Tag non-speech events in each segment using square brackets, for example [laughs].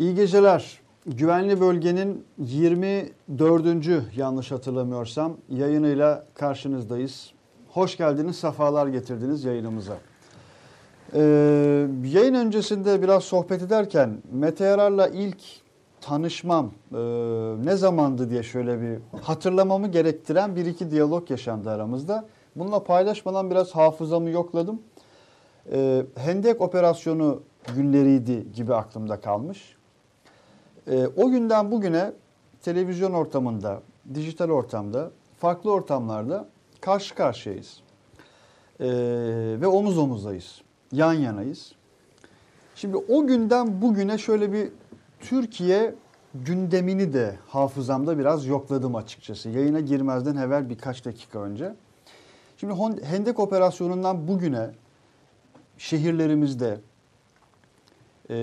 İyi geceler. Güvenli bölgenin 24. yanlış hatırlamıyorsam yayınıyla karşınızdayız. Hoş geldiniz, sefalar getirdiniz yayınımıza. Ee, yayın öncesinde biraz sohbet ederken Mete Yarar'la ilk tanışmam e, ne zamandı diye şöyle bir hatırlamamı gerektiren bir iki diyalog yaşandı aramızda. Bununla paylaşmadan biraz hafızamı yokladım. Ee, Hendek operasyonu günleriydi gibi aklımda kalmış. Ee, o günden bugüne televizyon ortamında, dijital ortamda, farklı ortamlarda karşı karşıyayız. Ee, ve omuz omuzdayız, yan yanayız. Şimdi o günden bugüne şöyle bir Türkiye gündemini de hafızamda biraz yokladım açıkçası. Yayına girmezden evvel birkaç dakika önce. Şimdi Hendek operasyonundan bugüne şehirlerimizde e,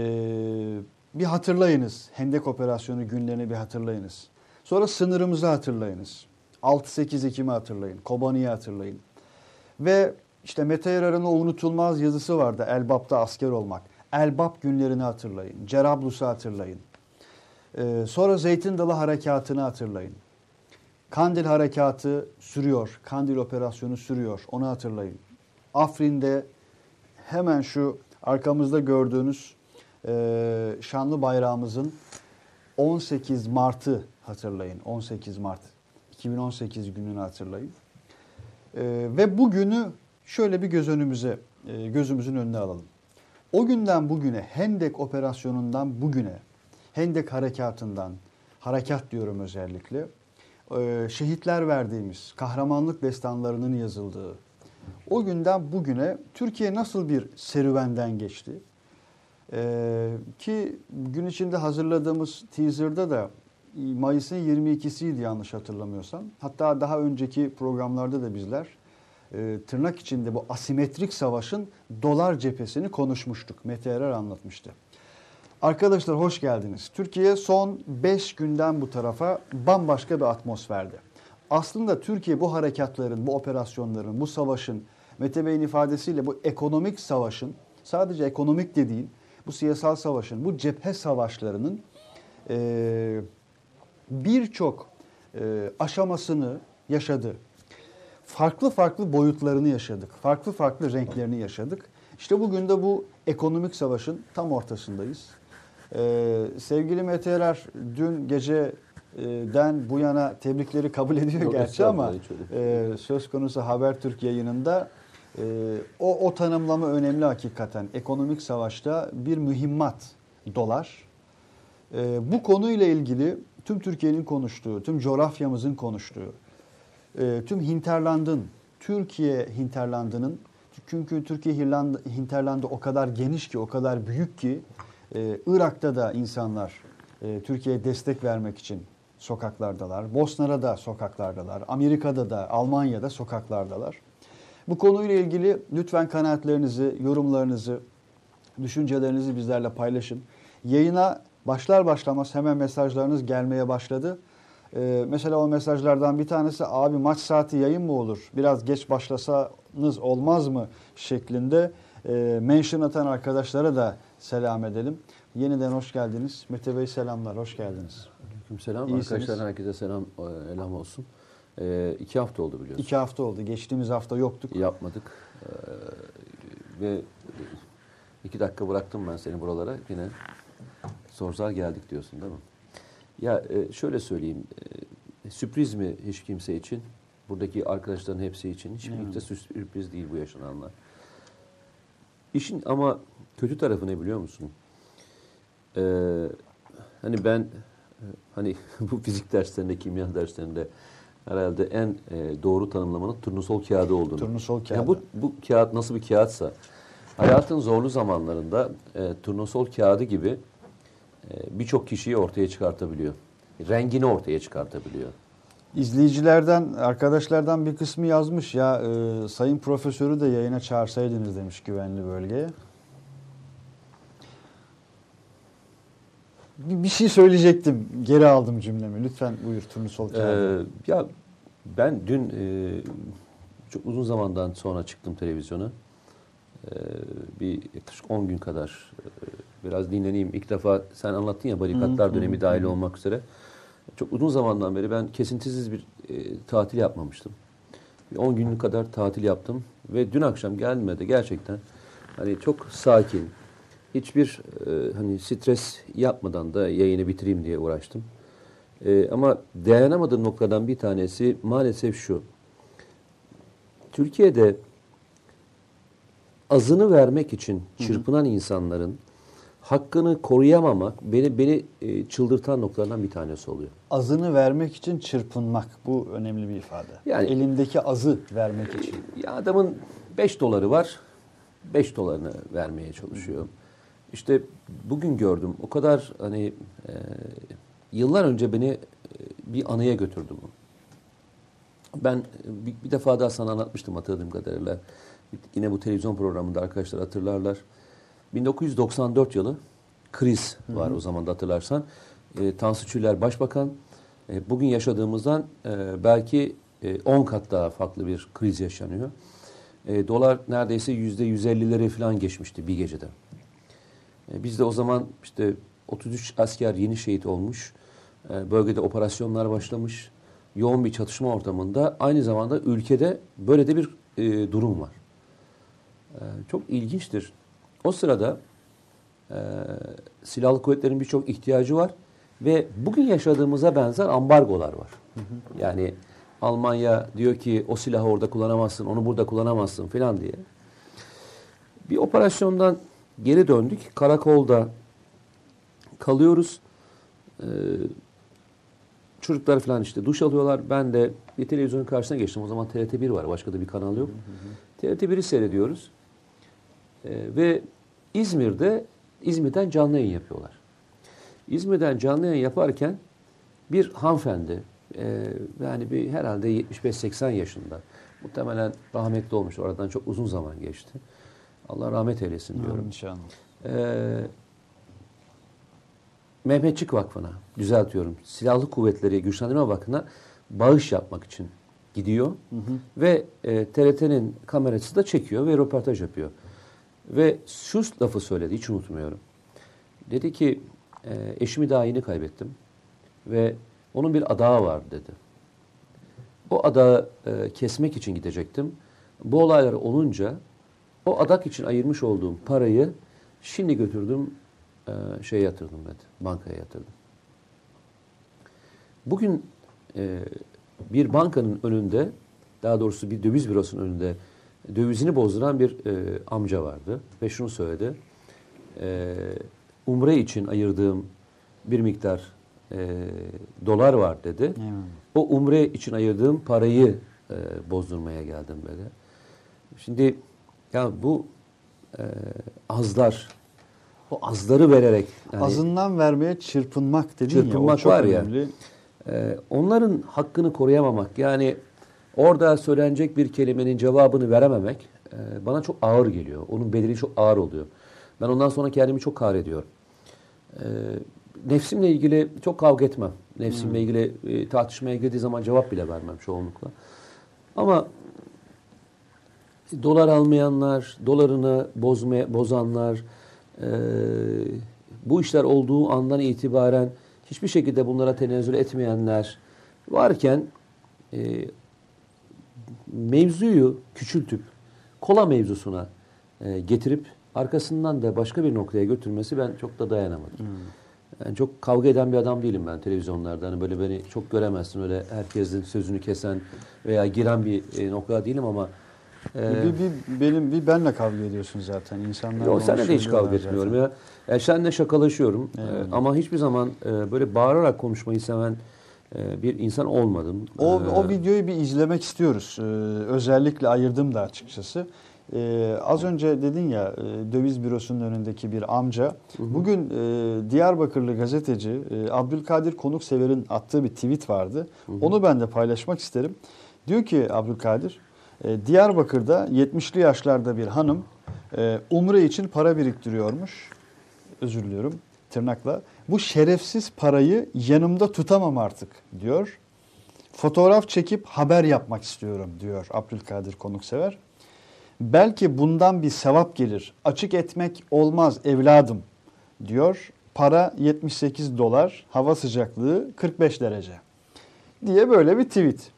bir hatırlayınız. Hendek operasyonu günlerini bir hatırlayınız. Sonra sınırımızı hatırlayınız. 6-8 Ekim'i hatırlayın. Kobani'yi hatırlayın. Ve işte Mete Yarar'ın o unutulmaz yazısı vardı. Elbap'ta asker olmak. Elbap günlerini hatırlayın. Cerablus'u hatırlayın. Ee, sonra Zeytin Dalı Harekatı'nı hatırlayın. Kandil Harekatı sürüyor. Kandil operasyonu sürüyor. Onu hatırlayın. Afrin'de hemen şu arkamızda gördüğünüz e, şanlı bayrağımızın 18 Mart'ı hatırlayın. 18 Mart 2018 gününü hatırlayın. E, ve bugünü şöyle bir göz önümüze, e, gözümüzün önüne alalım. O günden bugüne Hendek operasyonundan bugüne, Hendek harekatından, harekat diyorum özellikle, e, şehitler verdiğimiz, kahramanlık destanlarının yazıldığı, o günden bugüne Türkiye nasıl bir serüvenden geçti? Ee, ki gün içinde hazırladığımız teaser'da da Mayıs'ın 22'siydi yanlış hatırlamıyorsam. Hatta daha önceki programlarda da bizler e, tırnak içinde bu asimetrik savaşın dolar cephesini konuşmuştuk. Mete Erer anlatmıştı. Arkadaşlar hoş geldiniz. Türkiye son 5 günden bu tarafa bambaşka bir atmosferde. Aslında Türkiye bu harekatların, bu operasyonların, bu savaşın, Mete Bey'in ifadesiyle bu ekonomik savaşın, sadece ekonomik de değil, bu siyasal savaşın, bu cephe savaşlarının e, birçok e, aşamasını yaşadı. Farklı farklı boyutlarını yaşadık. Farklı farklı renklerini yaşadık. İşte bugün de bu ekonomik savaşın tam ortasındayız. Ee, sevgili Mete Erer dün geceden bu yana tebrikleri kabul ediyor Yok, gerçi ama e, söz konusu Habertürk yayınında e, o, o tanımlama önemli hakikaten. Ekonomik savaşta bir mühimmat dolar. E, bu konuyla ilgili tüm Türkiye'nin konuştuğu, tüm coğrafyamızın konuştuğu, e, tüm hinterlandın, Türkiye hinterlandının çünkü Türkiye hinterlandı o kadar geniş ki, o kadar büyük ki ee, Irak'ta da insanlar e, Türkiye'ye destek vermek için sokaklardalar. Bosna'da da sokaklardalar. Amerika'da da, Almanya'da sokaklardalar. Bu konuyla ilgili lütfen kanaatlerinizi, yorumlarınızı, düşüncelerinizi bizlerle paylaşın. Yayına başlar başlamaz hemen mesajlarınız gelmeye başladı. Ee, mesela o mesajlardan bir tanesi abi maç saati yayın mı olur? Biraz geç başlasanız olmaz mı? şeklinde e, mention atan arkadaşlara da selam edelim. Yeniden hoş geldiniz. Mete Bey selamlar, hoş geldiniz. Aleyküm selam. İyisiniz. Arkadaşlar herkese selam, e, elam olsun. E, iki hafta oldu biliyorsun. İki hafta oldu. Geçtiğimiz hafta yoktuk. Yapmadık. E, ve iki dakika bıraktım ben seni buralara. Yine zor geldik diyorsun değil mi? Ya e, şöyle söyleyeyim. E, sürpriz mi hiç kimse için? Buradaki arkadaşların hepsi için. Hiç kimse sürpriz değil bu yaşananlar. İşin ama kötü tarafı ne biliyor musun? Ee, hani ben e, hani [laughs] bu fizik derslerinde, kimya derslerinde herhalde en e, doğru tanımlamanın turnusol kağıdı olduğunu. Turnusol kağıdı. Yani bu, bu kağıt nasıl bir kağıtsa hayatın zorlu zamanlarında e, turnusol kağıdı gibi e, birçok kişiyi ortaya çıkartabiliyor. Rengini ortaya çıkartabiliyor. İzleyicilerden, arkadaşlardan bir kısmı yazmış ya e, sayın profesörü de yayına çağırsaydınız demiş güvenli bölgeye. Bir, şey söyleyecektim. Geri aldım cümlemi. Lütfen buyur turnusol kağıdı. Ee, ya ben dün e, çok uzun zamandan sonra çıktım televizyona. Ee, bir yaklaşık 10 gün kadar e, biraz dinleneyim. İlk defa sen anlattın ya barikatlar dönemi dahil olmak üzere. Çok uzun zamandan beri ben kesintisiz bir e, tatil yapmamıştım. Bir 10 günlük kadar tatil yaptım ve dün akşam geldiğimde de gerçekten hani çok sakin, hiçbir e, hani stres yapmadan da yayını bitireyim diye uğraştım. E, ama dayanamadığım noktadan bir tanesi maalesef şu. Türkiye'de azını vermek için çırpınan insanların hakkını koruyamamak beni beni e, çıldırtan noktalardan bir tanesi oluyor. Azını vermek için çırpınmak. Bu önemli bir ifade. Yani- Elimdeki azı vermek için. Ya adamın 5 doları var. 5 dolarını vermeye çalışıyor. İşte bugün gördüm. O kadar hani e, yıllar önce beni e, bir anıya götürdü bu. Ben e, bir, bir defa daha sana anlatmıştım hatırladığım kadarıyla. Yine bu televizyon programında arkadaşlar hatırlarlar. 1994 yılı kriz var o zaman da hatırlarsan. E, Tansu Çiller Başbakan. E, bugün yaşadığımızdan e, belki e, 10 kat daha farklı bir kriz yaşanıyor. E, dolar neredeyse yüzde 150'leri falan geçmişti bir gecede. E, biz de o zaman işte 33 asker yeni şehit olmuş. E, bölgede operasyonlar başlamış. Yoğun bir çatışma ortamında aynı zamanda ülkede böyle de bir e, durum var. E, çok ilginçtir. O sırada e, silahlı kuvvetlerin birçok ihtiyacı var ve bugün yaşadığımıza benzer ambargolar var. Yani Almanya diyor ki o silahı orada kullanamazsın, onu burada kullanamazsın falan diye. Bir operasyondan geri döndük. Karakolda kalıyoruz. Ee, çocuklar falan işte duş alıyorlar. Ben de bir televizyonun karşısına geçtim. O zaman TRT1 var. Başka da bir kanal yok. TRT1'i seyrediyoruz. Ee, ve İzmir'de İzmir'den canlı yayın yapıyorlar. İzmir'den canlı yayın yaparken bir hanımefendi e, yani bir herhalde 75-80 yaşında muhtemelen rahmetli olmuş. Oradan çok uzun zaman geçti. Allah rahmet eylesin diyorum. İnşallah. Ee, Mehmetçik Vakfı'na düzeltiyorum. Silahlı Kuvvetleri Güçlendirme Vakfı'na bağış yapmak için gidiyor. Ve e, TRT'nin kamerası da çekiyor ve röportaj yapıyor. Ve şu lafı söyledi hiç unutmuyorum. Dedi ki e, eşimi daha yeni kaybettim. Ve onun bir adağı var dedi. O adağı e, kesmek için gidecektim. Bu olaylar olunca o adak için ayırmış olduğum parayı şimdi götürdüm e, şeye yatırdım dedi. Bankaya yatırdım. Bugün e, bir bankanın önünde daha doğrusu bir döviz bürosunun önünde dövizini bozduran bir e, amca vardı ve şunu söyledi. E, umre için ayırdığım bir miktar e, dolar var dedi. Evet. O umre için ayırdığım parayı e, bozdurmaya geldim böyle. Şimdi ya bu e, azlar, o azları vererek yani, Azından vermeye çırpınmak dedin ya. O Çırpınmak çok var ya. önemli. e, onların hakkını koruyamamak yani orada söylenecek bir kelimenin cevabını verememek e, bana çok ağır geliyor. Onun bedeli çok ağır oluyor. Ben ondan sonra kendimi çok kahrediyorum. E, nefsimle ilgili çok kavga etmem. Nefsimle ilgili e, tartışmaya girdiği zaman cevap bile vermem çoğunlukla. Ama dolar almayanlar, dolarını bozmaya, bozanlar, e, bu işler olduğu andan itibaren hiçbir şekilde bunlara tenezzül etmeyenler varken e, mevzuyu küçültüp kola mevzusuna e, getirip arkasından da başka bir noktaya götürmesi ben çok da dayanamadım. Yani çok kavga eden bir adam değilim ben televizyonlarda. Hani böyle beni çok göremezsin öyle herkesin sözünü kesen veya giren bir e, nokta değilim ama e, Bir, bir, benim bir benle kavga ediyorsun zaten. İnsanlar Yok seninle de hiç kavga etmiyorum zaten. ya. Yani seninle şakalaşıyorum Evet. Ee, ama hiçbir zaman e, böyle bağırarak konuşmayı seven e, bir insan olmadım. O, Ee, o videoyu bir izlemek istiyoruz. Ee, özellikle ayırdım da açıkçası. Ee, az önce dedin ya e, döviz bürosunun önündeki bir amca. Bugün e, Diyarbakırlı gazeteci e, Abdülkadir Konuksever'in attığı bir tweet vardı. Onu ben de paylaşmak isterim. Diyor ki Abdülkadir, e, Diyarbakır'da 70'li yaşlarda bir hanım e, umre için para biriktiriyormuş. Özür diliyorum tırnakla. Bu şerefsiz parayı yanımda tutamam artık diyor. Fotoğraf çekip haber yapmak istiyorum diyor Abdülkadir Konuksever. Belki bundan bir sevap gelir. Açık etmek olmaz evladım. diyor. Para 78 dolar, hava sıcaklığı 45 derece diye böyle bir tweet.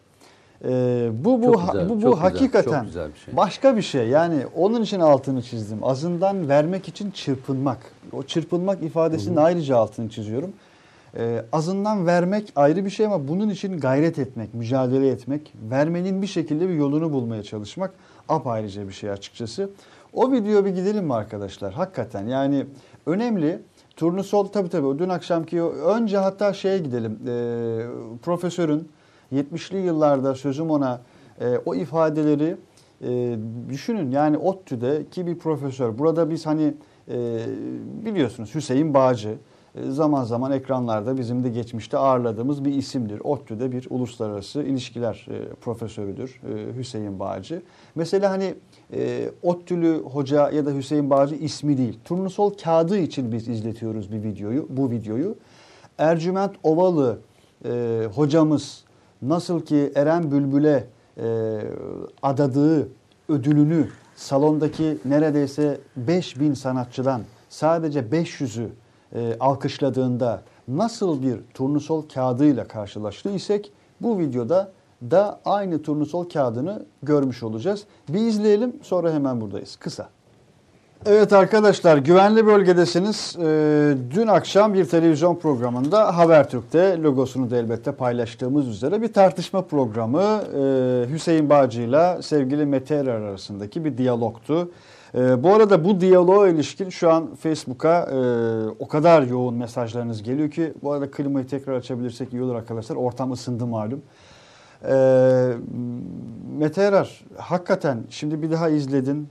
Ee, bu bu Çok güzel, bu bu çok güzel, hakikaten çok güzel bir şey. başka bir şey. Yani onun için altını çizdim. Azından vermek için çırpınmak. O çırpınmak ifadesinin ayrıca altını çiziyorum. Ee, azından vermek ayrı bir şey ama bunun için gayret etmek, mücadele etmek, vermenin bir şekilde bir yolunu bulmaya çalışmak apayrıca bir şey açıkçası. O videoya bir gidelim mi arkadaşlar? Hakikaten yani önemli. Turnusol tabii tabii o dün akşamki önce hatta şeye gidelim. Ee, profesörün 70'li yıllarda sözüm ona e, o ifadeleri e, düşünün yani ODTÜ'deki bir profesör. Burada biz hani e, biliyorsunuz Hüseyin Bağcı e, zaman zaman ekranlarda bizim de geçmişte ağırladığımız bir isimdir. ODTÜ'de bir uluslararası ilişkiler e, profesörüdür e, Hüseyin Bağcı. Mesela hani e, ODTÜ'lü hoca ya da Hüseyin Bağcı ismi değil. Turnusol kağıdı için biz izletiyoruz bir videoyu, bu videoyu. Ercüment Ovalı e, hocamız nasıl ki Eren Bülbül'e e, adadığı ödülünü salondaki neredeyse 5000 sanatçıdan sadece 500'ü e, alkışladığında nasıl bir turnusol kağıdıyla karşılaştıysak bu videoda da aynı turnusol kağıdını görmüş olacağız. Bir izleyelim sonra hemen buradayız. Kısa. Evet arkadaşlar güvenli bölgedesiniz. Ee, dün akşam bir televizyon programında Habertürk'te logosunu da elbette paylaştığımız üzere bir tartışma programı e, Hüseyin Bağcı ile sevgili Mete Erer arasındaki bir diyalogtu. E, bu arada bu diyaloğa ilişkin şu an Facebook'a o kadar yoğun mesajlarınız geliyor ki bu arada klimayı tekrar açabilirsek iyi olur arkadaşlar. Ortam ısındı malum. Mete Erer hakikaten şimdi bir daha izledin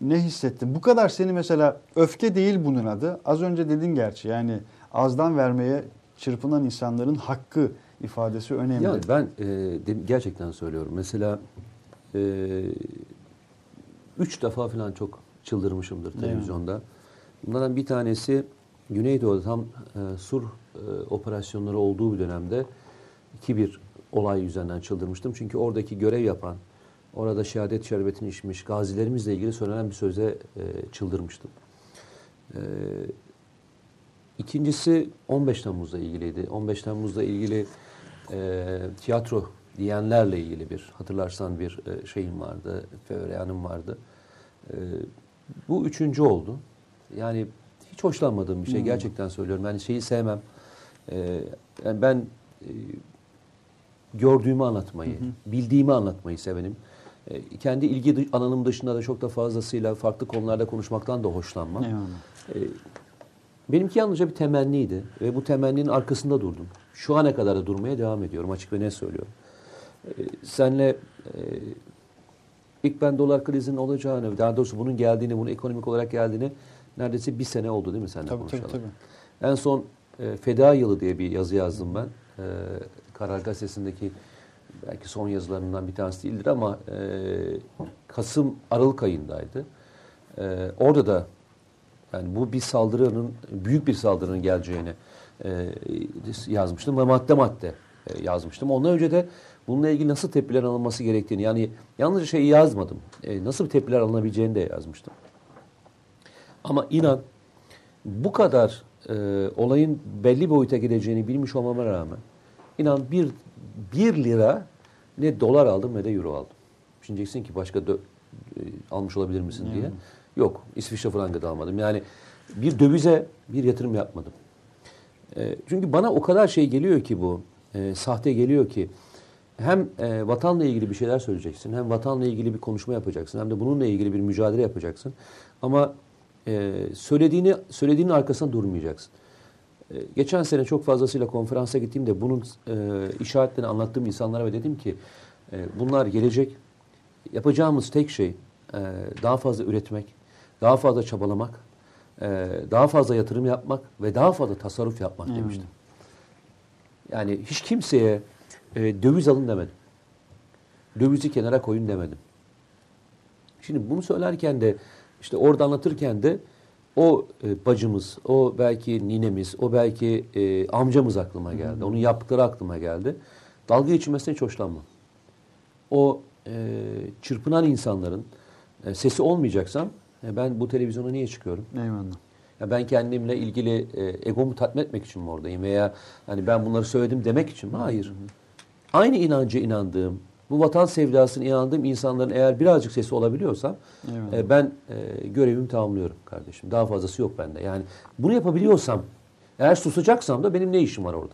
ne hissettin? Bu kadar seni mesela öfke değil bunun adı. Az önce dedin gerçi yani azdan vermeye çırpınan insanların hakkı ifadesi önemli. Yani ben e, de- gerçekten söylüyorum. Mesela e, üç defa falan çok çıldırmışımdır televizyonda. Bunlardan bir tanesi Güneydoğu'da tam e, sur e, operasyonları olduğu bir dönemde iki bir olay yüzünden çıldırmıştım. Çünkü oradaki görev yapan, orada şehadet şerbetini içmiş gazilerimizle ilgili söylenen bir söze e, çıldırmıştım. E, İkincisi 15 Temmuz'la ilgiliydi. 15 Temmuz'la ilgili e, tiyatro diyenlerle ilgili bir hatırlarsan bir e, şeyim vardı, fevreyanım vardı. E, bu üçüncü oldu. Yani hiç hoşlanmadığım bir şey. Gerçekten söylüyorum. Yani şeyi sevmem. E, yani ben e, gördüğümü anlatmayı, bildiğimi anlatmayı sevenim. E, kendi ilgi alanım dışında da çok da fazlasıyla farklı konularda konuşmaktan da hoşlanmam. Eyvallah. E, benimki yalnızca bir temenniydi ve bu temenninin arkasında durdum. Şu ana kadar da durmaya devam ediyorum açık ve ne söylüyorum. E, senle ilk ben dolar krizinin olacağını, daha doğrusu bunun geldiğini, bunun ekonomik olarak geldiğini neredeyse bir sene oldu değil mi seninle Tabii tabii konuşalım? tabii. En son Feda Yılı diye bir yazı yazdım ben. Karar Gazetesi'ndeki belki son yazılarından bir tanesi değildir ama e, Kasım Aralık ayındaydı. E, orada da yani bu bir saldırının büyük bir saldırının geleceğini e, yazmıştım ve madde madde e, yazmıştım. Ondan önce de bununla ilgili nasıl tepkiler alınması gerektiğini yani yalnızca şeyi yazmadım. E, nasıl bir tepkiler alınabileceğini de yazmıştım. Ama inan bu kadar e, olayın belli boyuta gideceğini bilmiş olmama rağmen inan bir, bir lira ne dolar aldım ne de euro aldım. Şimdi diyeceksin ki başka dö- e, almış olabilir misin diye. Yok İsviçre frangı da almadım. Yani bir dövize bir yatırım yapmadım. E, çünkü bana o kadar şey geliyor ki bu e, sahte geliyor ki hem e, vatanla ilgili bir şeyler söyleyeceksin hem vatanla ilgili bir konuşma yapacaksın hem de bununla ilgili bir mücadele yapacaksın. Ama e, söylediğini söylediğinin arkasında durmayacaksın. E, geçen sene çok fazlasıyla konferansa gittiğimde bunun e, işaretlerini anlattığım insanlara ve dedim ki e, bunlar gelecek. Yapacağımız tek şey e, daha fazla üretmek, daha fazla çabalamak, e, daha fazla yatırım yapmak ve daha fazla tasarruf yapmak demiştim. Yani hiç kimseye e, döviz alın demedim. Dövizi kenara koyun demedim. Şimdi bunu söylerken de işte orada anlatırken de o e, bacımız, o belki ninemiz, o belki e, amcamız aklıma geldi. Onun yaptıkları aklıma geldi. Dalga geçilmesine hiç hoşlanmam. O e, çırpınan insanların e, sesi olmayacaksam e, ben bu televizyona niye çıkıyorum? Eyvallah. Ya ben kendimle ilgili e, egomu tatmin etmek için mi oradayım veya hani ben bunları söyledim demek için mi? Hayır. Aynı inanca inandığım, bu vatan sevdasına inandığım insanların eğer birazcık sesi olabiliyorsam Eyvallah. e, ben e, görevimi tamamlıyorum kardeşim. Daha fazlası yok bende. Yani bunu yapabiliyorsam, eğer susacaksam da benim ne işim var orada?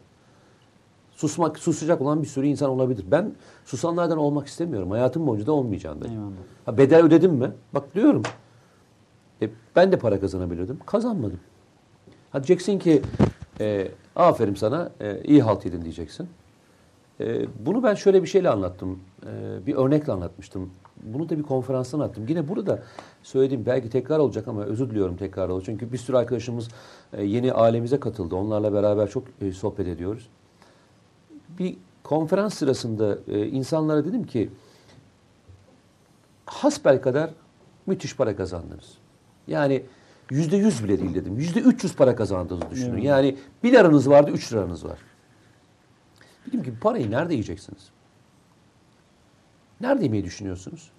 Susmak, susacak olan bir sürü insan olabilir. Ben susanlardan olmak istemiyorum. Hayatım boyunca da olmayacağım ben. Eyvallah. Ha, bedel ödedim mi? Bak diyorum. E, ben de para kazanabilirdim. Kazanmadım. Ha diyeceksin ki e, aferin sana e, iyi halt edin diyeceksin. E, bunu ben şöyle bir şeyle anlattım. E, bir örnekle anlatmıştım. Bunu da bir konferansta anlattım. Yine burada söylediğim belki tekrar olacak ama özür diliyorum tekrar olacak. Çünkü bir sürü arkadaşımız e, yeni ailemize katıldı. Onlarla beraber çok e, sohbet ediyoruz. Bir konferans sırasında e, insanlara dedim ki hasbel kadar müthiş para kazandınız. Yani yüzde yüz bile değil dedim. Yüzde üç yüz para kazandığınızı düşünün. Evet. Yani bir liranız vardı, üç liranız var. Dedim ki parayı nerede yiyeceksiniz? Nerede yemeyi düşünüyorsunuz?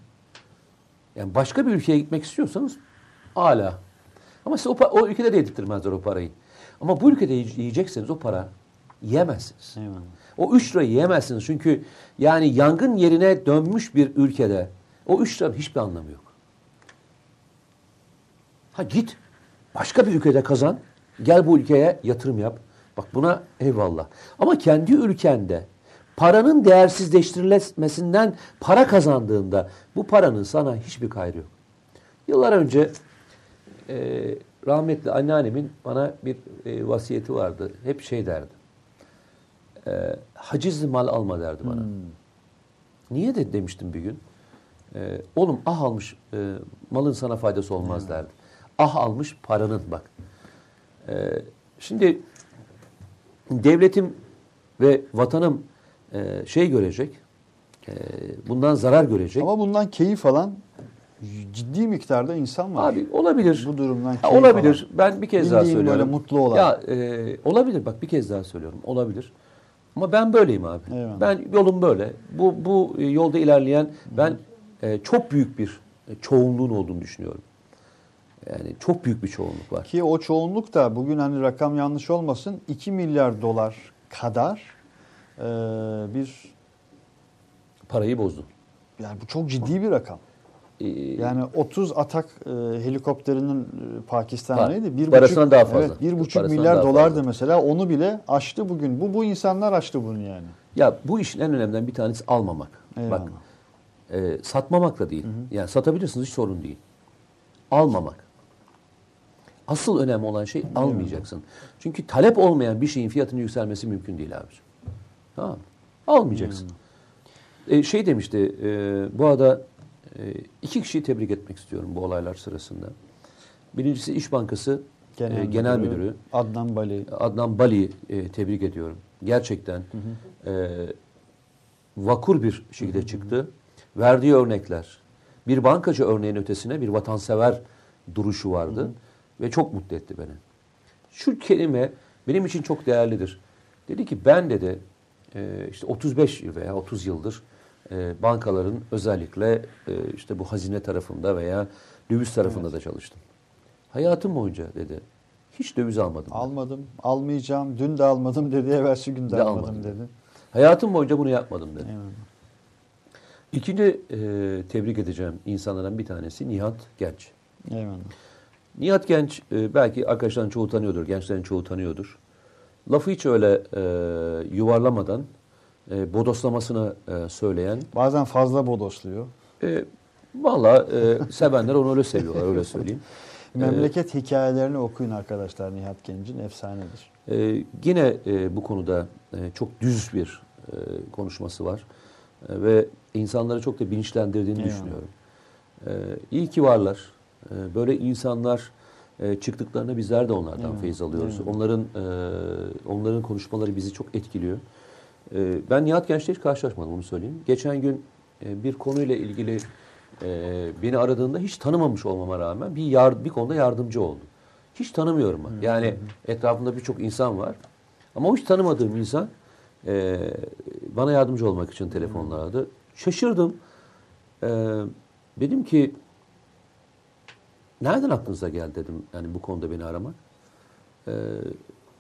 Yani başka bir ülkeye gitmek istiyorsanız hala. Ama size o, o ülkede de yedirtmezler o parayı. Ama bu ülkede yiye- yiyecekseniz o para yiyemezsiniz. Eyvallah. O 3 lirayı yiyemezsiniz. Çünkü yani yangın yerine dönmüş bir ülkede o 3 liranın hiçbir anlamı yok. Ha git başka bir ülkede kazan. Gel bu ülkeye yatırım yap. Bak buna eyvallah. Ama kendi ülkende paranın değersizleştirilmesinden para kazandığında bu paranın sana hiçbir gayrı yok. Yıllar önce e, rahmetli anneannemin bana bir e, vasiyeti vardı. Hep şey derdi. E, hacizli mal alma derdi bana. Niye de demiştim bir gün. E, oğlum ah almış e, malın sana faydası olmaz derdi. Ah almış paranın bak. E, şimdi devletim ve vatanım e, şey görecek. e, bundan zarar görecek. Ama bundan keyif alan ciddi miktarda insan var. Abi olabilir. Bu durumdan keyif olabilir. alan. Ben bir kez daha Bildiğin söylüyorum. böyle mutlu olan. Ya e, olabilir bak bir kez daha söylüyorum. Olabilir. Ama ben böyleyim abi. Eyvallah. Ben yolum böyle. Bu bu yolda ilerleyen ben e, çok büyük bir e, çoğunluğun olduğunu düşünüyorum. Yani çok büyük bir çoğunluk var. Ki o çoğunluk da bugün hani rakam yanlış olmasın 2 milyar dolar kadar e, bir Parayı bozdu. yani bu çok ciddi bir rakam. E, Yani 30 atak e, helikopterinin e, neydi? Bir Parasından buçuk- daha fazla. Evet, bir buçuk Parasından milyar dolardı fazla. mesela. Onu bile aştı bugün. Bu bu insanlar aştı bunu yani. ya bu işin en önemliden bir tanesi almamak. Eyvallah. Bak e, satmamak da değil. Yani satabilirsiniz hiç sorun değil. Almamak. Asıl önemli olan şey almayacaksın. Çünkü talep olmayan bir şeyin fiyatının yükselmesi mümkün değil abiciğim. Tamam? Almayacaksın. E, şey demişti, e, bu arada e, iki kişiyi tebrik etmek istiyorum bu olaylar sırasında. Birincisi İş Bankası Genel, Genel Müdürü Adnan Bali. Adnan Bali'yi e, tebrik ediyorum. Gerçekten e, vakur bir şekilde çıktı. Verdiği örnekler, bir bankacı örneğin ötesine bir vatansever duruşu vardı ve çok mutlu etti beni. Şu kelime benim için çok değerlidir. Dedi ki ben dedi e, işte 35 yıl veya 30 yıldır e, bankaların özellikle e, işte bu hazine tarafında veya döviz tarafında da çalıştım. Hayatım boyunca dedi hiç döviz almadım. Almadım, almayacağım. Dün de almadım dedi, evvelsi gün de De almadım, almadım. dedi. Hayatım boyunca bunu yapmadım dedi. Eyvallah. İkinci e, tebrik edeceğim insanlardan bir tanesi Nihat Genç. Eyvallah. Nihat Genç e, belki arkadaşların çoğu tanıyordur, gençlerin çoğu tanıyordur. Lafı hiç öyle e, yuvarlamadan e, bodoslamasını e, söyleyen, Bazen fazla bodosluyor. e, valla e, sevenler onu öyle seviyorlar, öyle söyleyeyim. [laughs] Memleket hikayelerini okuyun arkadaşlar Nihat Genç'in efsanedir. E, yine e, bu konuda e, çok düz bir e, konuşması var. E, ve insanları çok da bilinçlendirdiğini Eyvallah. düşünüyorum. E, iyi ki varlar. E, böyle insanlar e, çıktıklarında bizler de onlardan Eyvallah. feyiz alıyoruz. Eyvallah. Onların e, onların konuşmaları bizi çok etkiliyor. E, ben Nihat Genç'le hiç karşılaşmadım onu söyleyeyim. Geçen gün e, bir konuyla ilgili beni aradığında hiç tanımamış olmama rağmen bir yar, bir konuda yardımcı oldu. Hiç tanımıyorum ben. Yani etrafımda birçok insan var. Ama hiç tanımadığım insan e, bana yardımcı olmak için telefonla aradı. Şaşırdım. E, dedim ki nereden aklınıza geldi dedim yani bu konuda beni aramak. Ee,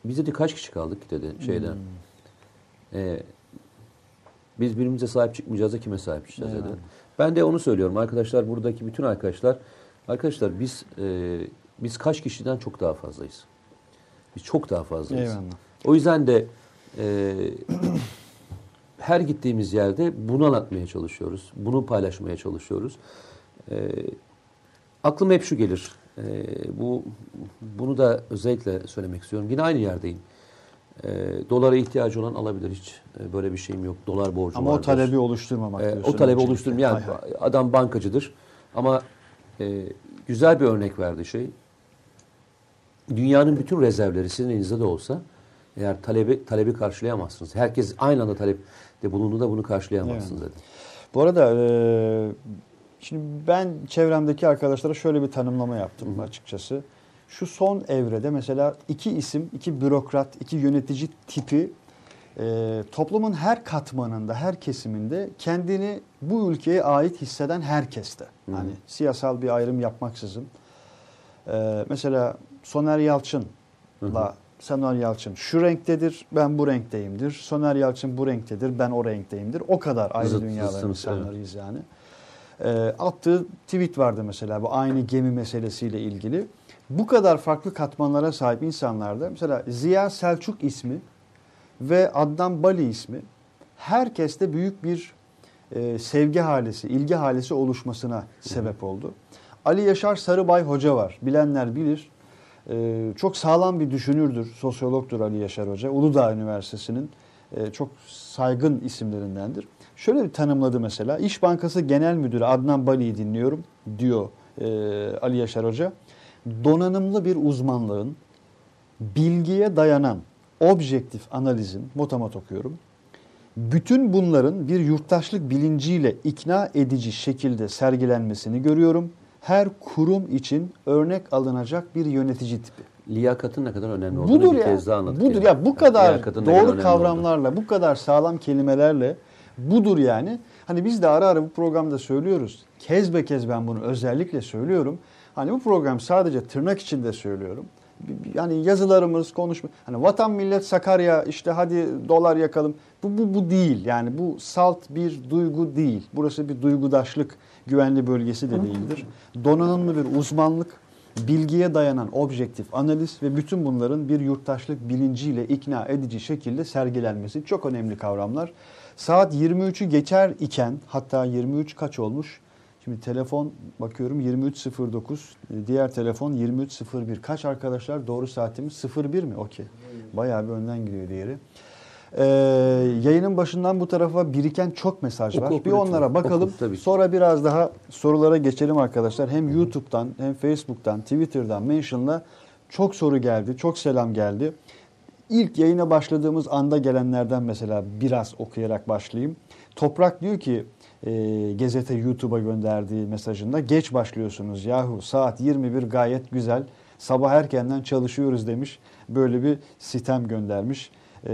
biz dedi kaç kişi kaldık dedi şeyden. Ee, biz birbirimize sahip çıkmayacağız da kime sahip çıkacağız dedi. Ben de onu söylüyorum arkadaşlar buradaki bütün arkadaşlar arkadaşlar biz e, biz kaç kişiden çok daha fazlayız. Biz çok daha fazlayız. Eyvallah. O yüzden de e, her gittiğimiz yerde bunu anlatmaya çalışıyoruz. Bunu paylaşmaya çalışıyoruz. E, aklıma hep şu gelir. E, bu bunu da özellikle söylemek istiyorum. Yine aynı yerdeyim. E, dolara ihtiyacı olan alabilir hiç. e, böyle bir şeyim yok. Dolar borcu Ama o vardır. talebi oluşturmamak E, diyorsun. o talebi oluşturum. Yani Hay hay. adam bankacıdır. Ama e, güzel bir örnek verdi şey. Dünyanın bütün rezervleri sizin elinizde de olsa eğer talebi talebi karşılayamazsınız. Herkes aynı anda talepte bulunduğunda bunu karşılayamazsınız dedi. Bu arada e, şimdi ben çevremdeki arkadaşlara şöyle bir tanımlama yaptım açıkçası. Şu son evrede mesela iki isim, iki bürokrat, iki yönetici tipi e, toplumun her katmanında, her kesiminde kendini bu ülkeye ait hisseden herkeste. Hani siyasal bir ayrım yapmaksızın. E, mesela Soner Yalçın'la Soner Yalçın şu renktedir, ben bu renkteyimdir. Soner Yalçın bu renktedir, ben o renkteyimdir. O kadar ayrı Zıt- dünyaların insanlarıyız yani. E, attığı tweet vardı mesela bu aynı gemi meselesiyle ilgili. Bu kadar farklı katmanlara sahip insanlarda mesela Ziya Selçuk ismi ve Adnan Bali ismi herkeste büyük bir e, sevgi halesi, ilgi halesi oluşmasına sebep oldu. Ali Yaşar Sarıbay Hoca var. Bilenler bilir. E, çok sağlam bir düşünürdür, sosyologdur Ali Yaşar Hoca. Uludağ Üniversitesi'nin e, çok saygın isimlerindendir. Şöyle bir tanımladı mesela. İş Bankası Genel Müdürü Adnan Bali'yi dinliyorum diyor e, Ali Yaşar Hoca. Donanımlı bir uzmanlığın bilgiye dayanan objektif analizin, motamot okuyorum, bütün bunların bir yurttaşlık bilinciyle ikna edici şekilde sergilenmesini görüyorum. Her kurum için örnek alınacak bir yönetici tipi. Liyakatın ne kadar önemli olduğunu Budur bir ya. kez daha anlattık. Budur yani. ya bu kadar doğru kavramlarla, bu kadar sağlam kelimelerle budur yani. Hani biz de ara ara bu programda söylüyoruz. Kez be kez ben bunu özellikle söylüyorum. Hani bu program sadece tırnak içinde söylüyorum. Yani yazılarımız, konuşma hani vatan millet Sakarya işte hadi dolar yakalım. Bu bu bu değil. Yani bu salt bir duygu değil. Burası bir duygudaşlık güvenli bölgesi de değildir. Donanımlı bir uzmanlık, bilgiye dayanan objektif analiz ve bütün bunların bir yurttaşlık bilinciyle ikna edici şekilde sergilenmesi çok önemli kavramlar. Saat 23'ü geçer iken hatta 23 kaç olmuş? Şimdi telefon bakıyorum 23.09 diğer telefon 23.01 kaç arkadaşlar doğru saatimiz 01 mi okey bayağı bir önden gidiyor diğeri. Ee, yayının başından bu tarafa biriken çok mesaj var. oku bir onlara bakalım. Oku, tabii. Sonra biraz daha sorulara geçelim arkadaşlar. Hem YouTube'dan hem Facebook'tan, Twitter'dan mention'la çok soru geldi, çok selam geldi. İlk yayına başladığımız anda gelenlerden mesela biraz okuyarak başlayayım. Toprak diyor ki e, Gezete YouTube'a gönderdiği mesajında geç başlıyorsunuz yahu saat 21 gayet güzel. Sabah erkenden çalışıyoruz demiş. Böyle bir sitem göndermiş. E,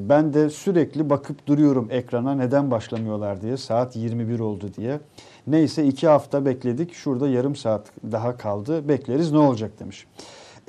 ben de sürekli bakıp duruyorum ekrana neden başlamıyorlar diye saat 21 oldu diye. Neyse iki hafta bekledik şurada yarım saat daha kaldı bekleriz ne olacak demiş.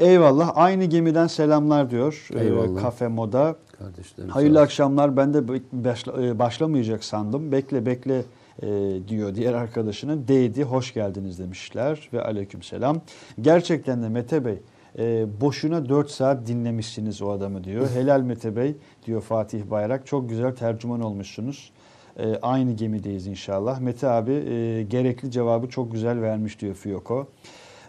Eyvallah aynı gemiden selamlar diyor e, Eyvallah. Kafe Moda. Kardeşlerim. Hayırlı akşamlar. Ben de başla- e, başlamayacak sandım. Bekle bekle e, diyor diğer arkadaşının. Değdi, hoş geldiniz demişler ve aleykümselam. Gerçekten de Mete Bey e, boşuna 4 saat dinlemişsiniz o adamı diyor. [laughs] Helal Mete Bey diyor Fatih Bayrak. Çok güzel tercüman olmuşsunuz. E, aynı gemideyiz inşallah. Mete abi e, gerekli cevabı çok güzel vermiş diyor Fiyoko.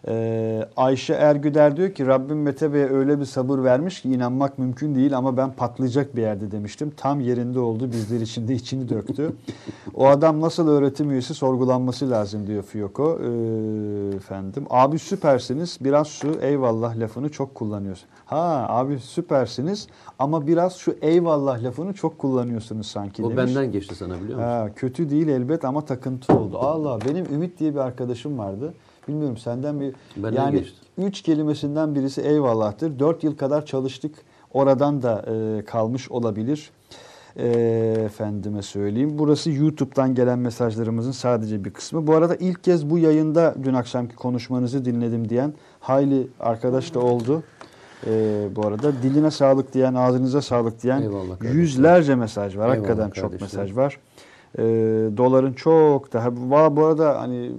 Ee, Ayşe Ergüder diyor ki Rabbim Mete Bey'e öyle bir sabır vermiş ki inanmak mümkün değil ama ben patlayacak bir yerde demiştim. Tam yerinde oldu bizler için de içini döktü. [laughs] o adam nasıl öğretim üyesi sorgulanması lazım diyor Fiyoko. Ee, efendim abi süpersiniz biraz şu eyvallah lafını çok kullanıyorsun. Ha abi süpersiniz ama biraz şu eyvallah lafını çok kullanıyorsunuz sanki O demiş. benden geçti sana biliyor musun? Ha, kötü değil elbet ama takıntı oldu. Allah benim Ümit diye bir arkadaşım vardı. Bilmiyorum senden bir Benden yani üç kelimesinden birisi eyvallahtır. Dört yıl kadar çalıştık. Oradan da e, kalmış olabilir. E, efendime söyleyeyim. Burası YouTube'dan gelen mesajlarımızın sadece bir kısmı. Bu arada ilk kez bu yayında dün akşamki konuşmanızı dinledim diyen hayli arkadaş da oldu. E, bu arada diline sağlık diyen, ağzınıza sağlık diyen Eyvallah yüzlerce mesaj var. Eyvallah Hakikaten çok kardeşim. mesaj var. E, doların çok daha bu arada hani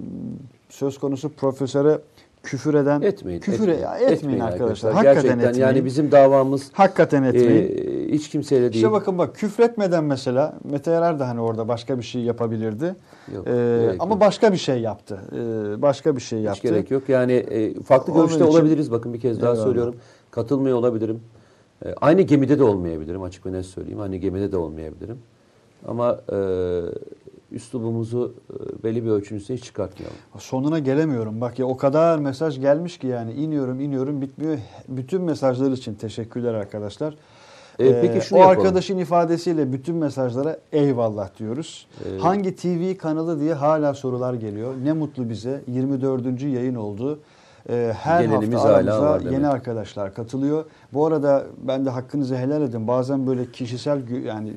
söz konusu profesöre küfür eden Etmeyin. küfür etmeyin, etmeyin, Etmeyin arkadaşlar. Hakikaten Gerçekten etmeyin. yani bizim davamız Hakikaten etmeyin. e, hiç kimseyle değil. İşte bakın bak küfretmeden mesela Mete Yarar da hani orada başka bir şey yapabilirdi. Yok, Ee, ama yok. başka bir şey yaptı. Ee, başka bir şey Hiç yaptı. gerek yok. Yani e, farklı Onun görüşte için- olabiliriz. Bakın bir kez daha Eyvallah. söylüyorum. Katılmıyor olabilirim. E, aynı gemide de olmayabilirim. Açık ve net söyleyeyim. Aynı gemide de olmayabilirim. Ama e, üslubumuzu e, belli bir üstüne hiç çıkartmayalım. Sonuna gelemiyorum. Bak ya o kadar mesaj gelmiş ki yani iniyorum iniyorum bitmiyor. Bütün mesajlar için teşekkürler arkadaşlar. E, Ee, peki şunu o yapalım. arkadaşın ifadesiyle bütün mesajlara eyvallah diyoruz. Ee, Hangi TV kanalı diye hala sorular geliyor. Ne mutlu bize. 24. yayın oldu. Ee, her hafta aramıza demek. yeni arkadaşlar katılıyor. Bu arada ben de hakkınızı helal edin. Bazen böyle kişisel yani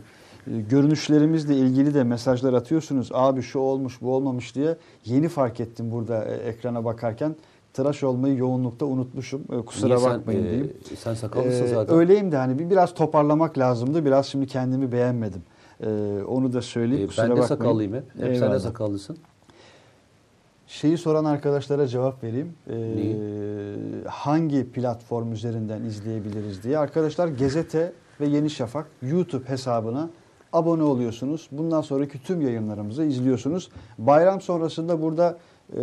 görünüşlerimizle ilgili de mesajlar atıyorsunuz. Abi şu olmuş bu olmamış diye. Yeni fark ettim burada e, ekrana bakarken. Tıraş olmayı yoğunlukta unutmuşum. E, Kusura Niye sen, bakmayın e, diyeyim. Sen sakallısın Ee, zaten. öyleyim de hani bir biraz toparlamak lazımdı. Biraz şimdi kendimi beğenmedim. Ee, onu da söyleyeyim. E, Kusura ben de bakmayın. sakallıyım hep. Hep sen de sakallısın. Şeyi soran arkadaşlara cevap vereyim. Ee, Neyi? hangi platform üzerinden izleyebiliriz diye. Arkadaşlar Gezete ve Yeni Şafak YouTube hesabına abone oluyorsunuz. Bundan sonraki tüm yayınlarımızı izliyorsunuz. Bayram sonrasında burada e,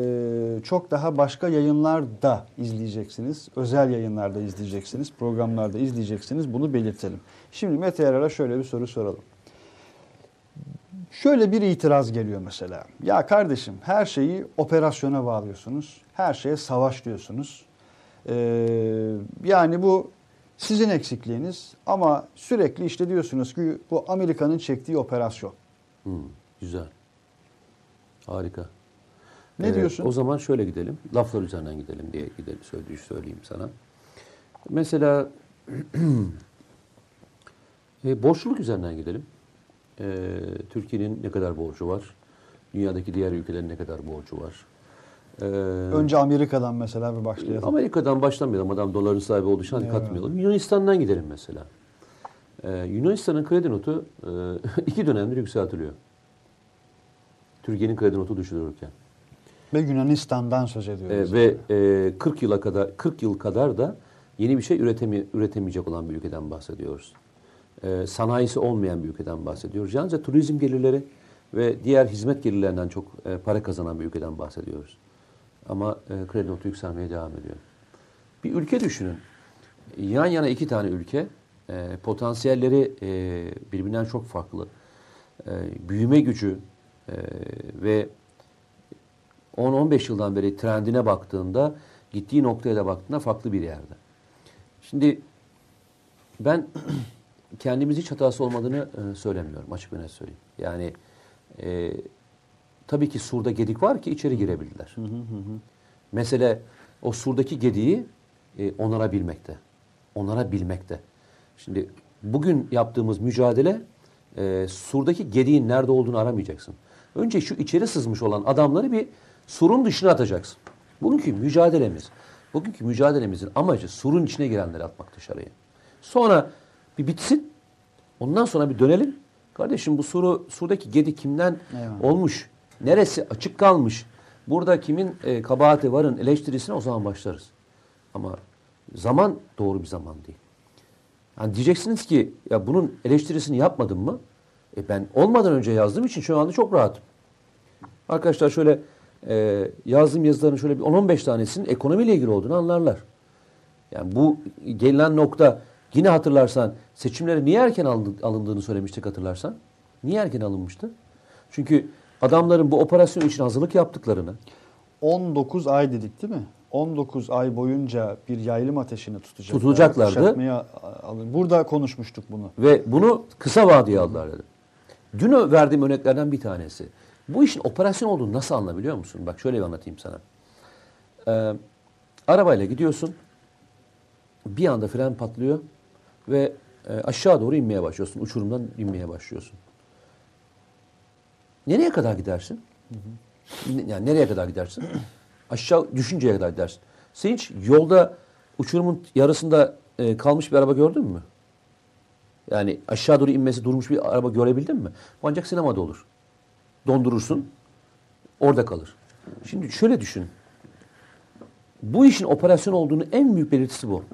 çok daha başka yayınlar da izleyeceksiniz. Özel yayınlarda izleyeceksiniz. Programlarda izleyeceksiniz. Bunu belirtelim. Şimdi Mete Yarar'a şöyle bir soru soralım. Şöyle bir itiraz geliyor mesela. Ya kardeşim her şeyi operasyona bağlıyorsunuz. Her şeye savaş diyorsunuz. Ee, yani bu sizin eksikliğiniz ama sürekli işte diyorsunuz ki bu Amerika'nın çektiği operasyon. Hmm, güzel. Harika. Ne Ee, diyorsun? O zaman şöyle gidelim. Laflar üzerinden gidelim diye gidelim söyleyeyim, söyleyeyim sana. Mesela [clears throat] e, borçluluk üzerinden gidelim. E, Türkiye'nin ne kadar borcu var? Dünyadaki diğer ülkelerin ne kadar borcu var? E, Önce Amerika'dan mesela bir başlayalım. Amerika'dan başlamayalım. Adam doların sahibi olduğu için hadi Evet. katmayalım. Yunanistan'dan gidelim mesela. Ee, Yunanistan'ın kredi notu e, [laughs] iki dönemdir yükseltiliyor. Türkiye'nin kredi notu düşürülürken. Ve Yunanistan'dan söz Ee, ediyoruz. ve e, 40 yıla kadar 40 yıl kadar da yeni bir şey üretemi, üretemeyecek olan bir ülkeden bahsediyoruz. Ee, sanayisi olmayan bir ülkeden bahsediyoruz. Yalnızca turizm gelirleri ve diğer hizmet gelirlerinden çok e, para kazanan bir ülkeden bahsediyoruz. Ama e, kredi notu yükselmeye devam ediyor. Bir ülke düşünün. Yan yana iki tane ülke. e, potansiyelleri e, birbirinden çok farklı. Büyüme gücü ve 10-15 yıldan beri trendine baktığında, gittiği noktaya da baktığında farklı bir yerde. Şimdi ben [clears throat] kendimiz hiç hatası olmadığını söylemiyorum açık ve net söyleyeyim. Yani tabii ki surda gedik var ki içeri girebildiler. Mesele o surdaki gediği e, onarabilmekte. Onarabilmekte. Şimdi bugün yaptığımız mücadele e, surdaki gediğin nerede olduğunu aramayacaksın. Önce şu içeri sızmış olan adamları bir surun dışına atacaksın. Bugünkü mücadelemiz, bugünkü mücadelemizin amacı surun içine girenleri atmak dışarıya. Sonra bir bitsin. Ondan sonra bir dönelim. Kardeşim bu suru, surdaki gedi kimden Eyvallah. olmuş? Neresi açık kalmış? Burada kimin e, kabahati varın eleştirisine o zaman başlarız. Ama zaman doğru bir zaman değil. Yani diyeceksiniz ki ya bunun eleştirisini yapmadım mı? E ben olmadan önce yazdığım için şu anda çok rahatım. Arkadaşlar şöyle e, yazdığım yazıların şöyle bir 10-15 tanesinin ekonomiyle ilgili olduğunu anlarlar. Yani bu gelinen nokta yine hatırlarsan seçimlere niye erken alındı- alındığını söylemiştik hatırlarsan. Niye erken alınmıştı? Çünkü adamların bu operasyon için hazırlık yaptıklarını 19 ay dedik değil mi? 19 ay boyunca bir yaylım ateşini tutacaklar. Tutulacaklardı. Alın. Burada konuşmuştuk bunu. Ve bunu kısa vadeye aldılar dedi. Dün verdiğim örneklerden bir tanesi. Bu işin operasyon olduğunu nasıl anlayabiliyor musun? Bak şöyle bir anlatayım sana. Ee, arabayla gidiyorsun. Bir anda fren patlıyor ve e, aşağı doğru inmeye başlıyorsun. Uçurumdan inmeye başlıyorsun. Nereye kadar gidersin? Ne- Yani nereye kadar gidersin? Aşağı düşünceye kadar gidersin. Sen hiç yolda uçurumun yarısında e, kalmış bir araba gördün mü? Yani aşağı doğru inmesi durmuş bir araba görebildin mi? Bu ancak sinemada olur. Dondurursun, orada kalır. Şimdi şöyle düşün. Bu işin operasyon olduğunu en büyük belirtisi bu.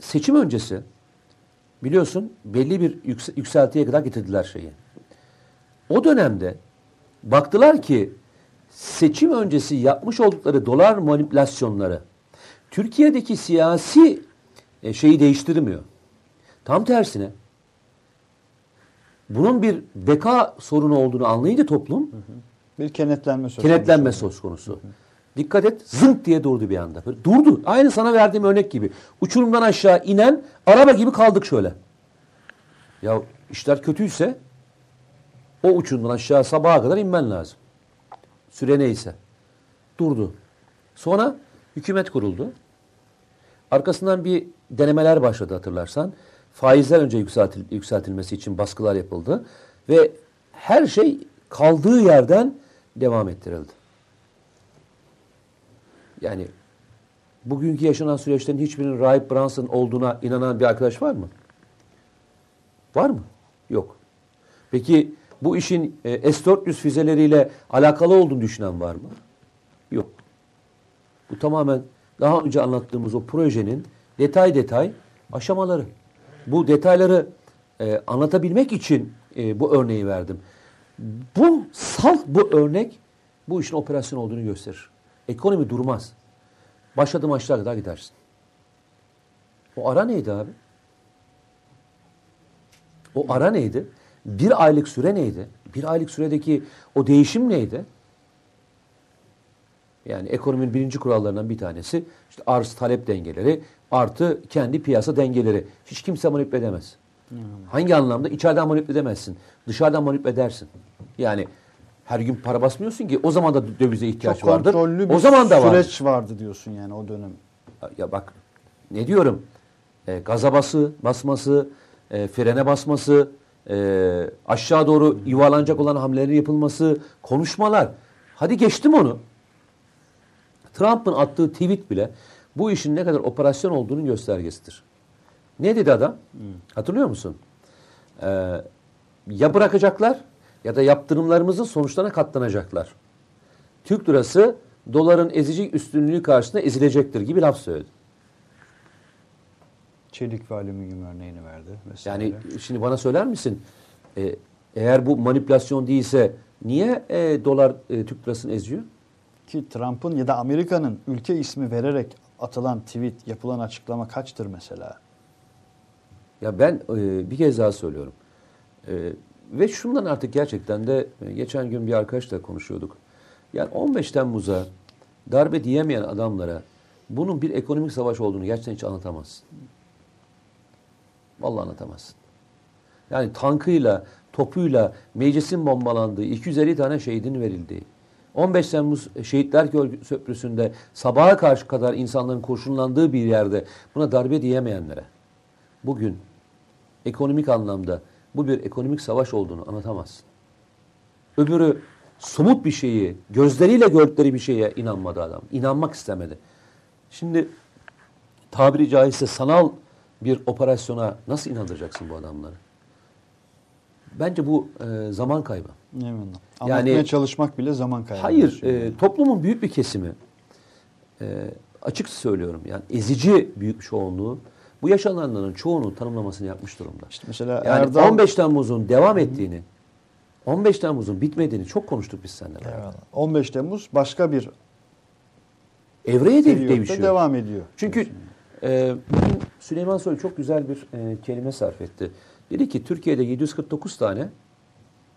Seçim öncesi biliyorsun belli bir yükse- yükseltiye kadar getirdiler şeyi. O dönemde baktılar ki seçim öncesi yapmış oldukları dolar manipülasyonları Türkiye'deki siyasi e, şeyi değiştirmiyor. Tam tersine bunun bir beka sorunu olduğunu anlayınca toplum Bir kenetlenme söz kenetlenme konusu. söz konusu. Dikkat et zınk diye durdu bir anda. Böyle durdu. Aynı sana verdiğim örnek gibi. Uçurumdan aşağı inen araba gibi kaldık şöyle. Ya işler kötüyse o uçurumdan aşağı sabaha kadar inmen lazım. Süre neyse. Durdu. Sonra hükümet kuruldu. Arkasından bir denemeler başladı hatırlarsan. Faizler önce yükseltil, yükseltilmesi için baskılar yapıldı. Ve her şey kaldığı yerden devam ettirildi. Yani bugünkü yaşanan süreçlerin hiçbirinin Rahip Brunson olduğuna inanan bir arkadaş var mı? Var mı? Yok. Peki bu işin e, S-400 füzeleriyle alakalı olduğunu düşünen var mı? Yok. Bu tamamen daha önce anlattığımız o projenin detay detay aşamaları. Bu detayları e, anlatabilmek için e, bu örneği verdim. Bu salt bu örnek bu işin operasyon olduğunu gösterir. Ekonomi durmaz. Başladığım aşağı kadar gidersin. O ara neydi abi? O ara neydi? Bir aylık süre neydi? Bir aylık süredeki o değişim neydi? Yani ekonominin birinci kurallarından bir tanesi işte arz talep dengeleri artı kendi piyasa dengeleri. Hiç kimse manipüle edemez. Hangi anlamda? İçeriden manipüle edemezsin. Dışarıdan manipüle edersin. Yani her gün para basmıyorsun ki o zaman da dövize ihtiyaç Çok vardır. kontrollü bir O zaman da süreç vardı diyorsun yani o dönem. Ya bak ne diyorum? E, gaza bası, basması, e, frene basması, e, aşağı doğru yuvarlanacak olan hamlelerin yapılması, konuşmalar. Hadi geçtim onu. Trump'ın attığı tweet bile bu işin ne kadar operasyon olduğunun göstergesidir. Ne dedi adam? Hatırlıyor musun? Ee, ya bırakacaklar ya da yaptırımlarımızın sonuçlarına katlanacaklar. Türk lirası doların ezici üstünlüğü karşısında ezilecektir gibi laf söyledi. Çelik ve alüminyum örneğini verdi vesaire. Yani şimdi bana söyler misin? Ee, eğer bu manipülasyon değilse niye e, dolar e, Türk lirasını eziyor? Ki Trump'ın ya da Amerika'nın ülke ismi vererek atılan tweet, yapılan açıklama kaçtır mesela? Ya ben e, bir kez daha söylüyorum. E, ve şundan artık gerçekten de e, geçen gün bir arkadaşla konuşuyorduk. Yani 15 Temmuz'a darbe diyemeyen adamlara bunun bir ekonomik savaş olduğunu gerçekten hiç anlatamazsın. Vallahi anlatamazsın. Yani tankıyla, topuyla meclisin bombalandığı, 250 tane şehidin verildiği, 15 Temmuz Şehitler Köprüsü'nde sabaha karşı kadar insanların kurşunlandığı bir yerde buna darbe diyemeyenlere bugün ekonomik anlamda bu bir ekonomik savaş olduğunu anlatamazsın. Öbürü somut bir şeyi, gözleriyle gördükleri bir şeye inanmadı adam. İnanmak istemedi. Şimdi tabiri caizse sanal bir operasyona nasıl inandıracaksın bu adamları? Bence bu e, zaman kaybı. Yani- Anlatmaya çalışmak bile zaman kaybı. Hayır, e, toplumun büyük bir kesimi, e, açık söylüyorum yani ezici büyük çoğunluğu bu yaşananların çoğunun tanımlamasını yapmış durumda. İşte mesela yani Erdal 15 Temmuz'un devam ettiğini, 15 Temmuz'un bitmediğini çok konuştuk biz seninle. beraber. 15 Temmuz başka bir Evreye de değişiyor. devam ediyor. Çünkü bugün Süleyman Soylu çok güzel bir e, kelime sarf etti. Dedi ki Türkiye'de 749 tane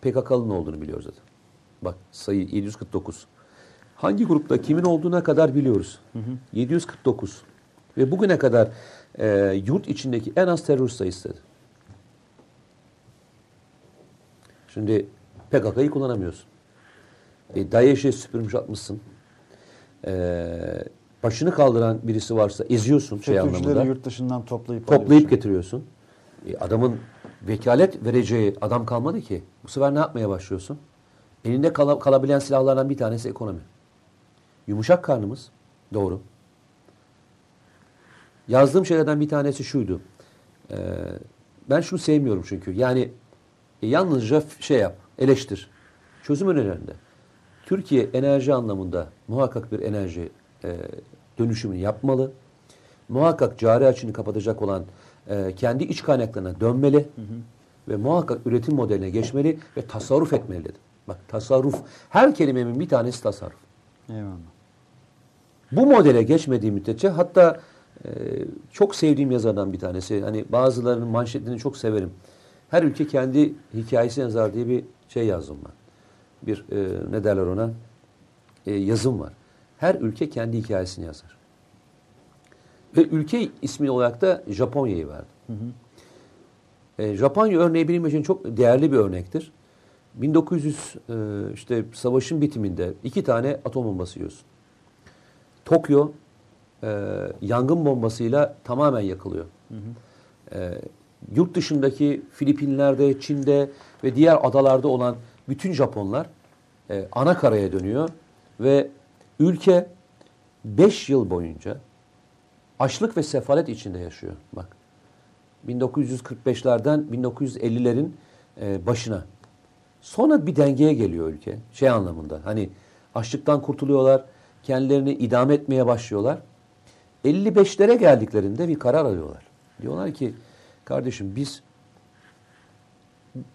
PKK'lının olduğunu biliyoruz dedi. Bak sayı 749. Hangi grupta kimin olduğuna kadar biliyoruz. 749. Ve bugüne kadar e, yurt içindeki en az terörist sayısı dedi. Şimdi PKK'yı kullanamıyorsun. E, DAEŞ'i süpürmüş atmışsın. E, başını kaldıran birisi varsa eziyorsun şey anlamında. Yurt dışından toplayıp Toplayıp alıyorsun. getiriyorsun. E, adamın vekalet vereceği adam kalmadı ki. Bu sefer ne yapmaya başlıyorsun? Elinde kala- kalabilen silahlardan bir tanesi ekonomi. Yumuşak karnımız. Doğru. Yazdığım şeylerden bir tanesi şuydu. Ee, ben şunu sevmiyorum çünkü. Yani e, yalnızca şey yap, eleştir. Çözüm önerilerinde. Türkiye enerji anlamında muhakkak bir enerji e, dönüşümünü yapmalı. Muhakkak cari açını kapatacak olan e, kendi iç kaynaklarına dönmeli. Ve muhakkak üretim modeline geçmeli ve tasarruf etmeli dedim. Bak tasarruf. Her kelimemin bir tanesi tasarruf. Eyvallah. Bu modele geçmediği müddetçe hatta e, çok sevdiğim yazardan bir tanesi. Hani bazılarının manşetini çok severim. Her ülke kendi hikayesi yazar diye bir şey yazdım ben. Bir e, ne derler ona? E, yazım var. Her ülke kendi hikayesini yazar. Ve ülke ismi olarak da Japonya'yı verdim. E, Japonya örneği benim için çok değerli bir örnektir. 1900 e, işte savaşın bitiminde iki tane atom bombası yiyorsun. Tokyo e, yangın bombasıyla tamamen yakılıyor. E, yurt dışındaki Filipinler'de, Çin'de ve diğer adalarda olan bütün Japonlar e, ana karaya dönüyor ve ülke 5 yıl boyunca açlık ve sefalet içinde yaşıyor. Bak 1945'lerden 1950'lerin e, başına. Sonra bir dengeye geliyor ülke. Şey anlamında hani açlıktan kurtuluyorlar, kendilerini idame etmeye başlıyorlar. 55'lere geldiklerinde bir karar alıyorlar. Diyorlar ki kardeşim biz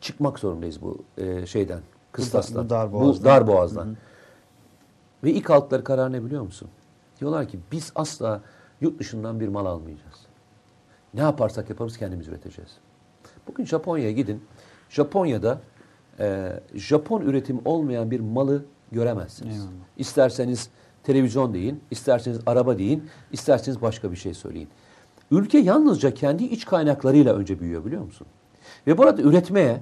çıkmak zorundayız bu e, şeyden, kıstastan. bu dar Bu boğazdan. dar boğazdan. Ve ilk aldıkları karar ne biliyor musun? Diyorlar ki biz asla yurt dışından bir mal almayacağız. Ne yaparsak yaparız kendimiz üreteceğiz. Bugün Japonya'ya gidin. Japonya'da e, Japon üretim olmayan bir malı göremezsiniz. Eyvallah. İsterseniz televizyon deyin, isterseniz araba deyin, isterseniz başka bir şey söyleyin. Ülke yalnızca kendi iç kaynaklarıyla önce büyüyor biliyor musun? Ve burada üretmeye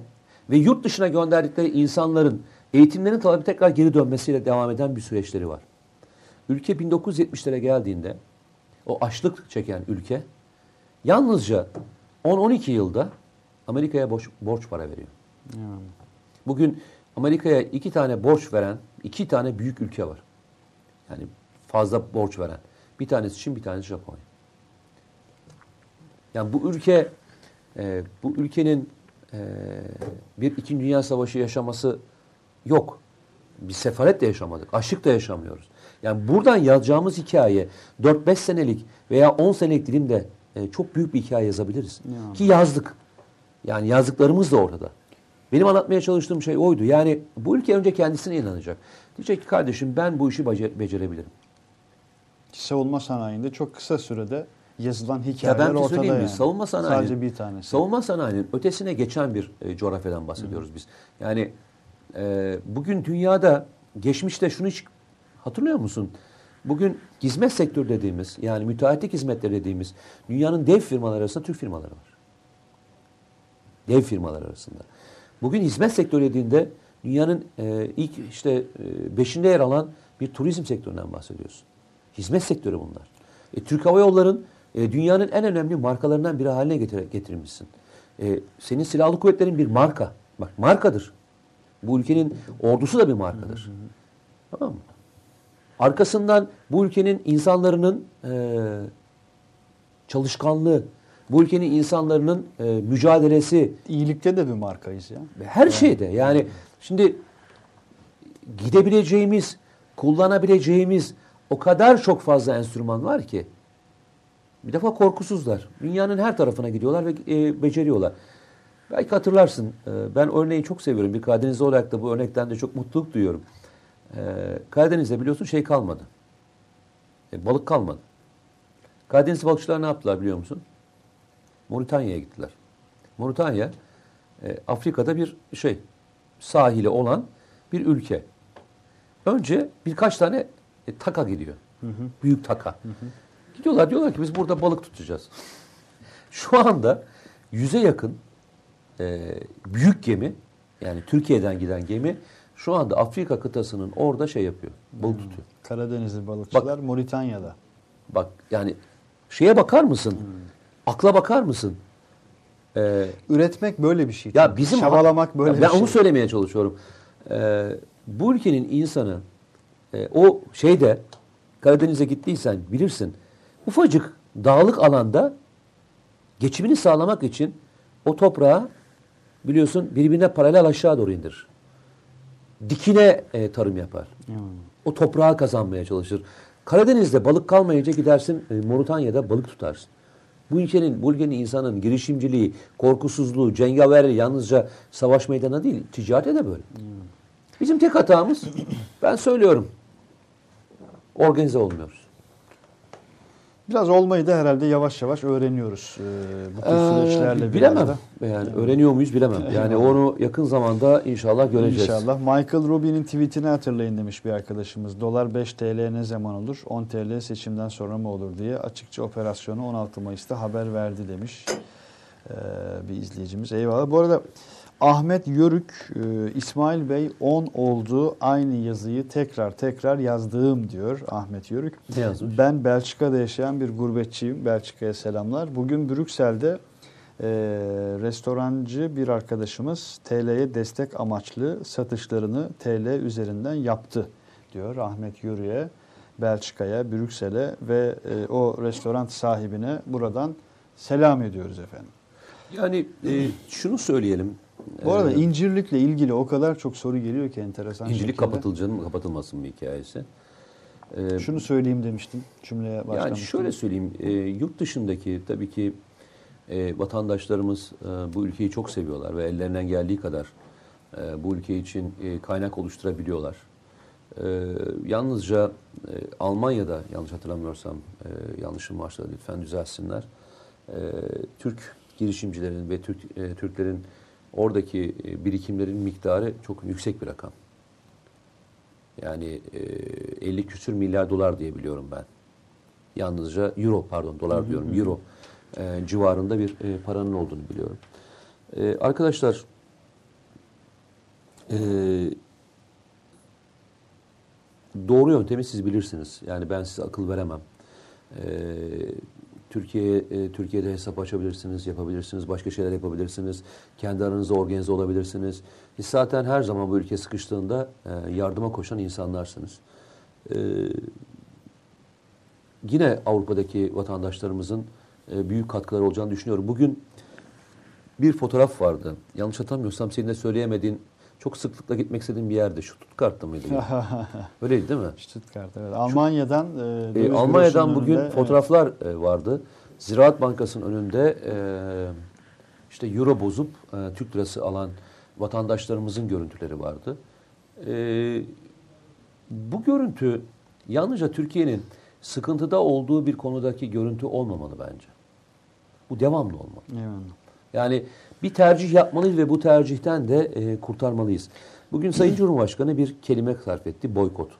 ve yurt dışına gönderdikleri insanların eğitimlerin tabii tekrar geri dönmesiyle devam eden bir süreçleri var. Ülke 1970'lere geldiğinde o açlık çeken ülke yalnızca 10-12 yılda Amerika'ya borç, borç para veriyor. Bugün Amerika'ya iki tane borç veren iki tane büyük ülke var. Yani fazla borç veren. Bir tanesi Çin, bir tanesi Japonya. Yani bu ülke e, bu ülkenin e, bir İkinci Dünya Savaşı yaşaması yok. Bir sefalet de yaşamadık. Açlık da yaşamıyoruz. Yani buradan yazacağımız hikaye 4-5 senelik veya 10 senelik dilimde e, çok büyük bir hikaye yazabiliriz. Ya. Ki yazdık. Yani yazdıklarımız da ortada. Benim anlatmaya çalıştığım şey oydu. Yani bu ülke önce kendisine inanacak. Diyecek ki kardeşim ben bu işi bace- becerebilirim. Savunma sanayinde çok kısa sürede yazılan Ya hikayeler ben bir şey ortada mi? yani. Savunma sanayinin, Sadece bir tanesi. Savunma sanayinin ötesine geçen bir e, coğrafyadan bahsediyoruz biz. Yani e, bugün dünyada geçmişte şunu hiç hatırlıyor musun? Bugün hizmet sektörü dediğimiz yani müteahhitlik hizmetleri dediğimiz dünyanın dev firmaları arasında Türk firmaları var. Dev firmalar arasında. Bugün hizmet sektörü dediğinde dünyanın e, ilk işte e, beşinde yer alan bir turizm sektöründen bahsediyorsun. Hizmet sektörü bunlar. E, Türk Hava Yolları'nın e, dünyanın en önemli markalarından biri haline getir, getirmişsin. E, senin silahlı kuvvetlerin bir marka. Bak markadır. Bu ülkenin ordusu da bir markadır. Tamam mı? Arkasından bu ülkenin insanların e, çalışkanlığı, bu ülkenin insanların e, mücadelesi, İyilikte de bir markayız ya. her şeyde yani şimdi gidebileceğimiz, kullanabileceğimiz o kadar çok fazla enstrüman var ki bir defa korkusuzlar. Dünyanın her tarafına gidiyorlar ve e, beceriyorlar. Belki hatırlarsın e, ben örneği çok seviyorum. Bir Karadenizli olarak da bu örnekten de çok mutluluk duyuyorum. E, Karadeniz'de biliyorsun şey kalmadı. E, balık kalmadı. Karadeniz balıkçılar ne yaptılar biliyor musun? Moritanya'ya gittiler. Moritanya e, Afrika'da bir şey sahili olan bir ülke. Önce birkaç tane e, taka gidiyor. Büyük taka. Gidiyorlar diyorlar ki biz burada balık tutacağız. [laughs] Şu anda yüze yakın e, büyük gemi yani Türkiye'den giden gemi şu anda Afrika kıtasının orada şey yapıyor. Balık tutuyor. Karadenizli balıkçılar Moritanya'da. Bak yani şeye bakar mısın? Akla bakar mısın? Ee, Üretmek böyle bir şey. ya bizim Çabalamak böyle Ya bir ben şey. onu söylemeye çalışıyorum. Ee, bu ülkenin insanı e, o şeyde Karadeniz'e gittiysen bilirsin. Ufacık dağlık alanda geçimini sağlamak için o toprağı biliyorsun birbirine paralel aşağı doğru indirir. Dikine e, tarım yapar. O toprağı kazanmaya çalışır. Karadeniz'de balık kalmayınca gidersin e, Moritanya'da balık tutarsın. Bu ülkenin, bu ülkenin insanın girişimciliği, korkusuzluğu, cengaverliği yalnızca savaş meydana değil, ticarete de böyle. Bizim tek hatamız, ben söylüyorum, organize olmuyoruz. Biraz olmayı da herhalde yavaş yavaş öğreniyoruz. Ee, bu tür süreçlerle bir bilemem. arada. Yani öğreniyor muyuz bilemem. Yani onu yakın zamanda inşallah göreceğiz. İnşallah. Michael Rubin'in tweetini hatırlayın demiş bir arkadaşımız. Dolar 5 TL ne zaman olur? 10 TL seçimden sonra mı olur diye açıkça operasyonu 16 Mayıs'ta haber verdi demiş ee, bir izleyicimiz. Eyvallah. Bu arada Ahmet Yörük, e, İsmail Bey 10 oldu aynı yazıyı tekrar tekrar yazdığım diyor Ahmet Yörük. Ne yazmış? Ben Belçika'da yaşayan bir gurbetçiyim. Belçika'ya selamlar. Bugün Brüksel'de e, restorancı bir arkadaşımız TL'ye destek amaçlı satışlarını TL üzerinden yaptı diyor Ahmet Yürü'ye, Belçika'ya, Brüksel'e ve e, o restoran sahibine buradan selam ediyoruz efendim. Yani e, şunu söyleyelim. Bu arada Ee, incirlikle ilgili o kadar çok soru geliyor ki enteresan İncilik şekilde. kapatılacağının mı kapatılmasın mı hikayesi. Ee, Şunu söyleyeyim demiştim cümleye yani başlamıştım. şöyle söyleyeyim, e, yurt dışındaki tabii ki e, vatandaşlarımız e, bu ülkeyi çok seviyorlar ve ellerinden geldiği kadar e, bu ülke için e, kaynak oluşturabiliyorlar. E, yalnızca e, Almanya'da yanlış hatırlamıyorsam e, yanlışım varsa lütfen düzelsinler. E, Türk girişimcilerin ve Türk e, Türklerin oradaki e, birikimlerin miktarı çok yüksek bir rakam. Yani e, 50 küsür milyar dolar diye biliyorum ben. Yalnızca euro pardon dolar diyorum euro e, civarında bir e, paranın olduğunu biliyorum. E, arkadaşlar e, doğru yöntemi siz bilirsiniz. Yani ben size akıl veremem. E, Türkiye e, Türkiye'de hesap açabilirsiniz, yapabilirsiniz, başka şeyler yapabilirsiniz. Kendi aranızda organize olabilirsiniz. Siz zaten her zaman bu ülke sıkıştığında e, yardıma koşan insanlarsınız. E, yine Avrupa'daki vatandaşlarımızın büyük katkıları olacağını düşünüyorum. Bugün bir fotoğraf vardı. Yanlış hatırlamıyorsam senin de söyleyemediğin, çok sıklıkla gitmek istediğin bir yerde. Şu Stuttgart'ta mıydı? [laughs] Öyleydi değil mi? Stuttgart evet. Almanya'dan e, E, Almanya'dan bugün önünde, evet. fotoğraflar e, vardı. Ziraat Bankası'nın önünde e, işte euro bozup e, Türk lirası alan vatandaşlarımızın görüntüleri vardı. E, bu görüntü yalnızca Türkiye'nin sıkıntıda olduğu bir konudaki görüntü olmamalı bence. Bu devamlı olmalı. Eyvallah. Yani bir tercih yapmalıyız ve bu tercihten de e, kurtarmalıyız. Bugün Sayın [clears throat] Cumhurbaşkanı bir kelime sarf etti, boykot.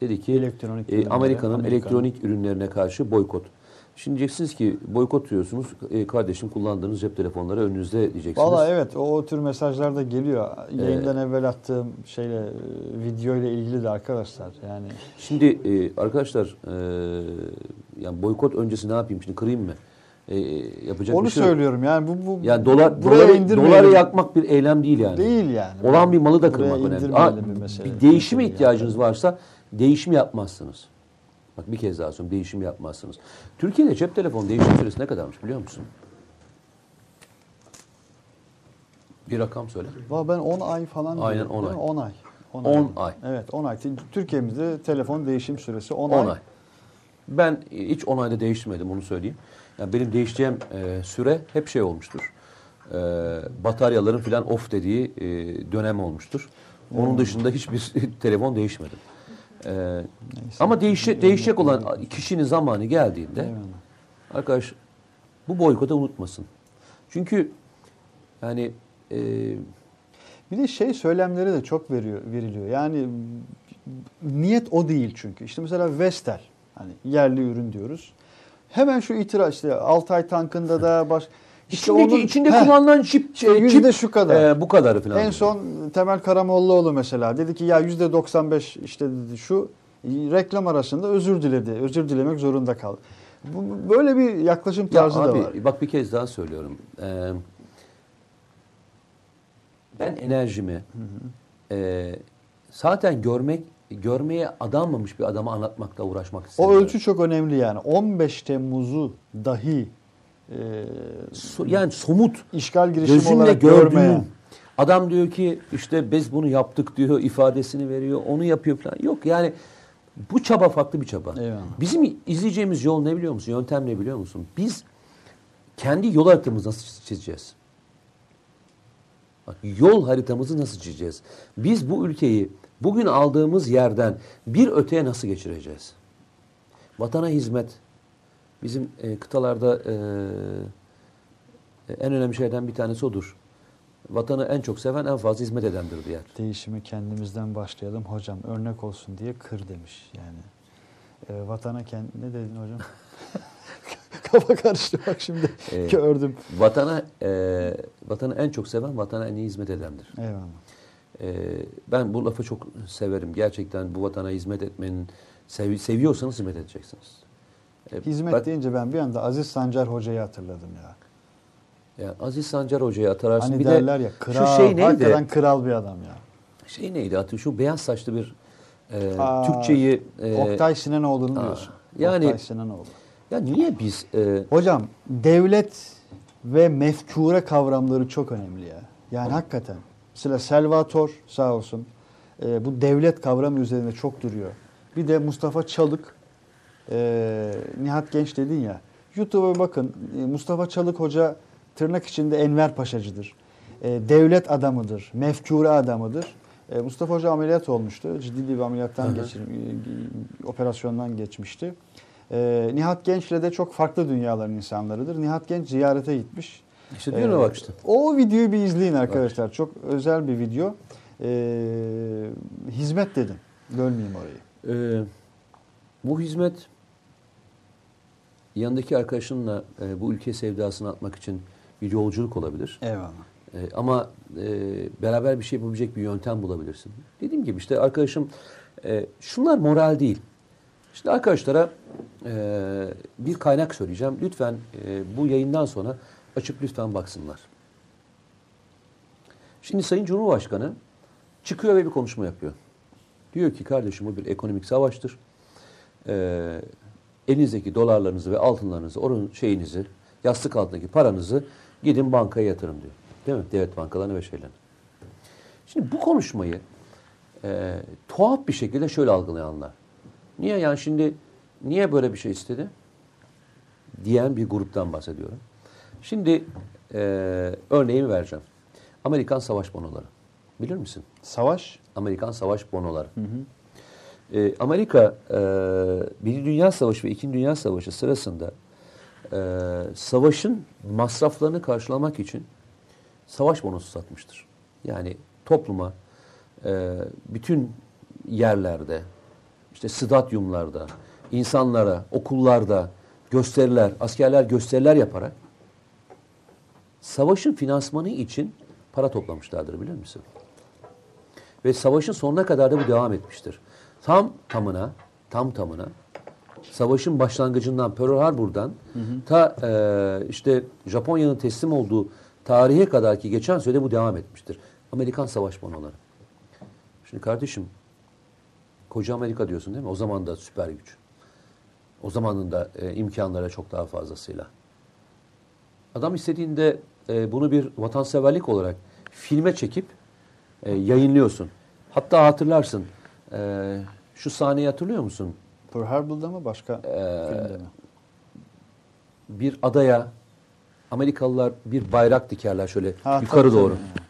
Dedi ki Elektronik e, Amerika'nın Amerika'nın. elektronik ürünlerine karşı boykot. Şimdi diyeceksiniz ki boykot diyorsunuz, e, kardeşim kullandığınız cep telefonları önünüzde diyeceksiniz. Valla evet o, o tür mesajlar da geliyor. Yayından evvel attığım şeyle e, video ile ilgili de arkadaşlar yani Şimdi e, arkadaşlar e, yani boykot öncesi ne yapayım şimdi kırayım mı? E, yapacak onu bir şey yok. söylüyorum yani bu bu Yani dolar, doları, doları yakmak bir eylem değil yani. değil yani. Olan bir malı da kırmak önemli. Aa, bir mesele. bir değişime ihtiyacınız yani. varsa değişim yapmazsınız. Bak bir kez daha söylüyorum değişim yapmazsınız. Türkiye'de cep telefonu değişim süresi ne kadarmış biliyor musun? Bir rakam söyle. Valla ben 10 ay falan Aynen, diyorum, 10 değil mi? ay. 10 ay. 10 ay. Evet 10 ay. Türkiye'mizde telefon değişim süresi 10, 10 ay. Ben hiç 10 ayda değiştirmedim onu söyleyeyim. Yani benim değişeceğim e, süre hep şey olmuştur. E, bataryaların filan off dediği e, dönem olmuştur. Onun dışında hiçbir [laughs] telefon değişmedim. E, ama değişe, değişecek olan kişinin zamanı geldiğinde Eyvallah. arkadaş bu boykotu unutmasın. Çünkü yani e, Bir de şey söylemleri de çok veriyor veriliyor. Yani niyet o değil çünkü. İşte mesela Vestel hani yerli ürün diyoruz. Hemen şu itiraz işte Altay tankında da baş işte içindeki, onun- içinde Heh, kullanılan çip, e, yüzde şu kadar. e, bu kadarı falan. En son Temel Karamollaoğlu mesela dedi ki ya yüzde 95 işte dedi şu reklam arasında özür diledi. Özür dilemek zorunda kaldı. Bu, böyle bir yaklaşım Ya tarzı da abi, var. Bak bir kez daha söylüyorum. Ee, ben enerjimi e, zaten görmek görmeye adanmamış bir adama anlatmakla uğraşmak O istemiyorum. ölçü çok önemli yani. 15 Temmuz'u dahi e, So- yani somut işgal girişimi gözümle olarak gördüğüm görmeyen. adam diyor ki işte biz bunu yaptık diyor ifadesini veriyor onu yapıyor falan. Yok yani bu çaba farklı bir çaba. Eyvallah. Bizim izleyeceğimiz yol ne biliyor musun? Yöntem ne biliyor musun? Biz kendi yol haritamızı nasıl çizeceğiz? Bak, yol haritamızı nasıl çizeceğiz? Biz bu ülkeyi bugün aldığımız yerden bir öteye nasıl geçireceğiz? Vatana hizmet bizim e, kıtalarda e, en önemli şeylerden bir tanesi odur. Vatanı en çok seven, en fazla hizmet edendir diye. Değişimi kendimizden başlayalım hocam. Örnek olsun diye kır demiş yani. E, vatana kend ne dedin hocam? [laughs] Kafa karıştı bak şimdi Ee, gördüm. Vatana e, vatanı en çok seven, vatana en iyi hizmet edendir. Eyvallah. E, ben bu lafı çok severim. Gerçekten bu vatana hizmet etmenin sevi- seviyorsanız hizmet edeceksiniz. E, Hizmet ben- deyince ben bir anda Aziz Sancar hocayı hatırladım ya. ya Aziz Sancar Hoca'yı hatırlarsın. Hani bir derler de ya kral, şu şey neydi? hakikaten kral bir adam ya. Şey neydi? Hatır şu beyaz saçlı bir e, Aa, Türkçeyi e, Oktay Sinanoğlu'nu diyorsun. yani- Oktay Sinanoğlu. ya niye biz e, Hocam devlet ve mefkure kavramları çok önemli ya. Yani hakikaten. Mesela Selvator sağ olsun e, bu devlet kavramı üzerinde çok duruyor. Bir de Mustafa Çalık, e, Nihat Genç dedin ya. YouTube'a bakın e, Mustafa Çalık Hoca tırnak içinde Enver Paşacıdır. E, devlet adamıdır, mefkure adamıdır. E, Mustafa Hoca ameliyat olmuştu. Ciddi bir ameliyattan geçir, e, operasyondan geçmişti. E, Nihat Genç'le de çok farklı dünyaların insanlarıdır. Nihat Genç ziyarete gitmiş. İşte diyorum Ee, bak işte. O videoyu bir izleyin arkadaşlar. Çok özel bir video. Ee, hizmet dedim. Bölmeyeyim orayı. Ee, bu hizmet yanındaki arkadaşınla e, bu ülke sevdasını atmak için bir yolculuk olabilir. Eyvallah. E, ama e, beraber bir şey yapabilecek bir yöntem bulabilirsin. Dediğim gibi işte arkadaşım e, şunlar moral değil. Şimdi arkadaşlara e, bir kaynak söyleyeceğim. Lütfen e, bu yayından sonra açıp lütfen baksınlar. Şimdi Sayın Cumhurbaşkanı çıkıyor ve bir konuşma yapıyor. Diyor ki kardeşim bu bir ekonomik savaştır. Ee, elinizdeki dolarlarınızı ve altınlarınızı, onun şeyinizi, yastık altındaki paranızı gidin bankaya yatırın diyor. Değil mi? Devlet bankalarına ve şeylerine. Şimdi bu konuşmayı e, tuhaf bir şekilde şöyle algılayanlar. Niye yani şimdi niye böyle bir şey istedi? Diyen bir gruptan bahsediyorum. Şimdi e, örneğimi vereceğim. Amerikan savaş bonoları. Bilir misin? Savaş. Amerikan savaş bonoları. Ee, Amerika e, Birinci Dünya Savaşı ve İkinci Dünya Savaşı sırasında e, savaşın masraflarını karşılamak için savaş bonosu satmıştır. Yani topluma e, bütün yerlerde, işte stadyumlarda, insanlara, okullarda gösteriler, askerler gösteriler yaparak savaşın finansmanı için para toplamışlardır bilir misin? Ve savaşın sonuna kadar da bu devam etmiştir. Tam tamına, tam tamına savaşın başlangıcından Pearl Harbor'dan ta e, işte Japonya'nın teslim olduğu tarihe kadar ki geçen sürede bu devam etmiştir. Amerikan savaş bonoları. Şimdi kardeşim koca Amerika diyorsun değil mi? O zaman da süper güç. O zamanın da e, imkanlara çok daha fazlasıyla. Adam istediğinde e, bunu bir vatanseverlik olarak filme çekip e, yayınlıyorsun. Hatta hatırlarsın. e, şu sahneyi hatırlıyor musun? Pearl Harbor'da mı başka Ee, filmde mi? Bir adaya Amerikalılar bir bayrak dikerler şöyle Ha, yukarı doğru. tabii.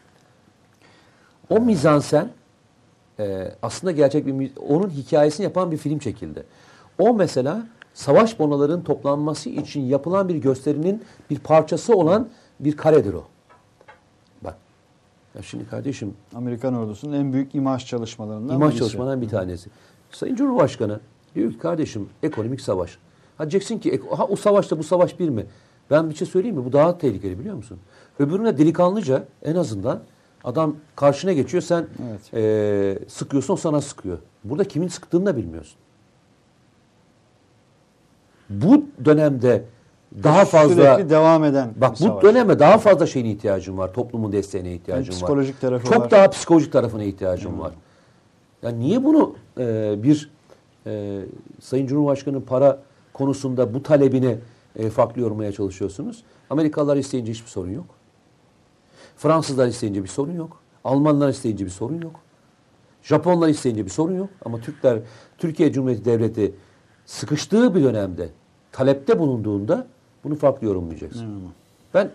O mizansen e, aslında gerçek bir onun hikayesini yapan bir film çekildi. O mesela savaş bonoların toplanması için yapılan bir gösterinin bir parçası olan bir karedir o. Bak. Ya şimdi kardeşim Amerikan ordusunun en büyük imaj çalışmalarından İmaj birisi. çalışmalarından bir tanesi. Sayın Cumhurbaşkanı diyor ki kardeşim ekonomik savaş. Ha diyeceksin ki ek- ha, o savaşta bu savaş bir mi? Ben bir şey söyleyeyim mi? Bu daha tehlikeli biliyor musun? Öbürüne delikanlıca en azından Adam karşına geçiyor sen Evet. e, sıkıyorsun o sana sıkıyor. Burada kimin sıktığını da bilmiyorsun. Bu dönemde daha fazla Sürekli devam eden bak bu döneme daha fazla şeyin ihtiyacım var. Toplumun desteğine ihtiyacım var. psikolojik tarafı Çok var. daha psikolojik tarafına ihtiyacım var. Ya niye bunu e, bir e, Sayın Cumhurbaşkanı'nın para konusunda bu talebini e, farklı yormaya çalışıyorsunuz? Amerikalılar isteyince hiçbir sorun yok. Fransızlar isteyince bir sorun yok. Almanlar isteyince bir sorun yok. Japonlar isteyince bir sorun yok. Ama Türkler, Türkiye Cumhuriyeti Devleti sıkıştığı bir dönemde talepte bulunduğunda bunu farklı yorumlayacaksın. Ben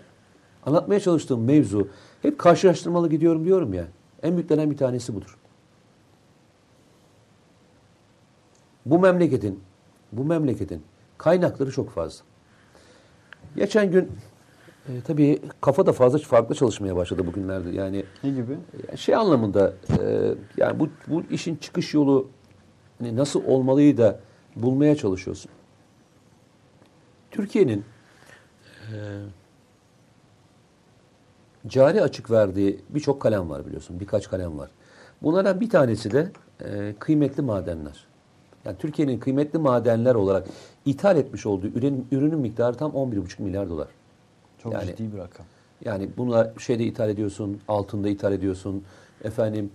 anlatmaya çalıştığım mevzu hep karşılaştırmalı gidiyorum diyorum ya. En büyüklerinden bir tanesi budur. Bu memleketin bu memleketin kaynakları çok fazla. Geçen gün e, tabii kafa da fazla farklı çalışmaya başladı bugünlerde. Yani Ne gibi? şey anlamında e, yani bu bu işin çıkış yolu hani nasıl olmalıyı da bulmaya çalışıyorsun. Türkiye'nin e, cari açık verdiği birçok kalem var biliyorsun. Birkaç kalem var. Bunlardan bir tanesi de e, kıymetli madenler. Yani Türkiye'nin kıymetli madenler olarak ithal etmiş olduğu ürün, ürünün miktarı tam 11,5 milyar dolar. Çok Yani- ciddi bir rakam. Yani buna şeyde ithal ediyorsun, altında ithal ediyorsun, efendim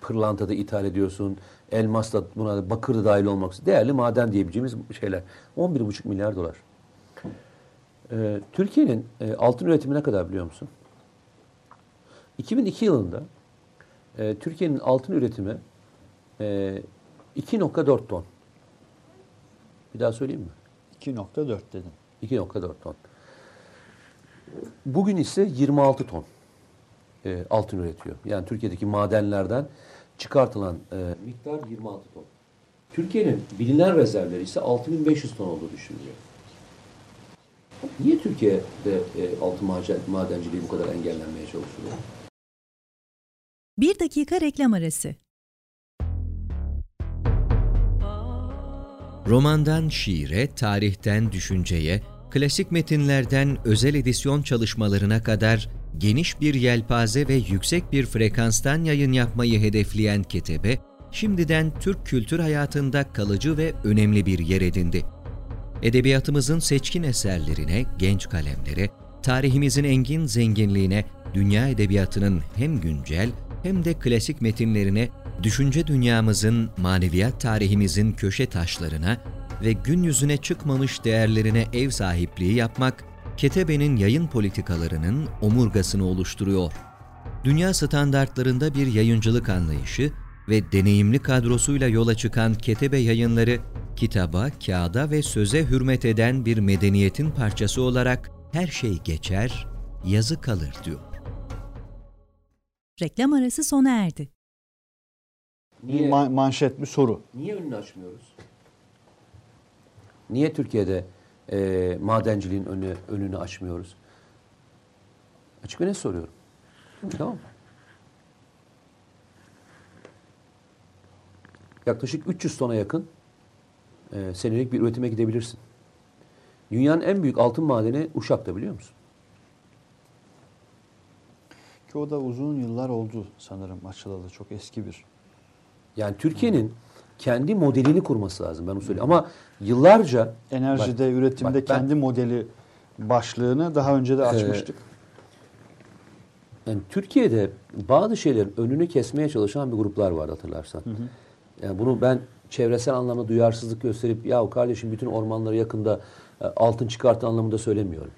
pırlanta da ithal ediyorsun, elmas da buna bakır da dahil olmak üzere değerli maden diyebileceğimiz şeyler. 11,5 milyar dolar. Ee, Türkiye'nin e, altın üretimi ne kadar biliyor musun? 2002 yılında e, Türkiye'nin altın üretimi e, 2.4 ton. Bir daha söyleyeyim mi? 2.4 dedim. 2.4 ton. Bugün ise 26 ton e, altın üretiyor. Yani Türkiye'deki madenlerden çıkartılan e, miktar 26 ton. Türkiye'nin bilinen rezervleri ise 6500 ton olduğu düşünülüyor. Niye Türkiye'de e, altın maden- madenciliği bu kadar engellenmeye çalışılıyor? Bir dakika reklam arası. Romandan şiire, tarihten düşünceye, klasik metinlerden özel edisyon çalışmalarına kadar geniş bir yelpaze ve yüksek bir frekanstan yayın yapmayı hedefleyen Ketebe, şimdiden Türk kültür hayatında kalıcı ve önemli bir yer edindi. Edebiyatımızın seçkin eserlerine, genç kalemlere, tarihimizin engin zenginliğine, dünya edebiyatının hem güncel hem de klasik metinlerine, düşünce dünyamızın, maneviyat tarihimizin köşe taşlarına ve gün yüzüne çıkmamış değerlerine ev sahipliği yapmak, Ketebe'nin yayın politikalarının omurgasını oluşturuyor. Dünya standartlarında bir yayıncılık anlayışı ve deneyimli kadrosuyla yola çıkan Ketebe yayınları, kitaba, kağıda ve söze hürmet eden bir medeniyetin parçası olarak her şey geçer, yazı kalır diyor. Reklam arası sona erdi. Bir Niye, ma- manşet bir soru. niye önünü açmıyoruz? Niye Türkiye'de e, madenciliğin önü, önünü açmıyoruz? Açık ve net soruyorum. Tamam mı? Yaklaşık 300 tona yakın e, senelik bir üretime gidebilirsin. Dünyanın en büyük altın madeni Uşak'ta biliyor musun? Ki o da uzun yıllar oldu sanırım açılalı. Çok eski bir. Yani Türkiye'nin kendi modelini kurması lazım ben onu söyleyeyim. Ama yıllarca Enerjide, Bak, üretimde bak ben- kendi modeli başlığını daha önce de açmıştık. Yani Türkiye'de bazı şeylerin önünü kesmeye çalışan bir gruplar var hatırlarsan. Yani bunu ben çevresel anlamda duyarsızlık gösterip ya kardeşim bütün ormanları yakında e, altın çıkartı anlamında söylemiyorum.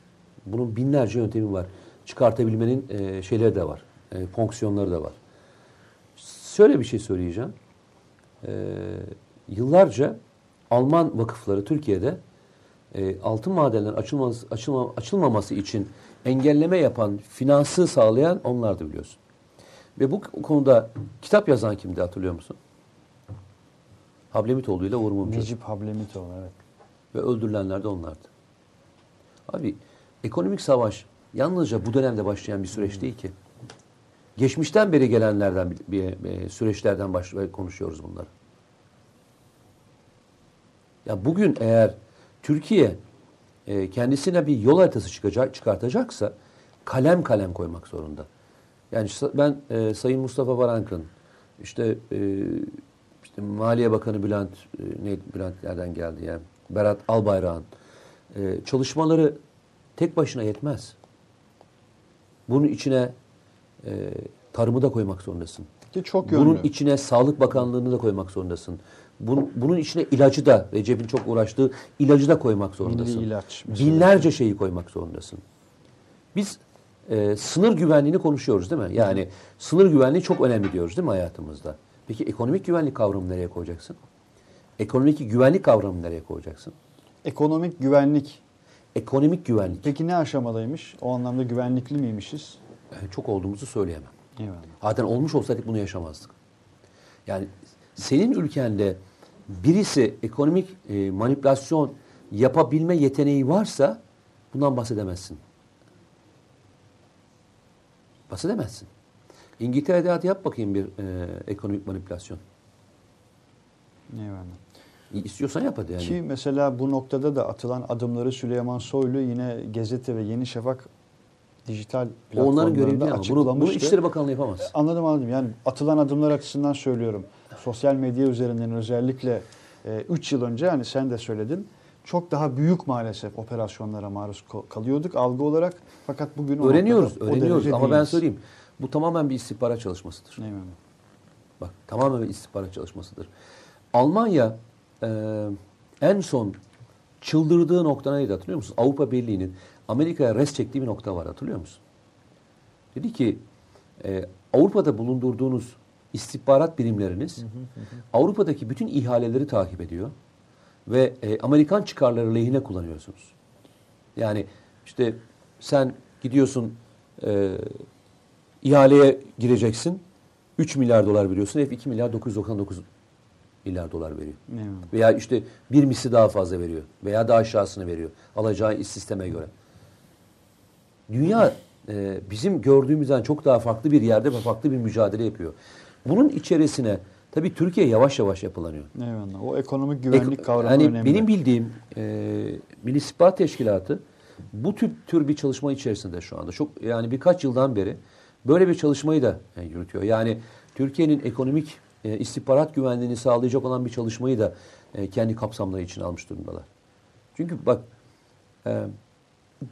Bunun binlerce yöntemi var. Çıkartabilmenin e, şeyleri de var. E, fonksiyonları da var. Şöyle bir şey söyleyeceğim. E, yıllarca Alman vakıfları Türkiye'de e, altın madenlerin açılması, açılma, açılmaması için engelleme yapan, finansı sağlayan onlardı biliyorsun. Ve bu konuda kitap yazan kimdi hatırlıyor musun? Hablemitoğlu ile Uğur Mumcu. Necip Hablemitoğlu evet. Ve öldürülenler de onlardı. Abi ekonomik savaş yalnızca bu dönemde başlayan bir süreç değil ki. Geçmişten beri gelenlerden bir, bir- süreçlerden baş, konuşuyoruz bunları. Ya bugün eğer Türkiye e, kendisine bir yol haritası çıkacak, çıkartacaksa kalem kalem koymak zorunda. Yani ben e, Sayın Mustafa Varank'ın işte e, Maliye Bakanı Bülent e, ne Bülent nereden geldi yani Berat Albayrak'ın e, çalışmaları tek başına yetmez. Bunun içine e, tarımı da koymak zorundasın. Ki çok yönlü. Bunun içine Sağlık Bakanlığı'nı da koymak zorundasın. Bunun, bunun içine ilacı da, Recep'in çok uğraştığı ilacı da koymak zorundasın. Milli ilaç mesela. Binlerce şeyi koymak zorundasın. Biz e, sınır güvenliğini konuşuyoruz değil mi? Yani sınır güvenliği çok önemli diyoruz değil mi hayatımızda? Peki ekonomik güvenlik kavramını nereye koyacaksın? Ekonomik güvenlik kavramını nereye koyacaksın? Ekonomik güvenlik. Ekonomik güvenlik. Peki ne aşamadaymış? O anlamda güvenlikli miymişiz? E, çok olduğumuzu söyleyemem. Eyvallah. Zaten olmuş olsaydık bunu yaşamazdık. Yani senin ülkende birisi ekonomik e, manipülasyon yapabilme yeteneği varsa bundan bahsedemezsin. Bahsedemezsin. İngiltere'de hadi yap bakayım bir e, ekonomik manipülasyon. Eyvallah. İstiyorsan yap hadi yani. Ki mesela bu noktada da atılan adımları Süleyman Soylu yine Gazete ve Yeni Şafak dijital Onların değil ama bunu, bunu. İçişleri Bakanlığı yapamaz. Anladım anladım. Yani atılan adımlar açısından söylüyorum. Sosyal medya üzerinden özellikle 3 yıl önce hani sen de söyledin. Çok daha büyük maalesef operasyonlara maruz kalıyorduk algı olarak. Fakat bugün Öğreniyoruz, noktada öğreniyoruz ama ben değiliz. söyleyeyim. Bu tamamen bir istihbarat çalışmasıdır. Eyvallah. Bak tamamen bir istihbarat çalışmasıdır. Almanya e, en son çıldırdığı nokta neydi hatırlıyor musun? Avrupa Birliği'nin Amerika'ya res çektiği bir nokta var hatırlıyor musun? Dedi ki e, Avrupa'da bulundurduğunuz istihbarat birimleriniz Avrupa'daki bütün ihaleleri takip ediyor ve e, Amerikan çıkarları lehine kullanıyorsunuz. Yani işte sen gidiyorsun e, ihaleye gireceksin. 3 milyar dolar veriyorsun. Hep 2 milyar 999 milyar dolar veriyor. Eyvallah. Veya işte bir misli daha fazla veriyor. Veya daha aşağısını veriyor. Alacağı iş sisteme göre. Dünya e, bizim gördüğümüzden çok daha farklı bir yerde ve farklı bir mücadele yapıyor. Bunun içerisine tabii Türkiye yavaş yavaş yapılanıyor. Eyvallah. O ekonomik güvenlik Ek- kavramı yani önemli. Benim bildiğim e, Milli İstihbarat Teşkilatı bu tür tür bir çalışma içerisinde şu anda. Çok yani birkaç yıldan beri böyle bir çalışmayı da e, yürütüyor. Yani Türkiye'nin ekonomik e, istihbarat güvenliğini sağlayacak olan bir çalışmayı da e, kendi kapsamları için almış durumdalar. Çünkü bak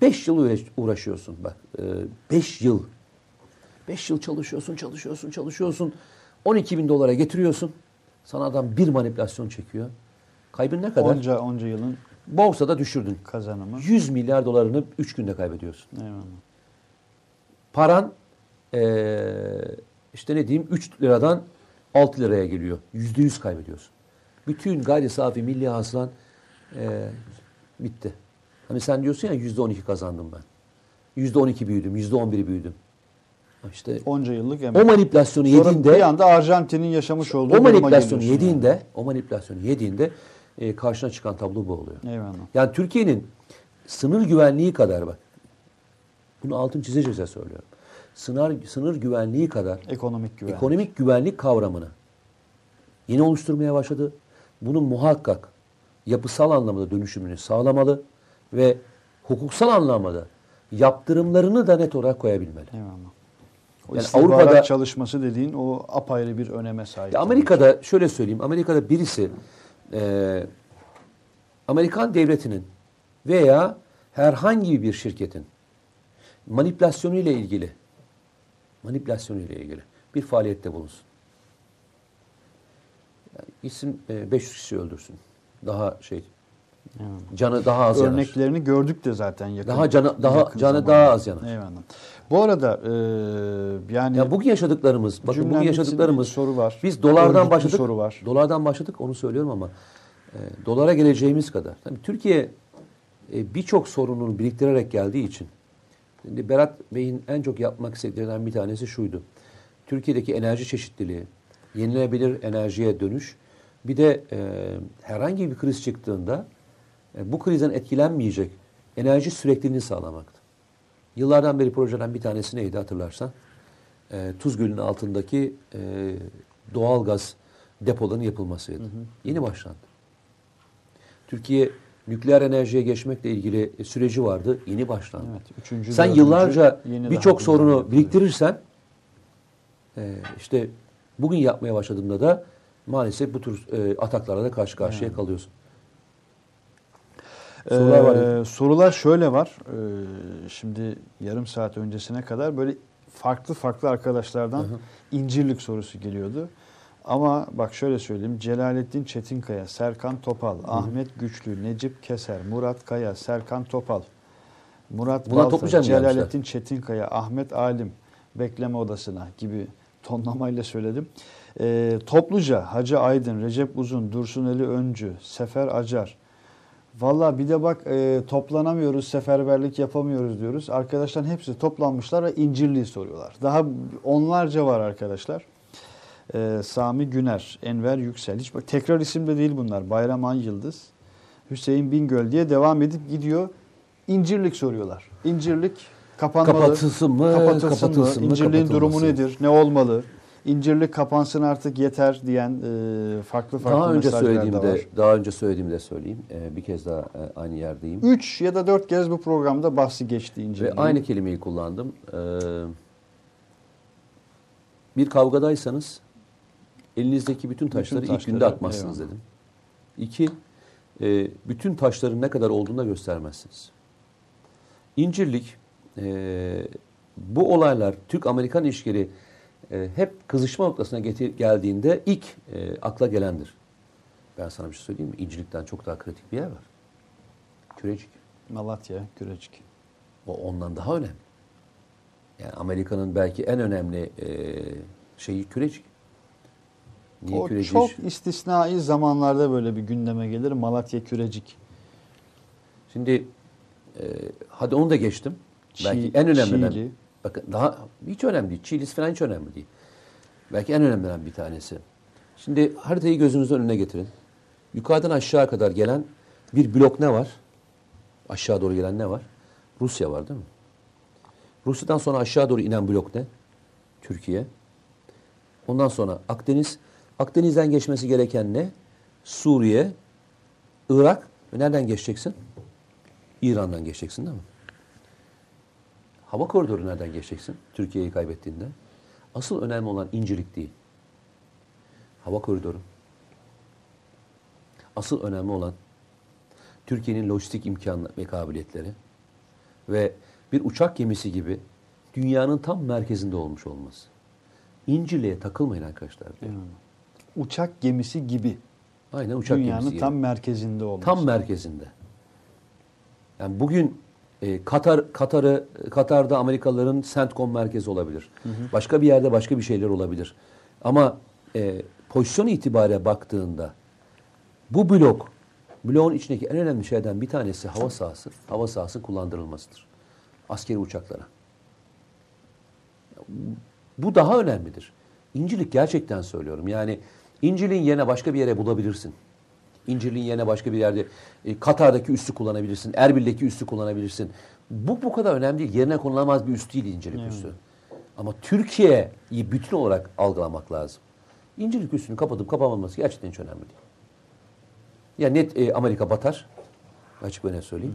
5 yıl uğraş- uğraşıyorsun bak 5 yıl 5 yıl çalışıyorsun çalışıyorsun çalışıyorsun 12 bin dolara getiriyorsun sana adam bir manipülasyon çekiyor kaybın ne kadar? onca onca yılın Borsada düşürdün. kazanımı. 100 milyar dolarını 3 günde kaybediyorsun. Eyvallah. Paran eee, işte ne diyeyim 3 liradan 6 liraya geliyor. %100 kaybediyorsun. Bütün gayri safi milli hasılan eee, bitti. Hani sen diyorsun ya %12 kazandım ben. %12 büyüdüm, %11 büyüdüm. İşte Onca yıllık emek. o manipülasyonu Sonra yediğinde bir anda Arjantin'in yaşamış olduğu o manipülasyonu yediğinde o manipülasyonu yediğinde e, karşına çıkan tablo bu oluyor. yani. Eyvallah. Yani Türkiye'nin sınır güvenliği kadar bak. Bunu altın çize çize söylüyorum. Sınır, sınır güvenliği kadar Ekonomik güvenlik. ekonomik güvenlik kavramını yeni oluşturmaya başladı. Bunun muhakkak yapısal anlamda dönüşümünü sağlamalı ve hukuksal anlamda yaptırımlarını da net olarak koyabilmeli. Eyvallah. O Yani Avrupa'da- çalışması dediğin o apayrı bir öneme sahip. Amerika'da şöyle söyleyeyim. Amerika'da birisi e, Amerikan devletinin veya herhangi bir şirketin manipülasyonu ile ilgili manipülasyonu ile ilgili bir faaliyette bulunsun. Yani gitsin e, 500 kişi öldürsün. Daha şey Eyvallah. canı daha az yanar. Örneklerini gördük de zaten yakın. Daha canı daha yakın canı zamanda. daha az yanar. Eyvallah. Bu arada e, yani Ya bugün yaşadıklarımız, bakın bugün yaşadıklarımız soru var. Biz dolardan Örgütlü başladık. soru var. Dolardan başladık onu söylüyorum ama e, dolara geleceğimiz kadar. Tabii Türkiye e, birçok sorununu biriktirerek geldiği için şimdi Berat Bey'in en çok yapmak istediklerinden bir tanesi şuydu. Türkiye'deki enerji çeşitliliği, yenilenebilir enerjiye dönüş, bir de e, herhangi bir kriz çıktığında e, bu krizden etkilenmeyecek enerji sürekliliğini sağlamaktı. Yıllardan beri projeden bir tanesi neydi hatırlarsan? E, Tuz Gölü'nün altındaki e, doğal gaz depolarının yapılmasıydı. Yeni başlandı. Türkiye nükleer enerjiye geçmekle ilgili e, süreci vardı. Yeni başlandı. Evet, üçüncü, Sen yıllarca birçok sorunu biriktirirsen e, işte bugün yapmaya başladığımda da maalesef bu tür e, ataklarla da karşı karşıya kalıyorsun. Sorular var. Ee, sorular şöyle var. Ee, şimdi yarım saat öncesine kadar böyle farklı farklı arkadaşlardan incirlik sorusu geliyordu. Ama bak şöyle söyleyeyim. Celalettin Çetinkaya, Serkan Topal, Ahmet Güçlü, Necip Keser, Murat Kaya, Serkan Topal, Murat Bunlar Balta? Celalettin Çetinkaya, Ahmet Alim, bekleme odasına gibi tonlamayla söyledim. Ee, topluca Hacı Aydın, Recep Uzun, Dursuneli Öncü, Sefer Acar, Valla bir de bak e, toplanamıyoruz, seferberlik yapamıyoruz diyoruz. Arkadaşların hepsi toplanmışlar ve incirliği soruyorlar. Daha onlarca var arkadaşlar. E, Sami Güner, Enver Yüksel. Hiç bak tekrar isim de değil bunlar. Bayram An Yıldız, Hüseyin Bingöl diye devam edip gidiyor. İncirlik soruyorlar. İncirlik kapanmalı. Kapatılsın mı, Kapatılsın, kapatılsın mı? İncirliğin durumu nedir? Ne olmalı? İncirlik kapansın artık yeter diyen e, farklı farklı Daha önce söylediğimde, var. daha önce söylediğimi de söyleyeyim. E, bir kez daha e, aynı yerdeyim. 3 ya da 4 kez bu programda bahsi geçti Ve incirliğin. aynı kelimeyi kullandım. Ee, bir kavgadaysanız elinizdeki bütün taşları, ilk taşları, günde atmazsınız eyvallah. dedim. İki, e, bütün taşların ne kadar olduğunu da göstermezsiniz. İncirlik, e, bu olaylar Türk-Amerikan ilişkileri e, hep kızışma noktasına getir, geldiğinde ilk e, akla gelendir. Ben sana bir şey söyleyeyim mi? İncirlikten çok daha kritik bir yer var. Kürecik. Malatya, Kürecik. O ondan daha önemli. Yani Amerika'nın belki en önemli e, şeyi kürecik. Niye o kürecik? çok istisnai zamanlarda böyle bir gündeme gelir. Malatya, Kürecik. Şimdi e, hadi onu da geçtim. Çi- belki en. Çiğli. Bakın daha hiç önemli değil. Çiğlis falan hiç önemli değil. Belki en önemlilerinden bir tanesi. Şimdi haritayı gözünüzün önüne getirin. Yukarıdan aşağı kadar gelen bir blok ne var? Aşağı doğru gelen ne var? Rusya var değil mi? Rusya'dan sonra aşağı doğru inen blok ne? Türkiye. Ondan sonra Akdeniz. Akdeniz'den geçmesi gereken ne? Suriye, Irak nereden geçeceksin? İran'dan geçeceksin değil mi? Hava koridoru nereden geçeceksin? Türkiye'yi kaybettiğinde. Asıl önemli olan incelik değil. Hava koridoru. Asıl önemli olan Türkiye'nin lojistik imkanı ve kabiliyetleri ve bir uçak gemisi gibi dünyanın tam merkezinde olmuş olması. İncirliğe takılmayın arkadaşlar. diyor. Uçak gemisi gibi. Aynen uçak gemisi Dünyanın gibi. tam merkezinde olması. Tam merkezinde. Yani bugün e, Katar Katar'ı Katar'da Amerikalıların CENTCOM merkezi olabilir. Başka bir yerde başka bir şeyler olabilir. Ama e, pozisyon itibariyle baktığında bu blok bloğun içindeki en önemli şeylerden bir tanesi hava sahası. Hava sahası kullandırılmasıdır. Askeri uçaklara. Bu daha önemlidir. İncilik gerçekten söylüyorum. Yani İncirliğin yerine başka bir yere bulabilirsin. İncirliğin yerine başka bir yerde e, Katar'daki üssü kullanabilirsin. Erbil'deki üssü kullanabilirsin. Bu bu kadar önemli değil. Yerine konulamaz bir üs değil İncirlik üssü. Ama Türkiye'yi bütün olarak algılamak lazım. İncirlik üssünü kapatıp kapamaması gerçekten hiç önemli değil. Ya net e, Amerika batar. Açık ve net söyleyeyim.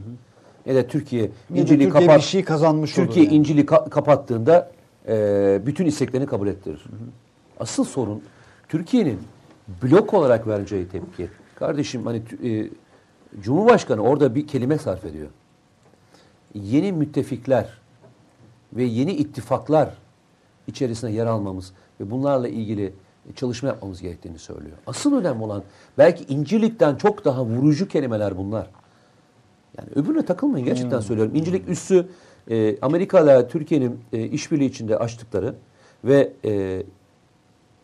Ya da Türkiye Ya da İncirliği Türkiye kapat. bir şey kazanmış Türkiye yani. İncil'i ka- kapattığında e, bütün isteklerini kabul ettirir. Asıl sorun Türkiye'nin blok olarak vereceği tepki. Kardeşim hani e, Cumhurbaşkanı orada bir kelime sarf ediyor. Yeni müttefikler ve yeni ittifaklar içerisine yer almamız ve bunlarla ilgili çalışma yapmamız gerektiğini söylüyor. Asıl önemli olan belki İncirlik'ten çok daha vurucu kelimeler bunlar. Yani öbürüne takılmayın gerçekten söylüyorum. İncilik üssü e, Amerika ile Türkiye'nin e, işbirliği içinde açtıkları ve e,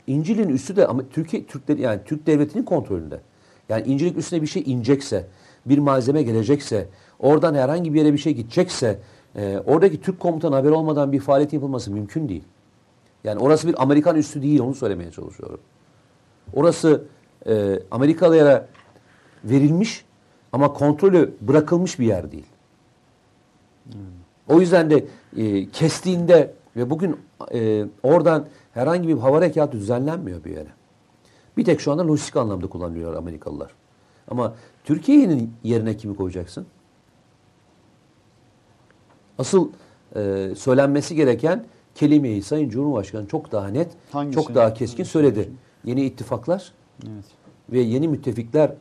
İncil'in üssü de ama Türkiye Türkleri yani Türk devletinin kontrolünde. Yani İncilik üstüne bir şey inecekse, bir malzeme gelecekse, oradan herhangi bir yere bir şey gidecekse, e, oradaki Türk komutan haber olmadan bir faaliyet yapılması mümkün değil. Yani orası bir Amerikan üssü değil, onu söylemeye çalışıyorum. Orası e, Amerikalılara verilmiş ama kontrolü bırakılmış bir yer değil. O yüzden de e, kestiğinde ve bugün e, oradan herhangi bir hava harekatı düzenlenmiyor bir yere. Bir tek şu anda lojistik anlamda kullanılıyor Amerikalılar. Ama Türkiye'nin yerine kimi koyacaksın? Asıl e, söylenmesi gereken kelimeyi Sayın Cumhurbaşkanı çok daha net, Hangisini? çok daha keskin söyledi. Yeni ittifaklar Evet. ve yeni müttefikler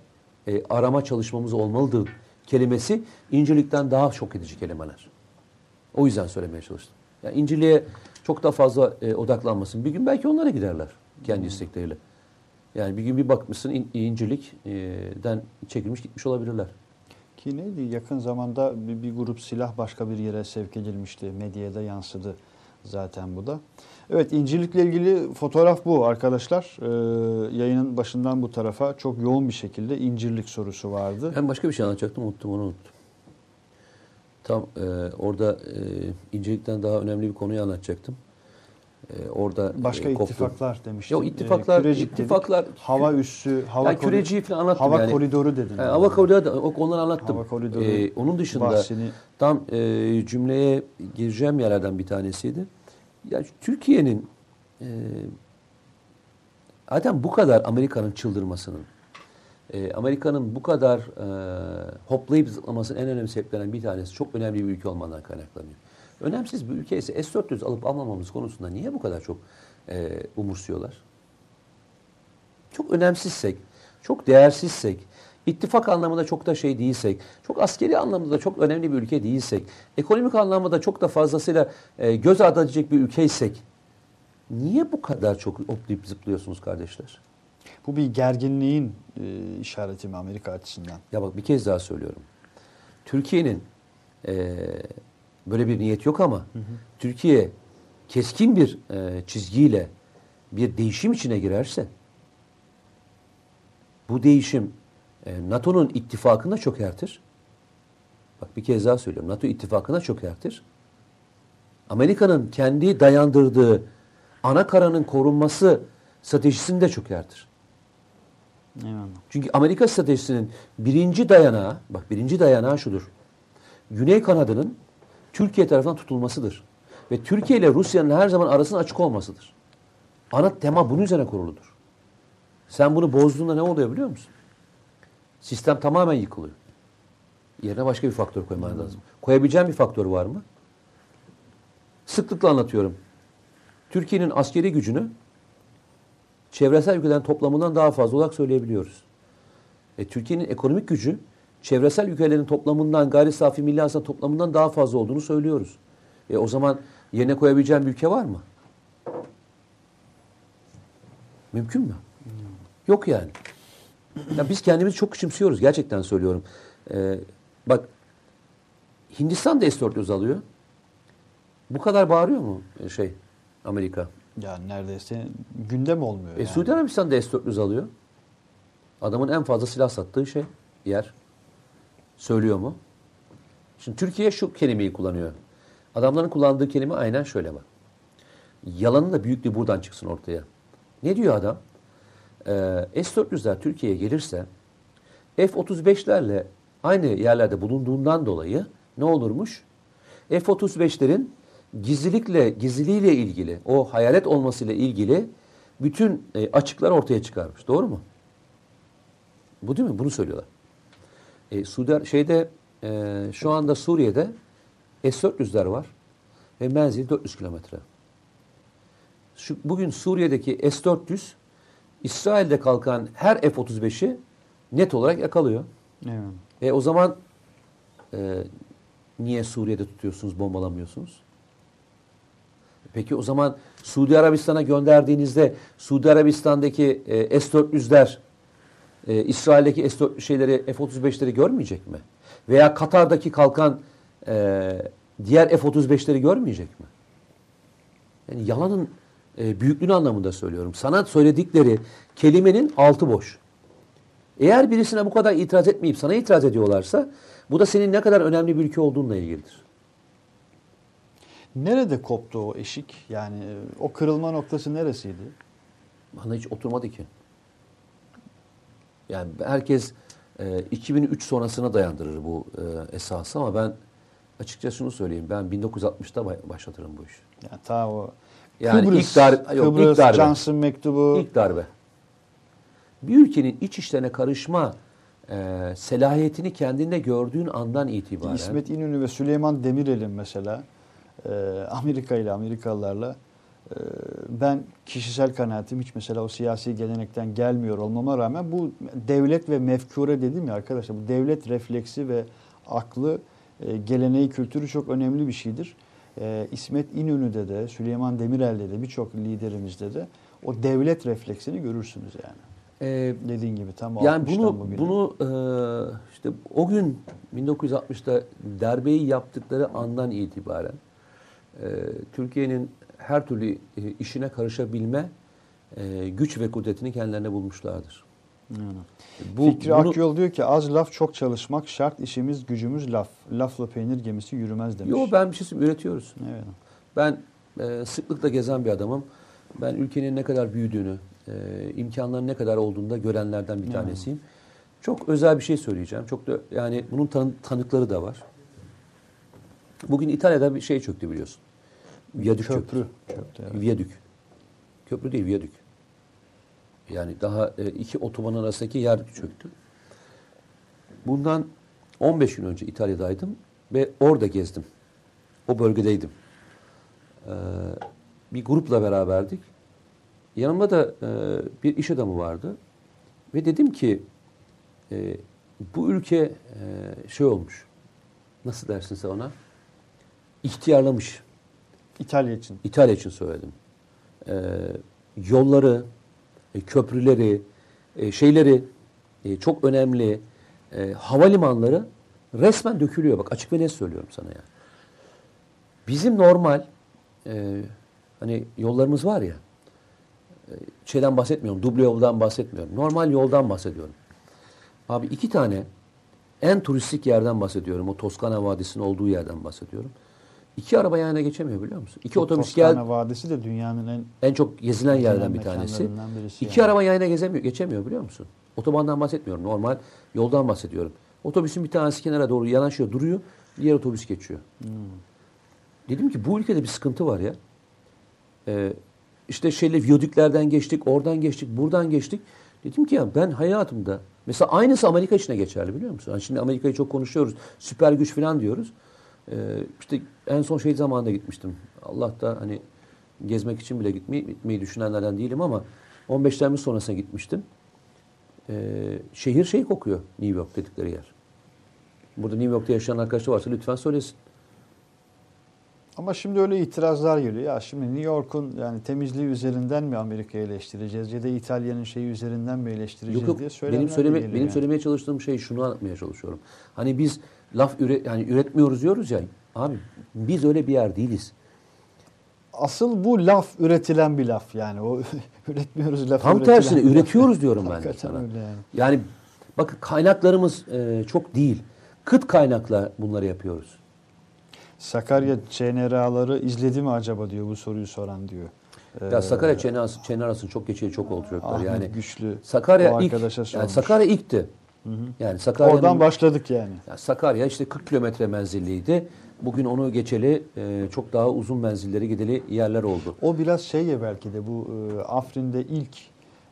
e, arama çalışmamız olmalıdır kelimesi İncirlik'ten daha şok edici kelimeler. O yüzden söylemeye çalıştım. Yani İncirlik'e çok daha fazla e, odaklanmasın. Bir gün belki onlara giderler kendi istekleriyle. Yani bir gün bir bakmışsın İn- İncirlik'den çekilmiş gitmiş olabilirler. Ki neydi? Yakın zamanda bir, bir grup silah başka bir yere sevk edilmişti. Medyada yansıdı zaten bu da. Evet İncirlik'le ilgili fotoğraf bu arkadaşlar. Ee, yayının başından bu tarafa çok yoğun bir şekilde İncirlik sorusu vardı. Ben başka bir şey anlatacaktım unuttum onu unuttum. Tam e, orada e, İncirlik'ten daha önemli bir konuyu anlatacaktım. E, orada Başka e, ittifaklar demiştim. Yok, ittifaklar- Ee, kürecik dedik. ittifaklar- hava üssü, hava, Ya küreciyi falan anlattım hava yani. koridoru dedin. E, hava koridoru da o konuları anlattım. Hava koridoru E, onun dışında bahsini tam e, cümleye gireceğim yerlerden bir tanesiydi. Ya Türkiye'nin e, zaten bu kadar Amerika'nın çıldırmasının, e, Amerika'nın bu kadar e, hoplayıp zıplamasının en önemli sebeplerinden bir tanesi çok önemli bir ülke olmandan kaynaklanıyor. Önemsiz bir ülke ise S-400 alıp almamamız konusunda niye bu kadar çok e, umursuyorlar? Çok önemsizsek, çok değersizsek, ittifak anlamında çok da şey değilsek, çok askeri anlamda da çok önemli bir ülke değilsek, ekonomik anlamda çok da fazlasıyla e, göz ardı edilecek bir ülkeysek, niye bu kadar çok hoplayıp zıplıyorsunuz kardeşler? Bu bir gerginliğin e, işareti mi Amerika açısından? Ya bak bir kez daha söylüyorum. Türkiye'nin e, böyle bir niyet yok ama Türkiye keskin bir e, çizgiyle bir değişim içine girerse bu değişim e, NATO'nun ittifakına çökertir. Bak bir kez daha söylüyorum. NATO ittifakına çökertir. Amerika'nın kendi dayandırdığı ana karanın korunması stratejisini de çökertir. Eyvallah. Çünkü Amerika stratejisinin birinci dayanağı, bak birinci dayanağı şudur. Güney kanadının Türkiye tarafından tutulmasıdır. Ve Türkiye ile Rusya'nın her zaman arasının açık olmasıdır. Ana tema bunun üzerine kuruludur. Sen bunu bozduğunda ne oluyor biliyor musun? Sistem tamamen yıkılıyor. Yerine başka bir faktör koyman lazım. Koyabileceğin bir faktör var mı? Sıklıkla anlatıyorum. Türkiye'nin askeri gücünü çevresel ülkelerin toplamından daha fazla olarak söyleyebiliyoruz. E, Türkiye'nin ekonomik gücü çevresel ülkelerin toplamından, gayri safi milli hasıla toplamından daha fazla olduğunu söylüyoruz. E, o zaman yerine koyabileceğim bir ülke var mı? Mümkün mü? Yok yani. Ya biz kendimizi çok küçümsüyoruz. Gerçekten söylüyorum. E, bak Hindistan da S-400 alıyor. Bu kadar bağırıyor mu e, şey Amerika? Yani neredeyse gündem olmuyor. E, yani. Suudi Arabistan da S-400 alıyor. Adamın en fazla silah sattığı şey yer. Söylüyor mu? Şimdi Türkiye şu kelimeyi kullanıyor. Adamların kullandığı kelime aynen şöyle bak. Yalanın da büyüklüğü buradan çıksın ortaya. Ne diyor adam? Ee, S-400'ler Türkiye'ye gelirse F-35'lerle aynı yerlerde bulunduğundan dolayı ne olurmuş? F-35'lerin gizlilikle, gizliliğiyle ilgili, o hayalet olmasıyla ilgili bütün e, açıklar ortaya çıkarmış. Doğru mu? Bu değil mi? Bunu söylüyorlar. E, Suudi şeyde e, şu anda Suriye'de S-400'ler var ve menzili 400 kilometre. Şu, bugün Suriye'deki S-400 İsrail'de kalkan her F-35'i net olarak yakalıyor. Evet. E o zaman e, niye Suriye'de tutuyorsunuz, bombalamıyorsunuz? Peki o zaman Suudi Arabistan'a gönderdiğinizde Suudi Arabistan'daki e, S-400'ler e, İsrail'deki S-4 şeyleri F-35'leri görmeyecek mi? Veya Katar'daki kalkan e, diğer F-35'leri görmeyecek mi? Yani yalanın e, büyüklüğünü anlamında söylüyorum. Sana söyledikleri kelimenin altı boş. Eğer birisine bu kadar itiraz etmeyip sana itiraz ediyorlarsa bu da senin ne kadar önemli bir ülke olduğunla ilgilidir. Nerede koptu o eşik? Yani e, o kırılma noktası neresiydi? Bana hiç oturmadı ki. Yani herkes e, 2003 sonrasına dayandırır bu e, esası ama ben açıkça şunu söyleyeyim. Ben 1960'ta bay- başlatırım bu işi. Yani ta o Yani Kıbrıs, ilk dar- yok, Kıbrıs, ilk darbe. Johnson mektubu. İlk darbe. Bir ülkenin iç işlerine karışma e, selahiyetini kendinde gördüğün andan itibaren İsmet İnönü ve Süleyman Demirel'in mesela Amerika ile Amerikalılarla e, ben kişisel kanaatim hiç mesela o siyasi gelenekten gelmiyor olmama rağmen bu devlet ve mefkure dedim ya arkadaşlar bu devlet refleksi ve aklı e, geleneği kültürü çok önemli bir şeydir. E, İsmet İnönü'de de Süleyman Demirel'de de birçok liderimizde de o devlet refleksini görürsünüz yani. Ee, Dediğin gibi tam yani 60'tan bunu bugüne. bunu e, işte o gün 1960'ta darbeyi yaptıkları andan itibaren Türkiye'nin her türlü e, işine karışabilme e, güç ve kudretini kendilerine bulmuşlardır. Yani. Bu, Fikri bunu- Akyol diyor ki az laf çok çalışmak şart işimiz gücümüz laf. Lafla peynir gemisi yürümez demiş. Yo ben bir şey üretiyoruz. Evet. Ben e, sıklıkla gezen bir adamım. Ben ülkenin ne kadar büyüdüğünü, e, imkanların ne kadar olduğunu da görenlerden bir tanesiyim. Çok özel bir şey söyleyeceğim. Çok da yani bunun tanı- tanıkları da var. Bugün İtalya'da bir şey çöktü biliyorsun. Viyadük Köprü. çöktü. Çöktü, evet. Viyadük. Köprü değil, viyadük. Yani daha e, iki otoban arasındaki yer çöktü. Bundan 15 gün önce İtalya'daydım ve orada gezdim. O bölgedeydim. Ee, bir grupla beraberdik. Yanımda da e, bir iş adamı vardı. Ve dedim ki e, bu ülke e, şey olmuş. Nasıl dersin sen ona? İhtiyarlamış. İtalya için. İtalya için söyledim. Ee, yolları, e, köprüleri, e, şeyleri e, çok önemli. E, havalimanları resmen dökülüyor. Bak açık ve net söylüyorum sana ya. Bizim normal e, hani yollarımız var ya e, şeyden bahsetmiyorum. Duble yoldan bahsetmiyorum. Normal yoldan bahsediyorum. Abi iki tane en turistik yerden bahsediyorum. O Toskana Vadisi'nin olduğu yerden bahsediyorum. İki araba yan yana geçemiyor biliyor musun? İki otobüs gel Vadisi de dünyanın en en çok gezilen yerden bir tanesi. İki yani. araba yan yana gezemiyor, geçemiyor biliyor musun? Otobandan bahsetmiyorum. Normal yoldan bahsediyorum. Otobüsün bir tanesi kenara doğru yanaşıyor, duruyor. Diğer otobüs geçiyor. Hmm. Dedim ki bu ülkede bir sıkıntı var ya. Ee, işte şeyle viyadüklerden geçtik, oradan geçtik, buradan geçtik. Dedim ki ya ben hayatımda mesela aynısı Amerika için de geçerli biliyor musun? Hani şimdi Amerika'yı çok konuşuyoruz. Süper güç falan diyoruz. Ee, işte en son şey zamanında gitmiştim. Allah da hani gezmek için bile gitmeyi, gitmeyi düşünenlerden değilim ama 15 Temmuz sonrasına gitmiştim. Ee, şehir şey kokuyor New York dedikleri yer. Burada New York'ta yaşayan arkadaşlar varsa lütfen söylesin. Ama şimdi öyle itirazlar geliyor. Ya şimdi New York'un yani temizliği üzerinden mi Amerika'yı eleştireceğiz ya da İtalya'nın şeyi üzerinden mi eleştireceğiz Yok yok diye söylemler benim söyleme benim yani. söylemeye çalıştığım şey şunu anlatmaya çalışıyorum. Hani biz laf üre, yani üretmiyoruz diyoruz ya. Abi biz öyle bir yer değiliz. Asıl bu laf üretilen bir laf yani. O [laughs] üretmiyoruz lafı Tam tersine üretiyoruz diyorum ben de sana. öyle yani. Yani bakın kaynaklarımız e, çok değil. Kıt kaynakla bunları yapıyoruz. Sakarya CNRA'ları izledi mi acaba diyor bu soruyu soran diyor. Ya Ee, Sakarya çene arası, çene arasının çok geçeli çok oldu çocuklar. Ahmet Yani Güçlü Sakarya ilk yani. Sakarya ilkti. Yani Sakarya Oradan başladık yani. Ya Sakarya işte 40 kilometre menzilliydi. Bugün onu geçeli e, çok daha uzun menzilleri gideli yerler oldu. O biraz şey ya belki de bu e, Afrin'de ilk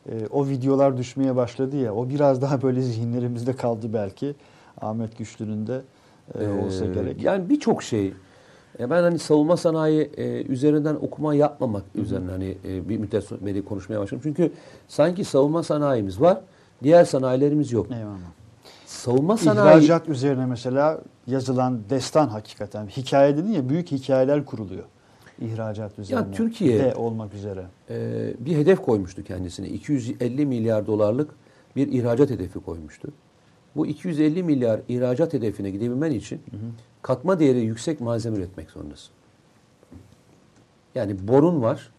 e, o videolar düşmeye başladı ya. O biraz daha böyle [laughs] zihinlerimizde kaldı belki. Ahmet Güçlü'nün de e, olsa Ee, gerek. Yani birçok şey. E, ben hani savunma sanayi e, üzerinden okuma yapmamak üzerine hani e, bir müddet beri konuşmaya başladım. Çünkü sanki savunma sanayimiz var, diğer sanayilerimiz yok. Eyvallah. Savunma sanayi İhracat üzerine mesela yazılan destan hakikaten. Hikaye dedin ya büyük hikayeler kuruluyor. İhracat üzerine. Türkiye- de olmak üzere. e, bir hedef koymuştu kendisine. 250 milyar dolarlık bir ihracat hedefi koymuştu. Bu 250 milyar ihracat hedefine gidebilmen için katma değeri yüksek malzeme üretmek zorundasın. Yani borun var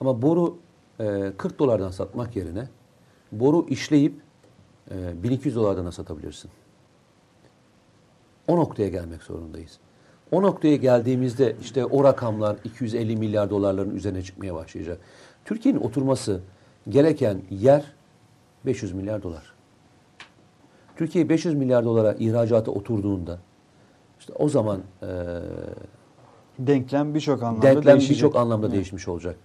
ama boru e, 40 dolardan satmak yerine boru işleyip e, 1200 dolardan da satabilirsin. O noktaya gelmek zorundayız. O noktaya geldiğimizde işte o rakamlar 250 milyar dolarların üzerine çıkmaya başlayacak. Türkiye'nin oturması gereken yer 500 milyar dolar. Türkiye 500 milyar dolara ihracata oturduğunda işte o zaman e, Denklem birçok anlamda denklem birçok anlamda Evet. değişmiş olacak.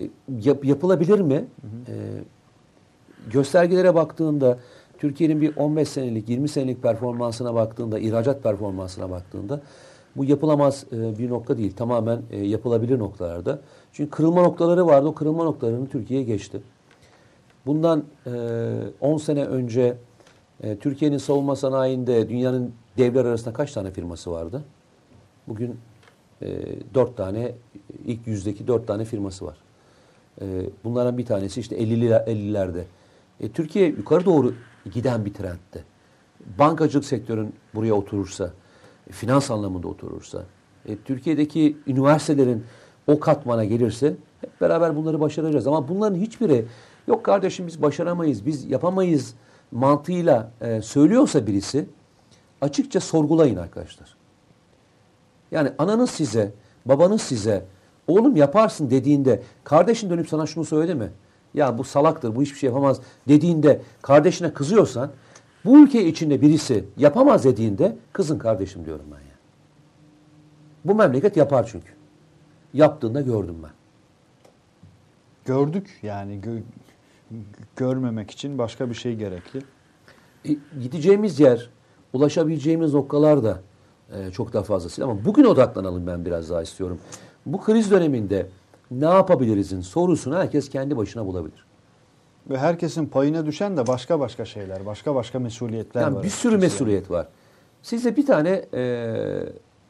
E, yap- yapılabilir mi? E, göstergelere baktığında Türkiye'nin bir 15 senelik, 20 senelik performansına baktığında, ihracat performansına baktığında Bu yapılamaz e, bir nokta değil. Tamamen e, yapılabilir noktalarda. Çünkü kırılma noktaları vardı. O kırılma noktalarını Türkiye geçti. Bundan e, 10 sene önce e, Türkiye'nin savunma sanayinde dünyanın devler arasında kaç tane firması vardı? Bugün e, 4 tane, ilk yüzdeki 4 tane firması var. E, bunlardan bir tanesi işte 50'ler 50'lerde. E, Türkiye yukarı doğru giden bir trendte. Bankacılık sektörün buraya oturursa, finans anlamında oturursa, Türkiye'deki üniversitelerin o katmana gelirse hep beraber bunları başaracağız. Ama bunların hiçbiri yok kardeşim biz başaramayız, biz yapamayız mantığıyla e, söylüyorsa birisi açıkça sorgulayın arkadaşlar. Yani ananız size, babanız size oğlum yaparsın dediğinde kardeşin dönüp sana şunu söyledi mi? Ya bu salaktır, bu hiçbir şey yapamaz dediğinde kardeşine kızıyorsan bu ülke içinde birisi yapamaz dediğinde kızın kardeşim diyorum ben ya. Bu memleket yapar çünkü. Yaptığında gördüm ben. Gördük yani gö- görmemek için başka bir şey gerekli. E, gideceğimiz yer, ulaşabileceğimiz noktalar da e, çok daha fazlasıyla ama bugün odaklanalım ben biraz daha istiyorum. Bu kriz döneminde ne yapabilirizin sorusunu herkes kendi başına bulabilir. Ve herkesin payına düşen de başka başka şeyler, başka başka mesuliyetler Yani var. bir sürü mesuliyet var. Size bir tane e,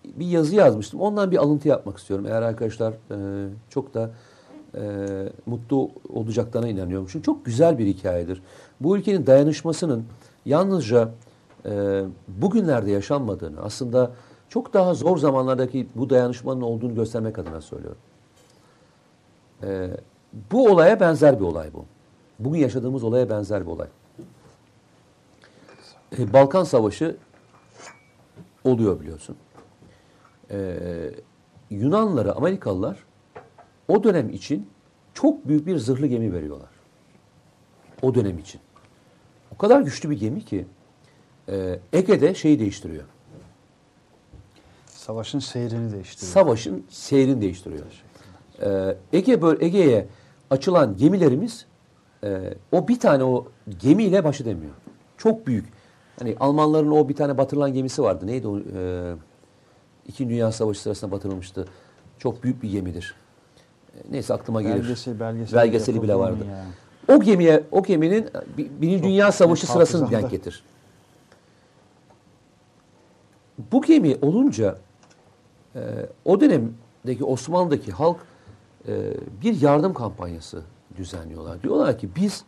bir yazı yazmıştım. Ondan bir alıntı yapmak istiyorum. Eğer arkadaşlar e, çok da e, mutlu olacaklarına inanıyorum. Çünkü çok güzel bir hikayedir. Bu ülkenin dayanışmasının yalnızca e, bugünlerde yaşanmadığını, aslında çok daha zor zamanlardaki bu dayanışmanın olduğunu göstermek adına söylüyorum. E, bu olaya benzer bir olay bu. Bugün yaşadığımız olaya benzer bir olay. E, Balkan Savaşı oluyor biliyorsun. E, Yunanlılara, Amerikalılar o dönem için çok büyük bir zırhlı gemi veriyorlar. O dönem için. O kadar güçlü bir gemi ki e, Ege'de şeyi değiştiriyor. Savaşın seyrini değiştiriyor. Savaşın seyrini değiştiriyor. E, Ege böl Ege'ye açılan gemilerimiz e, o bir tane o gemiyle baş edemiyor. Çok büyük. Hani Almanların o bir tane batırılan gemisi vardı. Neydi o? E, İkinci Dünya Savaşı sırasında batırılmıştı. Çok büyük bir gemidir. Neyse aklıma gelir. Belgesel, belgesel Belgeseli bile vardı. ya. O gemiye, o geminin bir- Birinci Çok Dünya Savaşı net sırasını denk getir. Bu gemi olunca e, o dönemdeki Osmanlı'daki halk e, bir yardım kampanyası düzenliyorlar. Diyorlar ki biz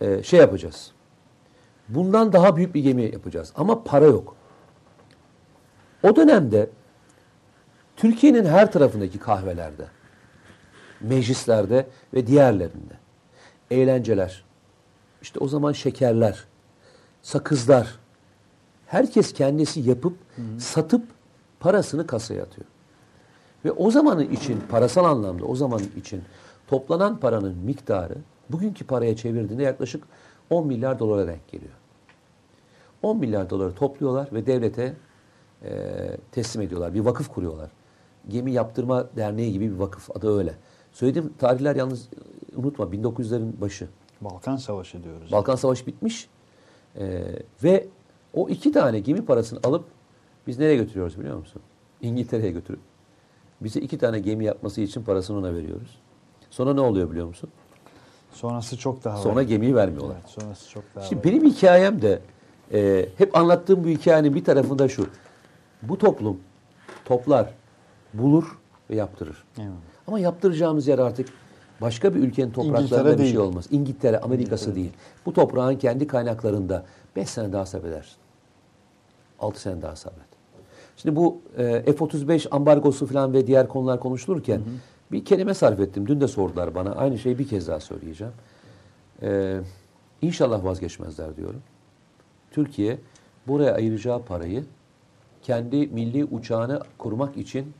e, şey yapacağız. Bundan daha büyük bir gemi yapacağız. Ama para yok. O dönemde Türkiye'nin her tarafındaki kahvelerde, meclislerde ve diğerlerinde eğlenceler, işte o zaman şekerler, sakızlar, herkes kendisi yapıp satıp parasını kasaya atıyor. Ve o zamanın için parasal anlamda o zaman için toplanan paranın miktarı bugünkü paraya çevirdiğinde yaklaşık 10 milyar dolara denk geliyor. 10 milyar doları topluyorlar ve devlete e, teslim ediyorlar. Bir vakıf kuruyorlar. Gemi Yaptırma Derneği gibi bir vakıf. Adı öyle. Söylediğim tarihler yalnız unutma 1900'lerin başı. Balkan Savaşı diyoruz. Balkan Savaşı bitmiş. E, ve o iki tane gemi parasını alıp biz nereye götürüyoruz biliyor musun? İngiltere'ye götürüp bize iki tane gemi yapması için parasını ona veriyoruz. Sonra ne oluyor biliyor musun? Sonrası çok daha Sonra var. gemiyi vermiyorlar. Evet, sonrası çok daha Şimdi var. benim hikayem de e, hep anlattığım bu hikayenin bir tarafında şu. Bu toplum toplar, bulur ve yaptırır. Eyvallah. Ama yaptıracağımız yer artık başka bir ülkenin topraklarında İngiltere bir şey olmaz. İngiltere, Amerika'sı değil. Bu toprağın kendi kaynaklarında 5 sene daha sabredersin. 6 sene daha sabret. Şimdi bu e, F-35 ambargosu falan ve diğer konular konuşulurken bir kelime sarf ettim. Dün de sordular bana. Aynı şeyi bir kez daha söyleyeceğim. E, inşallah vazgeçmezler diyorum. Türkiye buraya ayıracağı parayı kendi milli uçağını kurmak için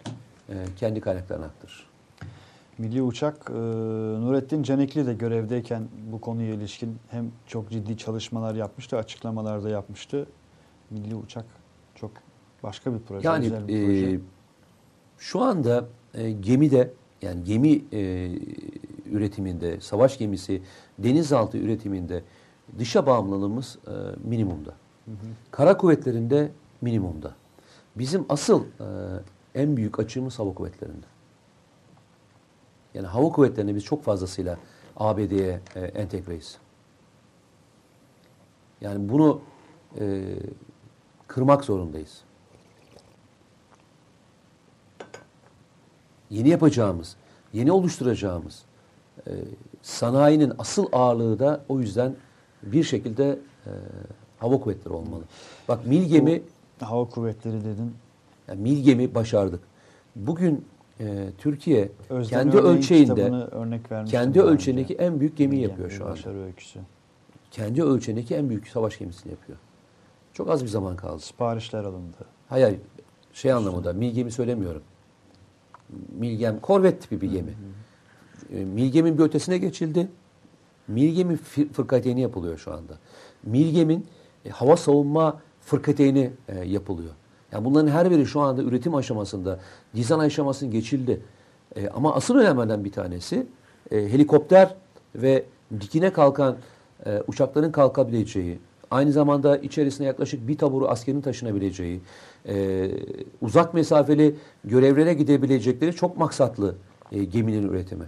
e, kendi kaynaklarına aktarır. Milli Uçak, e, Nurettin Canikli de görevdeyken bu konuya ilişkin hem çok ciddi çalışmalar yapmıştı, açıklamalar da yapmıştı. Milli Uçak çok başka bir proje, Yani güzel bir proje. e, şu anda e, gemide yani gemi e, üretiminde, savaş gemisi, denizaltı üretiminde dışa bağımlılığımız e, minimumda. Kara kuvvetlerinde minimumda. Bizim asıl e, en büyük açığımız hava kuvvetlerinde. Yani hava kuvvetlerini biz çok fazlasıyla ABD'ye e, entegreyiz. Yani bunu e, kırmak zorundayız. Yeni yapacağımız, yeni oluşturacağımız e, sanayinin asıl ağırlığı da o yüzden bir şekilde e, hava kuvvetleri olmalı. Bak mil gemi, Hava kuvvetleri dedin. yani mil gemi başardık. Bugün e, Türkiye Özlem kendi Örneğin ölçeğinde, örnek kendi ölçeğindeki önce. en büyük gemiyi Gemi, yapıyor şu. Başarı öyküsü. Kendi ölçeğindeki en büyük savaş gemisini yapıyor. Çok az bir zaman kaldı. Siparişler alındı. Hayır, hayır, şey anlamında, mil gemi söylemiyorum. Milgem, korvet tipi bir gemi. E, Milgem'in bir ötesine geçildi. Milgem'in fir- fırkateyni yapılıyor şu anda. Milgem'in e, hava savunma fırkateyni e, yapılıyor. Yani bunların her biri şu anda üretim aşamasında, dizayn aşamasını geçildi. E, ama asıl önemlerden bir tanesi e, helikopter ve dikine kalkan e, uçakların kalkabileceği, aynı zamanda içerisine yaklaşık bir taburu askerin taşınabileceği, e, uzak mesafeli görevlere gidebilecekleri çok maksatlı e, geminin üretimi.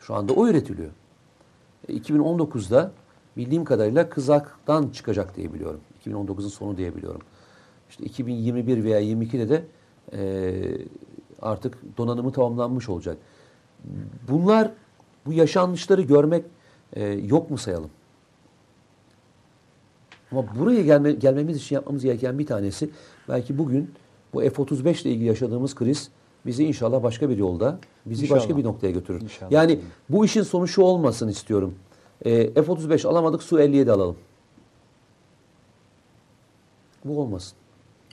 Şu anda o üretiliyor. E, 2019'da bildiğim kadarıyla Kızak'tan çıkacak diye biliyorum. 2019'un sonu diye biliyorum. İşte 2021 veya 22'de de e, artık donanımı tamamlanmış olacak. Bunlar, bu yaşanmışları görmek e, yok mu sayalım? Ama buraya gelme, gelmemiz için yapmamız gereken bir tanesi belki bugün bu F-35 ile ilgili yaşadığımız kriz bizi inşallah başka bir yolda, bizi İnşallah. başka bir noktaya götürür. İnşallah. Yani bu işin sonu şu olmasın istiyorum. E, F-35 alamadık, Su-57 alalım. Bu olmasın.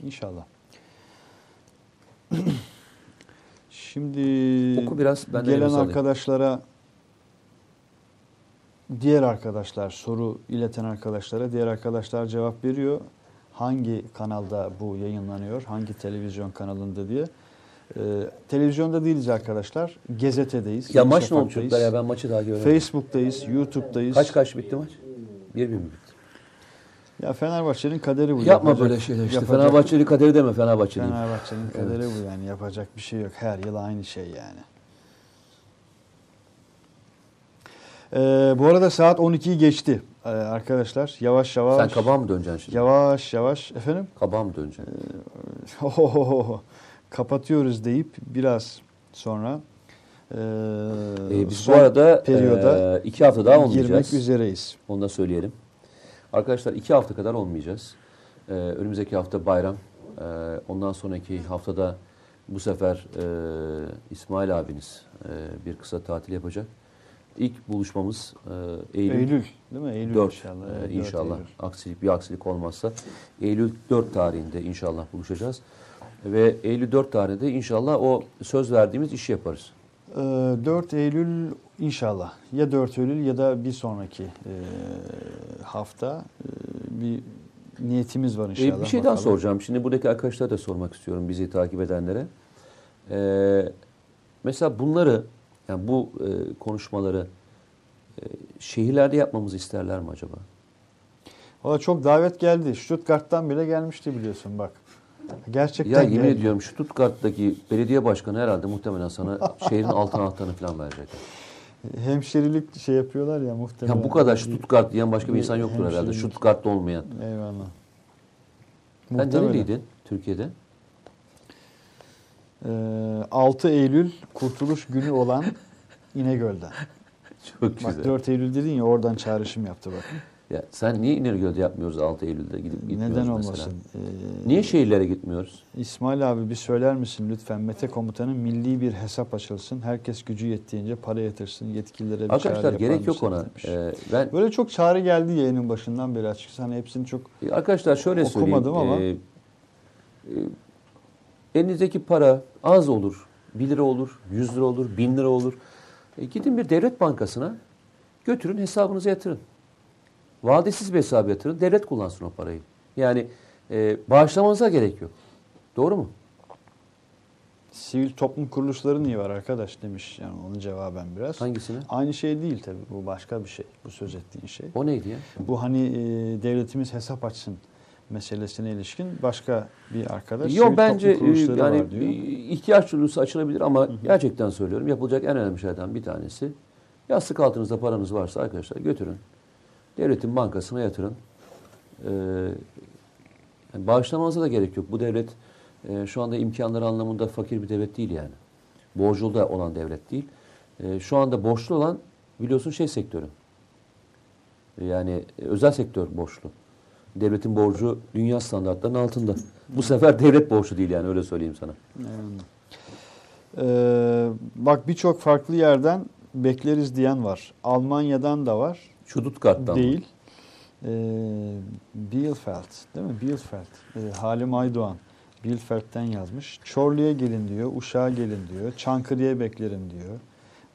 İnşallah. [clears throat] Şimdi Oku biraz, ben gelen arkadaşlara diğer arkadaşlar soru ileten arkadaşlara diğer arkadaşlar cevap veriyor. Hangi kanalda bu yayınlanıyor? Hangi televizyon kanalında diye. Ee, televizyonda değiliz arkadaşlar. Gazetedeyiz. Ya maç ne oldu çocuklar ya ben maçı daha görmedim. Facebook'tayız, YouTube'dayız. Kaç kaç bitti maç? 1-1 mi bitti? Ya Fenerbahçe'nin kaderi bu. Yapma Yapacak- böyle şeyler işte. yapacak- Fenerbahçeli kaderi deme Fenerbahçeliyim. Fenerbahçe'nin kaderi bu yani yapacak bir şey yok. Her yıl aynı şey yani. Ee, bu arada saat 12'yi geçti ee, arkadaşlar. Yavaş yavaş. Sen kabağa mı döneceksin şimdi? Yavaş yavaş efendim. Kabağa mı döneceksin? [laughs] Ohohoho. kapatıyoruz deyip biraz sonra ee, Ee, biz bu arada periyoda e, iki hafta daha olmayacağız. girmek üzereyiz. Onu da söyleyelim. Arkadaşlar iki hafta kadar olmayacağız. Ee, önümüzdeki hafta bayram. Ee, ondan sonraki haftada bu sefer e, İsmail abiniz e, bir kısa tatil yapacak. İlk buluşmamız e, Eylül, Eylül, değil mi? Eylül 4 inşallah. e, Evet, dört inşallah. Eylül. Aksilik bir aksilik olmazsa Eylül 4 tarihinde inşallah buluşacağız. Ve Eylül 4 tarihinde inşallah o söz verdiğimiz işi yaparız. Ee, 4 Eylül inşallah ya 4 Eylül ya da bir sonraki e, hafta e, bir niyetimiz var inşallah. bir şey daha bakalım. soracağım. Şimdi buradaki arkadaşlara da sormak istiyorum bizi takip edenlere. Ee, mesela bunları, yani bu e, konuşmaları e, şehirlerde yapmamızı isterler mi acaba? Valla çok davet geldi. Stuttgart'tan bile gelmişti biliyorsun bak. Gerçekten Ya yemin geldi. ediyorum Stuttgart'taki belediye başkanı herhalde muhtemelen sana şehrin altın anahtarını falan verecek. Hemşerilik şey yapıyorlar ya muhtemelen. Ya bu kadar Stuttgart diyen başka bir insan yoktur herhalde. Hemşirelik. Stuttgart'ta olmayan. Eyvallah. Sen nereliydin Türkiye'de? Ee, 6 Eylül Kurtuluş Günü olan İnegöl'den. [laughs] Çok Bak 4 Eylül dedin ya oradan çağrışım yaptı bak. Ya sen niye İnegöl'de yapmıyoruz 6 Eylül'de gidip gitmiyoruz Neden mesela? olmasın? Ee, Niye şehirlere gitmiyoruz? İsmail abi bir söyler misin lütfen? Mete komutanın milli bir hesap açılsın. Herkes gücü yettiğince para yatırsın. Yetkililere bir Arkadaşlar çağrı gerek yok ona. demiş. Ee, ben Böyle çok çağrı geldi yayının başından beri açıkçası. Hani hepsini çok e, arkadaşlar şöyle söyleyeyim. Okumadım ama. Ee, e, elinizdeki para az olur. 1 lira olur, 100 lira olur, 1000 lira olur. E, gidin bir devlet bankasına götürün hesabınıza yatırın. Vadesiz bir hesaba yatırın. Devlet kullansın o parayı. Yani e, bağışlamanıza gerek yok. Doğru mu? sivil toplum kuruluşları niye var arkadaş demiş. Yani onun cevaben biraz. Hangisini? Aynı şey değil tabii. Bu başka bir şey. Bu söz ettiğin şey. O neydi ya? Bu hani e, devletimiz hesap açsın. meselesine ilişkin başka bir arkadaş. Yok bence e, yani e, ihtiyaç duyulusu açılabilir ama gerçekten söylüyorum yapılacak en önemli şeylerden bir tanesi yastık altınızda paranız varsa arkadaşlar götürün. Devletin bankasına yatırın. Ee, yani bağışlamanıza da gerek yok. Bu devlet e, şu anda imkanları anlamında fakir bir devlet değil yani. Borçlu da olan devlet değil. E, şu anda borçlu olan biliyorsun şey sektörü. Yani e, özel sektör borçlu. Devletin borcu dünya standartlarının altında. Bu sefer devlet borçlu değil yani öyle söyleyeyim sana. Eyvallah. Ee, bak birçok farklı yerden bekleriz diyen var. Almanya'dan da var. Stuttgart'tan. mı? Değil. Ee, Bielefeld değil mi? Bielefeld. Ee, Halim Aydoğan. Bielefeld'den yazmış. Çorlu'ya gelin diyor. Uşak'a gelin diyor. Çankırı'ya beklerim diyor.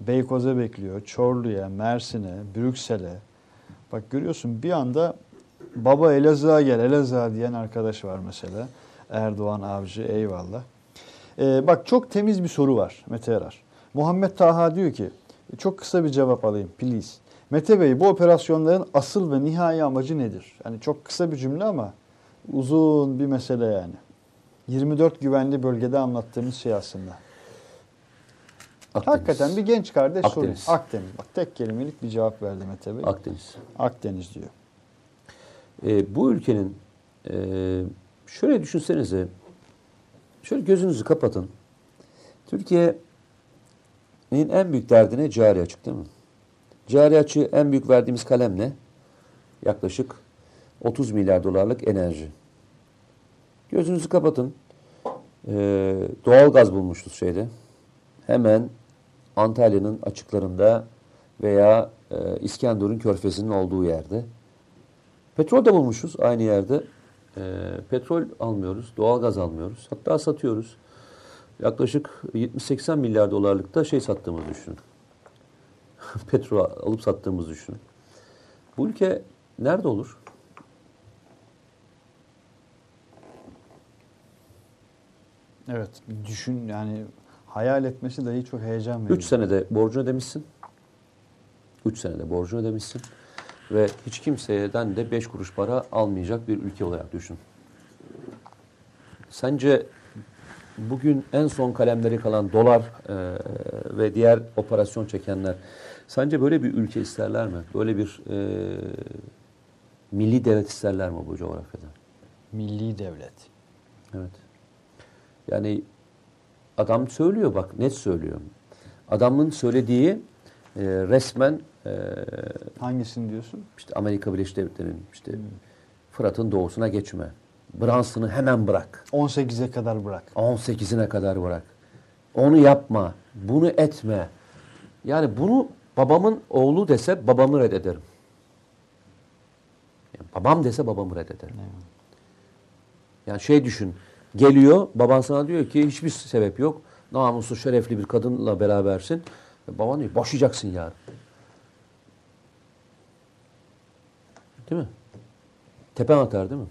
Beykoz'a bekliyor. Çorlu'ya, Mersin'e, Brüksel'e. Bak görüyorsun bir anda baba Elazığ'a gel Elazığ'a diyen arkadaş var mesela. Erdoğan Avcı eyvallah. Ee, bak çok temiz bir soru var Mete Erar. Muhammed Taha diyor ki çok kısa bir cevap alayım please. Mete Bey bu operasyonların asıl ve nihai amacı nedir? Yani çok kısa bir cümle ama uzun bir mesele yani. 24 güvenli bölgede anlattığımız şey aslında. Akdeniz. Hakikaten bir genç kardeş soruyor. Akdeniz. Akdeniz. Bak tek kelimelik bir cevap verdi Mete Bey. Akdeniz. Akdeniz diyor. E, bu ülkenin e, şöyle düşünsenize şöyle gözünüzü kapatın. Türkiye'nin en büyük derdine cari açık değil mi? Cari açığı en büyük verdiğimiz kalem ne? Yaklaşık 30 milyar dolarlık enerji. Gözünüzü kapatın. E, doğal gaz bulmuşuz şeyde. Hemen Antalya'nın açıklarında veya e, İskenderun körfezinin olduğu yerde. Petrol de bulmuşuz aynı yerde. Ee, petrol almıyoruz, doğal gaz almıyoruz. Hatta satıyoruz. Yaklaşık 70-80 milyar dolarlık da şey sattığımızı düşünün. [laughs] petrol alıp sattığımızı düşünün. Bu ülke nerede olur? Evet. Düşün yani hayal etmesi dahi çok heyecan verici. 3 senede borcunu ödemişsin. 3 senede borcunu ödemişsin. Ve hiç kimseden de 5 kuruş para almayacak bir ülke olarak düşün. Sence bugün en son kalemleri kalan dolar e, ve diğer operasyon çekenler sence böyle bir ülke isterler mi? Böyle bir e, milli devlet isterler mi bu coğrafyada? Milli devlet. Evet. Yani adam söylüyor bak net söylüyor. Adamın söylediği e, resmen e, Hangisini diyorsun? işte Amerika Birleşik Devletleri'nin işte Fırat'ın doğusuna geçme. Brunsson'ı hemen bırak. 18'e kadar bırak. 18'ine kadar bırak. Onu yapma. Bunu etme. Yani bunu babamın oğlu dese babamı reddederim. Yani babam dese babamı reddederim. Yani şey düşün. Geliyor baban sana diyor ki hiçbir sebep yok. Namuslu şerefli bir kadınla berabersin. Baban diyor boşayacaksın yarın. Değil mi? Tepen atar değil mi?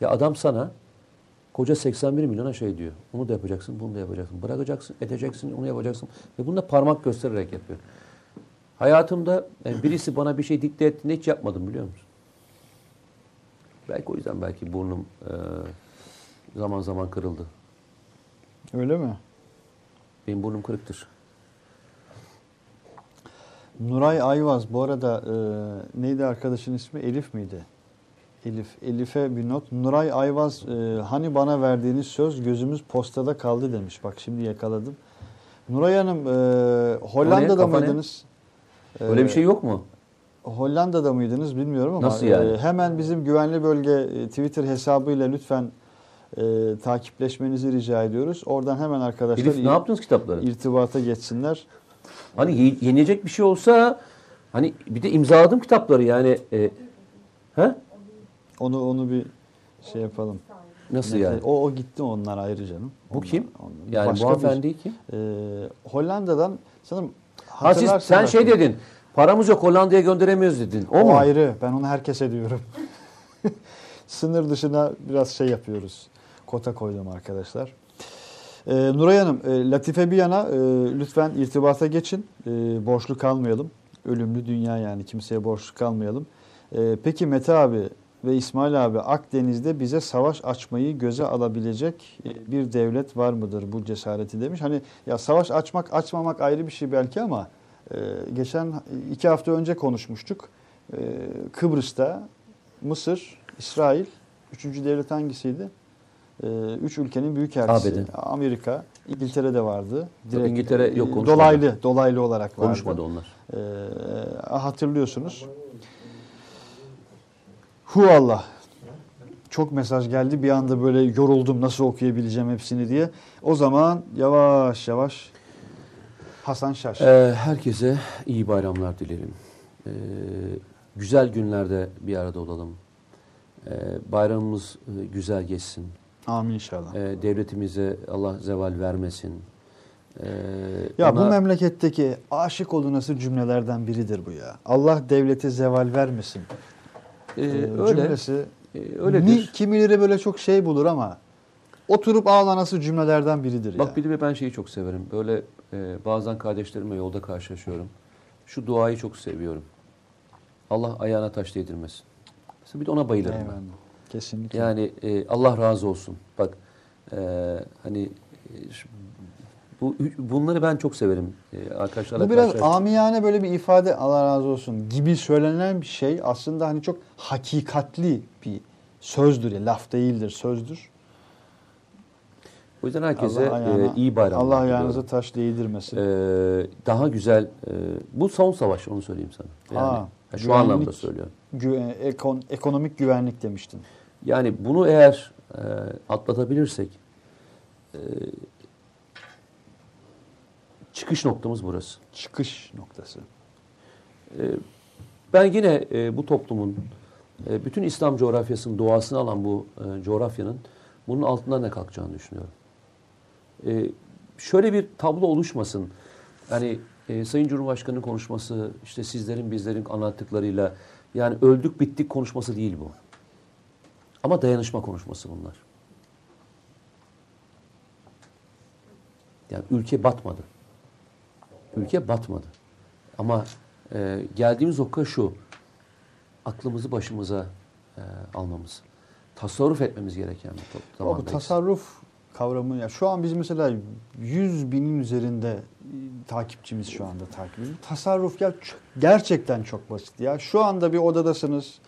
Ya adam sana koca 81 milyona şey diyor. Onu da yapacaksın, bunu da yapacaksın. Bırakacaksın, edeceksin, onu yapacaksın. Ve bunu da parmak göstererek yapıyor. Hayatımda e, birisi bana bir şey dikte ettiğinde hiç yapmadım biliyor musun? Belki o yüzden belki burnum e, zaman zaman kırıldı. Öyle mi? Benim burnum kırıktır. Nuray Ayvaz bu arada e, neydi arkadaşın ismi? Elif miydi? Elif. Elif'e bir not. Nuray Ayvaz e, hani bana verdiğiniz söz gözümüz postada kaldı demiş. Bak şimdi yakaladım. Nuray Hanım e, Hollanda'da ne? mıydınız? Öyle bir şey yok mu? Hollanda'da mıydınız bilmiyorum ama Nasıl yani? e, hemen bizim güvenli bölge e, Twitter hesabıyla lütfen e, takipleşmenizi rica ediyoruz. Oradan hemen arkadaşlar Elif ne yaptınız kitapları? irtibata geçsinler. Hani ye- yenilecek bir şey olsa hani bir de imzaladım kitapları yani. E, he? Onu onu bir şey yapalım. Nasıl yani? O, o gitti onlar ayrı canım. Bu Onlar- kim? onlar- Yani başka bu hanımefendi kim? e, Hollanda'dan sanırım Ha siz, sen şey dedin. Paramız yok Hollanda'ya gönderemiyoruz dedin. O, O, mu? ayrı. Ben onu herkese diyorum. [laughs] Sınır dışına biraz şey yapıyoruz. Kota koydum arkadaşlar. Ee, Nuray Hanım, e, Latife bir yana e, lütfen irtibata geçin. E, borçlu kalmayalım. Ölümlü dünya yani kimseye borçlu kalmayalım. E, peki Mete abi, ve İsmail abi Akdeniz'de bize savaş açmayı göze alabilecek e, bir devlet var mıdır bu cesareti demiş. Hani ya savaş açmak açmamak ayrı bir şey belki ama e, geçen iki hafta önce konuşmuştuk. E, Kıbrıs'ta Mısır, İsrail, üçüncü devlet hangisiydi? E, üç ülkenin büyük elçisi. Amerika, İngiltere de vardı. İngiltere yok, e, konuşmadı. Dolaylı, dolaylı olarak vardı. Konuşmadı onlar. Ee, hatırlıyorsunuz. Hu Allah. Çok mesaj geldi. Bir anda böyle yoruldum nasıl okuyabileceğim hepsini diye. O zaman yavaş yavaş Hasan Şaş. Ee, herkese iyi bayramlar dilerim. Ee, güzel günlerde bir arada olalım. Ee, bayramımız e, güzel geçsin. Amin inşallah. Ee, devletimize Allah zeval vermesin. Ee, Ya bu ona- memleketteki aşık olunası cümlelerden biridir bu ya. Allah devlete zeval vermesin. Ee, öyle. Cümlesi öyledir. mi, kimileri böyle çok şey bulur ama oturup ağlanası cümlelerden biridir Bak ya. bir de ben şeyi çok severim. Böyle e, bazen kardeşlerimle yolda karşılaşıyorum. Şu duayı çok seviyorum. Allah ayağına taş değdirmesin. Mesela bir de ona bayılırım ben. Eyvallah. Kesinlikle. Yani e, Allah razı olsun. Bak e, hani e, bu bunları ben çok severim e, arkadaşlarla Bu biraz karşılaş- amiyane böyle bir ifade Allah razı olsun gibi söylenen bir şey aslında hani çok hakikatli bir sözdür ya laf değildir sözdür. O yüzden herkese Allah ayağına- e, iyi bayramlar. Allah ayağınıza taş değdirmesin. E, daha güzel e, bu son savaş onu söyleyeyim sana. Yani Ha, ha, şu anlamda söylüyorum. Gü- ekon- ekonomik güvenlik demiştin. Yani bunu eğer e, atlatabilirsek e, çıkış noktamız burası. Çıkış noktası. E, ben yine e, bu toplumun e, bütün İslam coğrafyasının doğasını alan bu e, coğrafyanın bunun altından ne kalkacağını düşünüyorum. E, şöyle bir tablo oluşmasın. Hani e, Sayın Cumhurbaşkanı'nın konuşması, işte sizlerin bizlerin anlattıklarıyla yani öldük bittik konuşması değil bu. Ama dayanışma konuşması bunlar. Yani ülke batmadı. Ülke batmadı. Ama e, geldiğimiz nokta şu. Aklımızı başımıza e, almamız. Tasarruf etmemiz gereken bir top- Bu zamandayız. tasarruf kavramı ya şu an biz mesela 100 binin üzerinde e, takipçimiz şu anda takip ediyor. Tasarruf gel gerçekten çok basit ya. Şu anda bir odadasınız.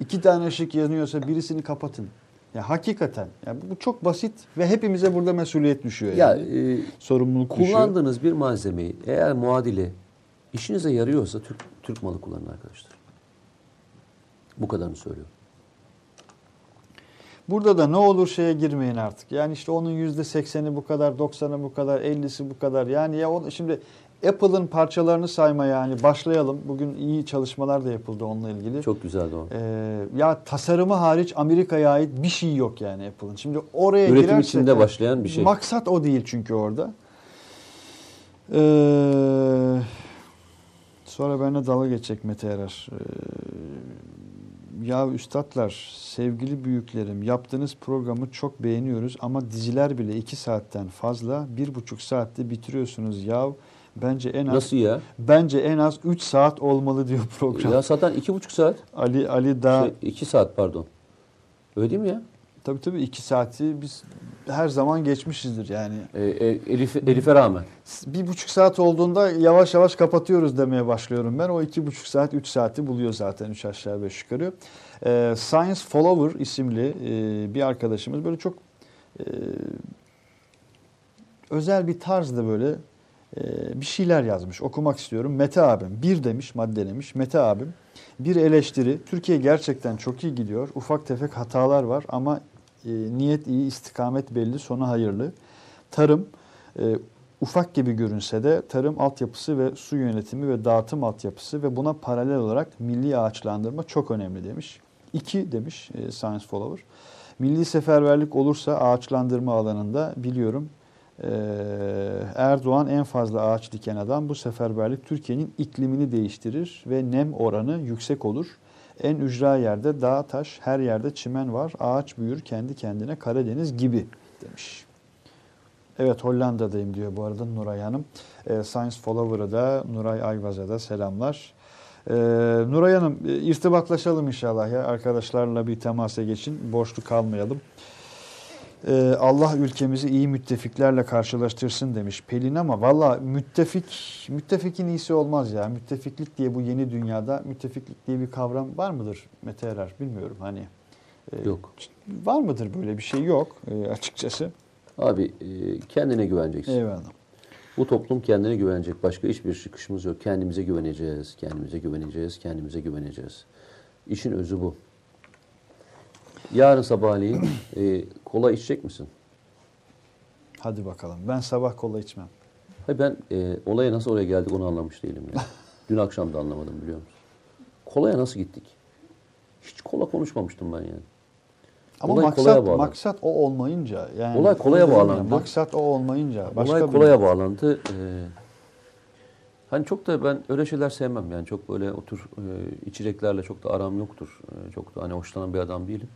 iki tane ışık yanıyorsa birisini kapatın. Ya hakikaten ya bu çok basit ve hepimize burada mesuliyet düşüyor ya yani. e, Sorumluluk düşüyor. kullandığınız bir malzemeyi eğer muadili işinize yarıyorsa Türk, Türk malı kullanın arkadaşlar. Bu kadarını söylüyorum. Burada da ne olur şeye girmeyin artık. Yani işte onun yüzde sekseni bu kadar, 90'ı bu kadar, 50'si bu kadar. Yani ya o, şimdi Apple'ın parçalarını sayma yani başlayalım. Bugün iyi çalışmalar da yapıldı onunla ilgili. Çok güzeldi o. Ee, ya tasarımı hariç Amerika'ya ait bir şey yok yani Apple'ın. Şimdi oraya Üretim girersek- içinde başlayan bir şey. Maksat o değil çünkü orada. Ee, sonra benimle dalga geçecek Mete Erer. Ee, ya üstadlar, sevgili büyüklerim yaptığınız programı çok beğeniyoruz ama diziler bile iki saatten fazla bir buçuk saatte bitiriyorsunuz. Ya bence en az Nasıl ya? bence en az 3 saat olmalı diyor program. Ya zaten iki buçuk saat. Ali Ali daha Şey, saat pardon. Öyle değil mi ya? tabii tabii 2 saati biz her zaman geçmişizdir yani. E, e, Elif, Elif'e rağmen. Bir buçuk saat olduğunda yavaş yavaş kapatıyoruz demeye başlıyorum ben. O iki buçuk saat, üç saati buluyor zaten üç aşağı beş yukarı. Ee, Science Follower isimli e, bir arkadaşımız böyle çok e, özel bir tarzda böyle e, bir şeyler yazmış. Okumak istiyorum. Mete abim bir demiş maddelemiş. Mete abim bir eleştiri. Türkiye gerçekten çok iyi gidiyor. Ufak tefek hatalar var ama e, niyet iyi, istikamet belli, sonu hayırlı. Tarım e, ufak gibi görünse de tarım altyapısı ve su yönetimi ve dağıtım altyapısı ve buna paralel olarak milli ağaçlandırma çok önemli demiş. İki demiş e, Science Follower. Milli seferberlik olursa ağaçlandırma alanında biliyorum e, Erdoğan en fazla ağaç diken adam. Bu seferberlik Türkiye'nin iklimini değiştirir ve nem oranı yüksek olur. En ücra yerde dağ, taş, her yerde çimen var. Ağaç büyür kendi kendine Karadeniz gibi demiş. Evet Hollanda'dayım diyor bu arada Nuray Hanım. E, Science Follower'a da Nuray Ayvaz'a da selamlar. Ee, Nuray Hanım e, irtibatlaşalım inşallah ya. Arkadaşlarla bir temasa geçin. Boşluk kalmayalım. Ee, Allah ülkemizi iyi müttefiklerle karşılaştırsın demiş Pelin ama valla müttefik, müttefikin iyisi olmaz ya. Müttefiklik diye bu yeni dünyada müttefiklik diye bir kavram var mıdır Mete Erer? Bilmiyorum hani. e, Yok. Var mıdır böyle bir şey? Yok e, açıkçası. Abi e, kendine güveneceksin. Eyvallah. Bu toplum kendine güvenecek. Başka hiçbir çıkışımız yok. Kendimize güveneceğiz, kendimize güveneceğiz, kendimize güveneceğiz. İşin özü bu. Yarın sabahleyin e, kola içecek misin? Hadi bakalım. Ben sabah kola içmem. Hayır ben e, olaya nasıl oraya geldik onu anlamış değilim ya. [laughs] Dün akşam da anlamadım biliyor musun? Kolaya nasıl gittik? Hiç kola konuşmamıştım ben yani. Ama Olay maksat maksat o olmayınca yani Olay kolaya bağlandı. Maksat o olmayınca başka Olay bir- kolaya bağlandı. Ee, hani çok da ben öyle şeyler sevmem yani çok böyle otur e, içeceklerle çok da aram yoktur. E, çok da hani hoşlanan bir adam değilim.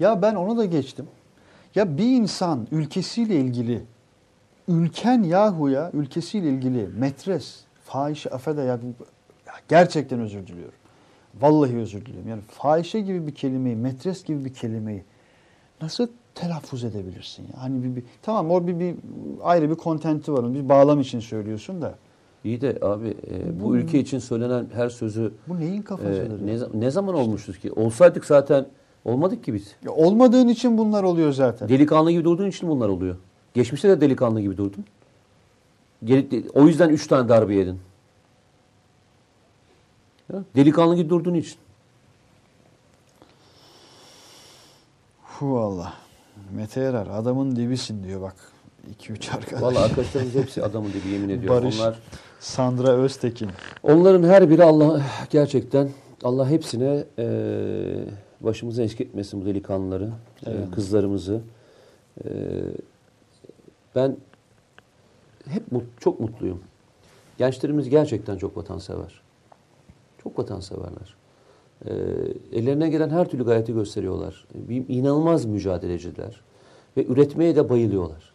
Ya ben onu da geçtim. Ya bir insan ülkesiyle ilgili ülken yahuya ülkesiyle ilgili metres, fahişe affede ya, ya gerçekten özür diliyorum. Vallahi özür diliyorum. Yani fahişe gibi bir kelimeyi, metres gibi bir kelimeyi nasıl telaffuz edebilirsin ya? Hani bir, bir tamam o bir, bir ayrı bir kontenti var. Bir bağlam için söylüyorsun da. İyi de abi e, bu Bu- ülke için söylenen her sözü Bu neyin e, kafasıdır? ne, ya? za- ne zaman olmuşuz ki? Olsaydık zaten olmadık ki biz. Ya olmadığın için bunlar oluyor zaten. Delikanlı gibi durduğun için bunlar oluyor. Geçmişte de delikanlı gibi durdun. O yüzden üç tane darbe yedin. Ya, Delikanlı gibi durduğun için. Hu Allah. Mete Erer adamın dibisin diyor bak. 2-3 arkadaş. Vallahi arkadaşlarımız hepsi adamı gibi yemin ediyorum. Barış. Onlar Sandra Öztekin. onların her biri Allah gerçekten Allah hepsine eee başımıza eşlik etmesin bu delikanlıları, eee, Evet. kızlarımızı. Eee, ben hep mut- çok mutluyum. Gençlerimiz gerçekten çok vatansever. Çok vatanseverler. Eee ellerine gelen her türlü gayreti gösteriyorlar. Bir, inanılmaz mücadeleciler. Ve üretmeye de bayılıyorlar.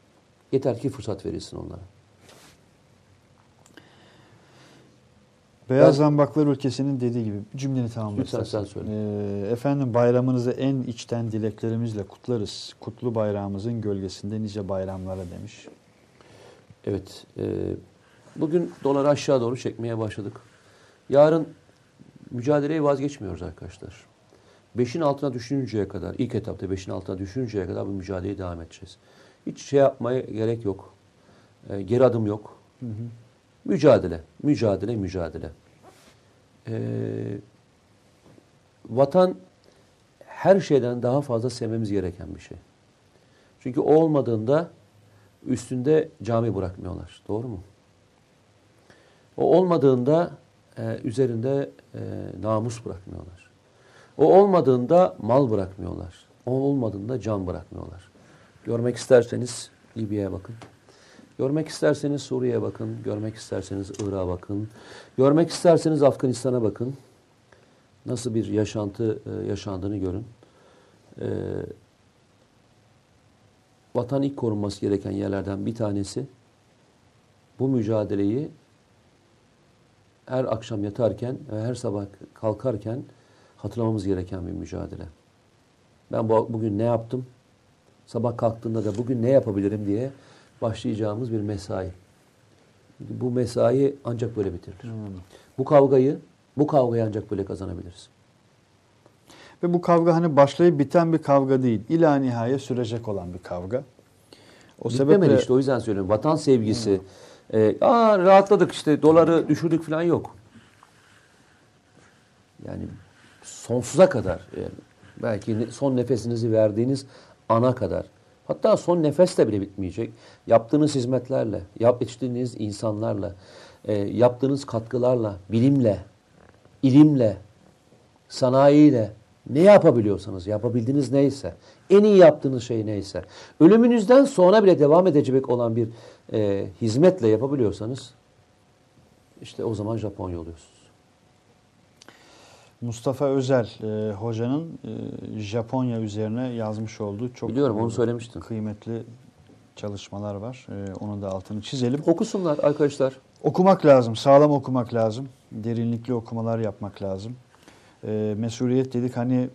Yeter ki fırsat verilsin onlara. Beyaz Ben- Zambaklar ülkesinin dediği gibi cümleni tamamla Lütfen sen söyle. Ee, efendim bayramınızı en içten dileklerimizle kutlarız. Kutlu bayrağımızın gölgesinde nice bayramlara demiş. Evet. e, bugün doları aşağı doğru çekmeye başladık. Yarın mücadeleyi vazgeçmiyoruz arkadaşlar. Beşin altına düşününceye kadar, ilk etapta beşin altına düşününceye kadar bu mücadeleye devam edeceğiz. Hiç şey yapmaya gerek yok. E, geri adım yok. Mücadele, mücadele, mücadele. E, vatan her şeyden daha fazla sevmemiz gereken bir şey. Çünkü o olmadığında üstünde cami bırakmıyorlar. Doğru mu? O olmadığında e, üzerinde e, namus bırakmıyorlar. O olmadığında mal bırakmıyorlar. O olmadığında can bırakmıyorlar. Görmek isterseniz Libya'ya bakın. Görmek isterseniz Suriye'ye bakın. Görmek isterseniz Irak'a bakın. Görmek isterseniz Afganistan'a bakın. Nasıl bir yaşantı e, yaşandığını görün. E, vatan ilk korunması gereken yerlerden bir tanesi bu mücadeleyi her akşam yatarken ve her sabah kalkarken hatırlamamız gereken bir mücadele. Ben bu, bugün ne yaptım? Sabah kalktığında da bugün ne yapabilirim diye başlayacağımız bir mesai. Bu mesai ancak böyle bitirilir. Bu kavgayı, bu kavgayı ancak böyle kazanabiliriz. Ve bu kavga hani başlayıp biten bir kavga değil. İla nihaya sürecek olan bir kavga. O Bitmemeli sebeple işte o yüzden söylüyorum. Vatan sevgisi. E, aa rahatladık işte doları düşürdük falan yok. Yani sonsuza kadar yani belki ne- son nefesinizi verdiğiniz ana kadar. Hatta son nefeste bile bitmeyecek. Yaptığınız hizmetlerle, yap yetiştirdiğiniz insanlarla, e, yaptığınız katkılarla, bilimle, ilimle, sanayiyle ne yapabiliyorsanız, yapabildiğiniz neyse, en iyi yaptığınız şey neyse, ölümünüzden sonra bile devam edecek olan bir e, hizmetle yapabiliyorsanız, işte o zaman Japonya oluyorsunuz. Mustafa Özel e, hocanın e, Japonya üzerine yazmış olduğu çok Biliyorum, onu e, söylemiştin. Kıymetli çalışmalar var. E, onun da altını çizelim. Okusunlar arkadaşlar. Okumak lazım, sağlam okumak lazım. derinlikli okumalar yapmak lazım. E, mesuliyet dedik hani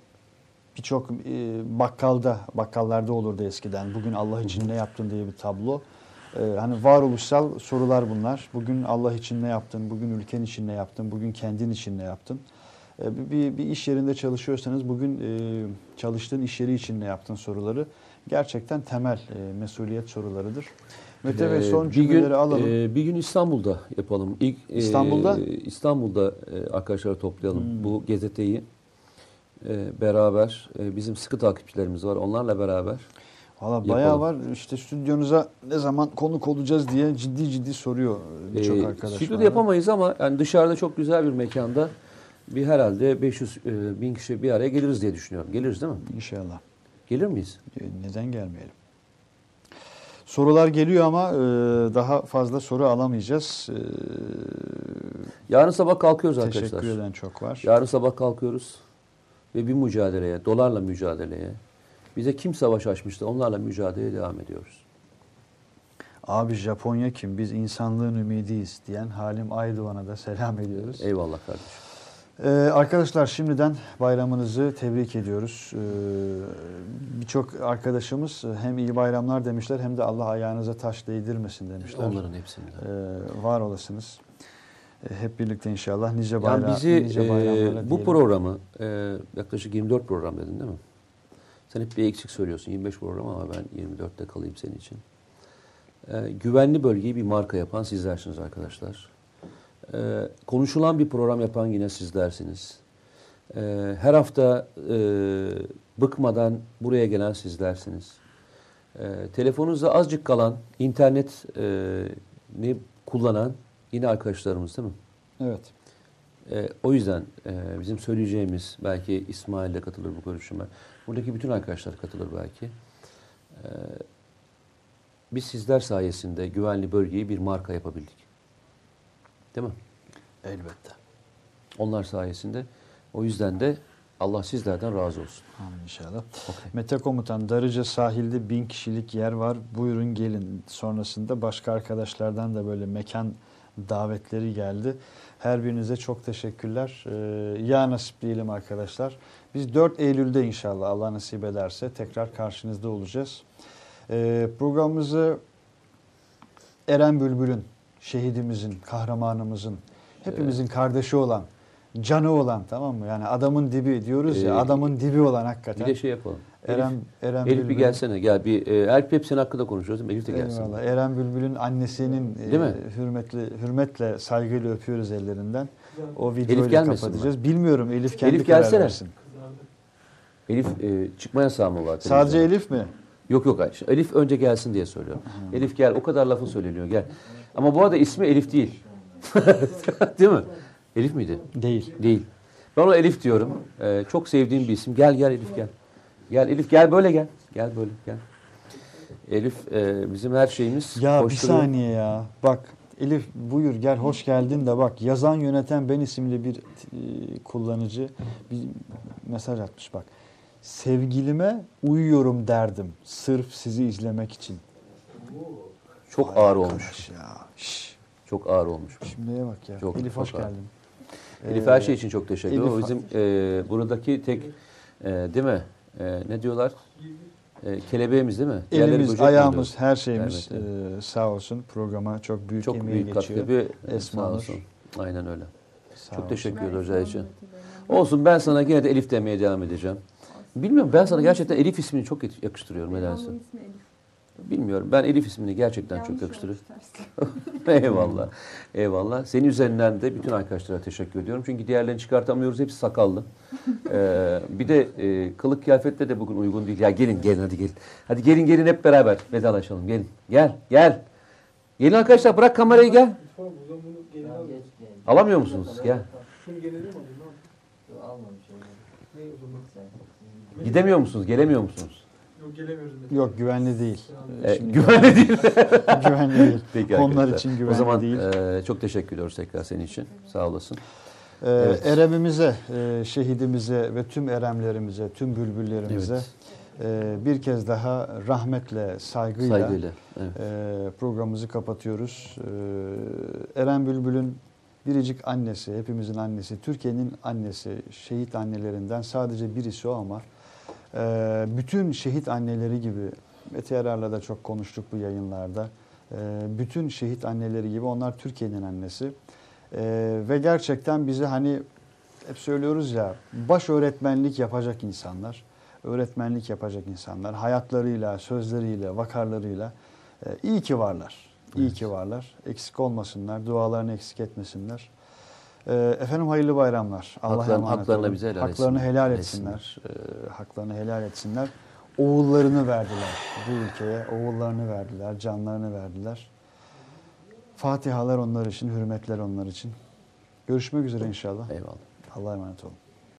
birçok e, bakkalda, bakkallarda olurdu eskiden. Bugün Allah için ne yaptın diye bir tablo. E, hani varoluşsal sorular bunlar. Bugün Allah için ne yaptın, bugün ülken için ne yaptın, bugün kendin için ne yaptın? E, bir- bir, bir iş yerinde çalışıyorsanız bugün e, çalıştığın iş yeri için ne yaptın soruları gerçekten temel e, mesuliyet sorularıdır. Mete Bey Ee, son bir cümleleri gün, alalım. e, bir gün İstanbul'da yapalım. İlk e, İstanbul'da? İstanbul'da e, arkadaşları toplayalım. Hmm. Bu gazeteyi e, beraber e, bizim sıkı takipçilerimiz var. Onlarla beraber Valla bayağı var. İşte stüdyonuza ne zaman konuk olacağız diye ciddi ciddi soruyor birçok e, arkadaş. stüdyoda yapamayız ama yani dışarıda çok güzel bir mekanda bir herhalde 500 e, bin kişi bir araya geliriz diye düşünüyorum. Geliriz değil mi? İnşallah. Gelir miyiz? E, Neden gelmeyelim? Sorular geliyor ama e, daha fazla soru alamayacağız. E, Yarın sabah kalkıyoruz teşekkür arkadaşlar. eden çok var. Yarın sabah kalkıyoruz ve bir mücadeleye, dolarla mücadeleye, bize kim savaş açmıştı onlarla mücadeleye devam ediyoruz. Abi Japonya kim? Biz insanlığın ümidiyiz diyen Halim Aydoğan'a da selam ediyoruz. Eyvallah kardeşim. Ee, arkadaşlar şimdiden bayramınızı tebrik ediyoruz. Ee, Birçok arkadaşımız hem iyi bayramlar demişler hem de Allah ayağınıza taş değdirmesin demişler. Onların hepsinde. Ee, var olasınız. Ee, hep birlikte inşallah nice, Yani bayram, bizi nice e, bu diyelim. programı e, yaklaşık 24 program dedin değil mi? Sen hep bir eksik söylüyorsun 25 program ama ben 24'te kalayım senin için. E, güvenli bölgeyi bir marka yapan sizlersiniz arkadaşlar. E, konuşulan bir program yapan yine sizlersiniz. E, her hafta e, bıkmadan buraya gelen sizlersiniz. E, telefonunuzda azıcık kalan internet e, ni kullanan yine arkadaşlarımız değil mi? Evet. E, o yüzden e, bizim söyleyeceğimiz belki İsmail de katılır bu görüşüme. Buradaki bütün arkadaşlar katılır belki. E, biz sizler sayesinde güvenli bölgeyi bir marka yapabildik. Değil mi? Elbette. Onlar sayesinde. O yüzden de Allah sizlerden razı olsun. Amin inşallah. Okey. Mete Komutan, Darıca sahilde bin kişilik yer var. Buyurun gelin. Sonrasında başka arkadaşlardan da böyle mekan davetleri geldi. Her birinize çok teşekkürler. Ee, ya nasip diyelim arkadaşlar. Biz 4 Eylül'de inşallah Allah nasip ederse tekrar karşınızda olacağız. Ee, programımızı Eren Bülbül'ün, şehidimizin, kahramanımızın, hepimizin kardeşi olan, canı olan tamam mı? Yani adamın dibi diyoruz ya, Ee, adamın dibi olan Bir hakikaten. de şey yapalım. Eren, Elif, Eren Elif bir gelsene. Gel bir e, Elif hep senin hakkında konuşuyoruz değil mi? Elif de gelsin. Eyvallah. Eren Bülbül'ün annesinin e, Değil mi? hürmetle hürmetle saygıyla öpüyoruz ellerinden. O videoyu kapatacağız. Bilmiyorum Elif kendi Elif karar gelsene. versin. Elif e, çıkma yasağı mı var? Sadece? Elif mi? Yok yok. Elif önce gelsin diye söylüyorum. Elif gel o kadar lafın söyleniyor gel. Ama bu arada ismi Elif değil. [laughs] değil mi? Elif miydi? Değil. Değil. Ben ona Elif diyorum. Ee, çok sevdiğim bir isim. Gel gel Elif gel. Gel Elif gel böyle gel. Gel böyle gel. Elif e, bizim her şeyimiz. Ya bir saniye ya. Bak Elif buyur gel hoş geldin de bak yazan yöneten ben isimli bir e, kullanıcı bir mesaj atmış bak. Sevgilime uyuyorum derdim sırf sizi izlemek için. Çok Vay ağır olmuş. Ya. Şş, çok ağır olmuş. şimdiye bak ya. Çok, Elif hoş çok ağır. geldin. Elif Ee, her şey için çok teşekkür ederim. O bizim e, buradaki tek e, değil mi? E, ne diyorlar? E, kelebeğimiz değil mi? Elimiz, ayağımız, diyoruz? her şeyimiz Evet, e, sağ olsun. Programa çok büyük Çok emeği büyük geçiyor. katkı bir Esma sağ olsun. Aynen öyle. Sağ çok olsun. teşekkür ediyoruz Ayşe. Olsun ben sana yine de Elif demeye devam edeceğim. Bilmiyorum ben sana gerçekten Elif ismini çok yakıştırıyorum. Babamın ismi Elif. Bilmiyorum ben Elif ismini gerçekten çok Yanlış yakıştırıyorum. olmuş [laughs] tersi. Eyvallah. Eyvallah. Senin üzerinden de bütün arkadaşlara teşekkür ediyorum. Çünkü diğerlerini çıkartamıyoruz. Hepsi sakallı. [laughs] Ee, bir de e, kılık kıyafetle de bugün uygun değil. Ya gelin gelin hadi gelin. Hadi gelin gelin hep beraber vedalaşalım. Gelin. Gel gel. Gelin arkadaşlar bırak kamerayı gel. Alamıyor musunuz? Gel. Gidemiyor musunuz? Gelemiyor musunuz? Yok gelemiyoruz. mesela. Yok güvenli değil. Ee, Şimdi- güvenli [laughs] değil. güvenli değil. Peki Onlar arkadaşlar. için güvenli O zaman değil. e, çok teşekkür ediyoruz tekrar senin için. Sağ olasın. Ee, Evet. Eremimize, e, şehidimize ve tüm eremlerimize, tüm bülbüllerimize Evet. e, bir kez daha rahmetle, saygıyla, Saygıyla. Evet. e, programımızı kapatıyoruz. E, Eren Bülbül'ün biricik annesi, hepimizin annesi, Türkiye'nin annesi, şehit annelerinden sadece birisi o ama e, bütün şehit anneleri gibi, Mete Yarar'la da çok konuştuk bu yayınlarda. E, bütün şehit anneleri gibi onlar Türkiye'nin annesi. E, ve gerçekten bize hani hep söylüyoruz ya baş öğretmenlik yapacak insanlar, öğretmenlik yapacak insanlar hayatlarıyla, sözleriyle, vakarlarıyla e, iyi ki varlar. İyi ki varlar. Eksik olmasınlar, dualarını eksik etmesinler. E, efendim hayırlı bayramlar. Allah'a Haklarını- emanet haklarını olun. bize helal Haklarını etsinler. helal Etsinler. etsinler. E, haklarını helal etsinler. Oğullarını verdiler bu ülkeye. Oğullarını verdiler, canlarını verdiler. Fatihalar onlar için, hürmetler onlar için. Görüşmek üzere inşallah. Eyvallah. Allah'a emanet olun.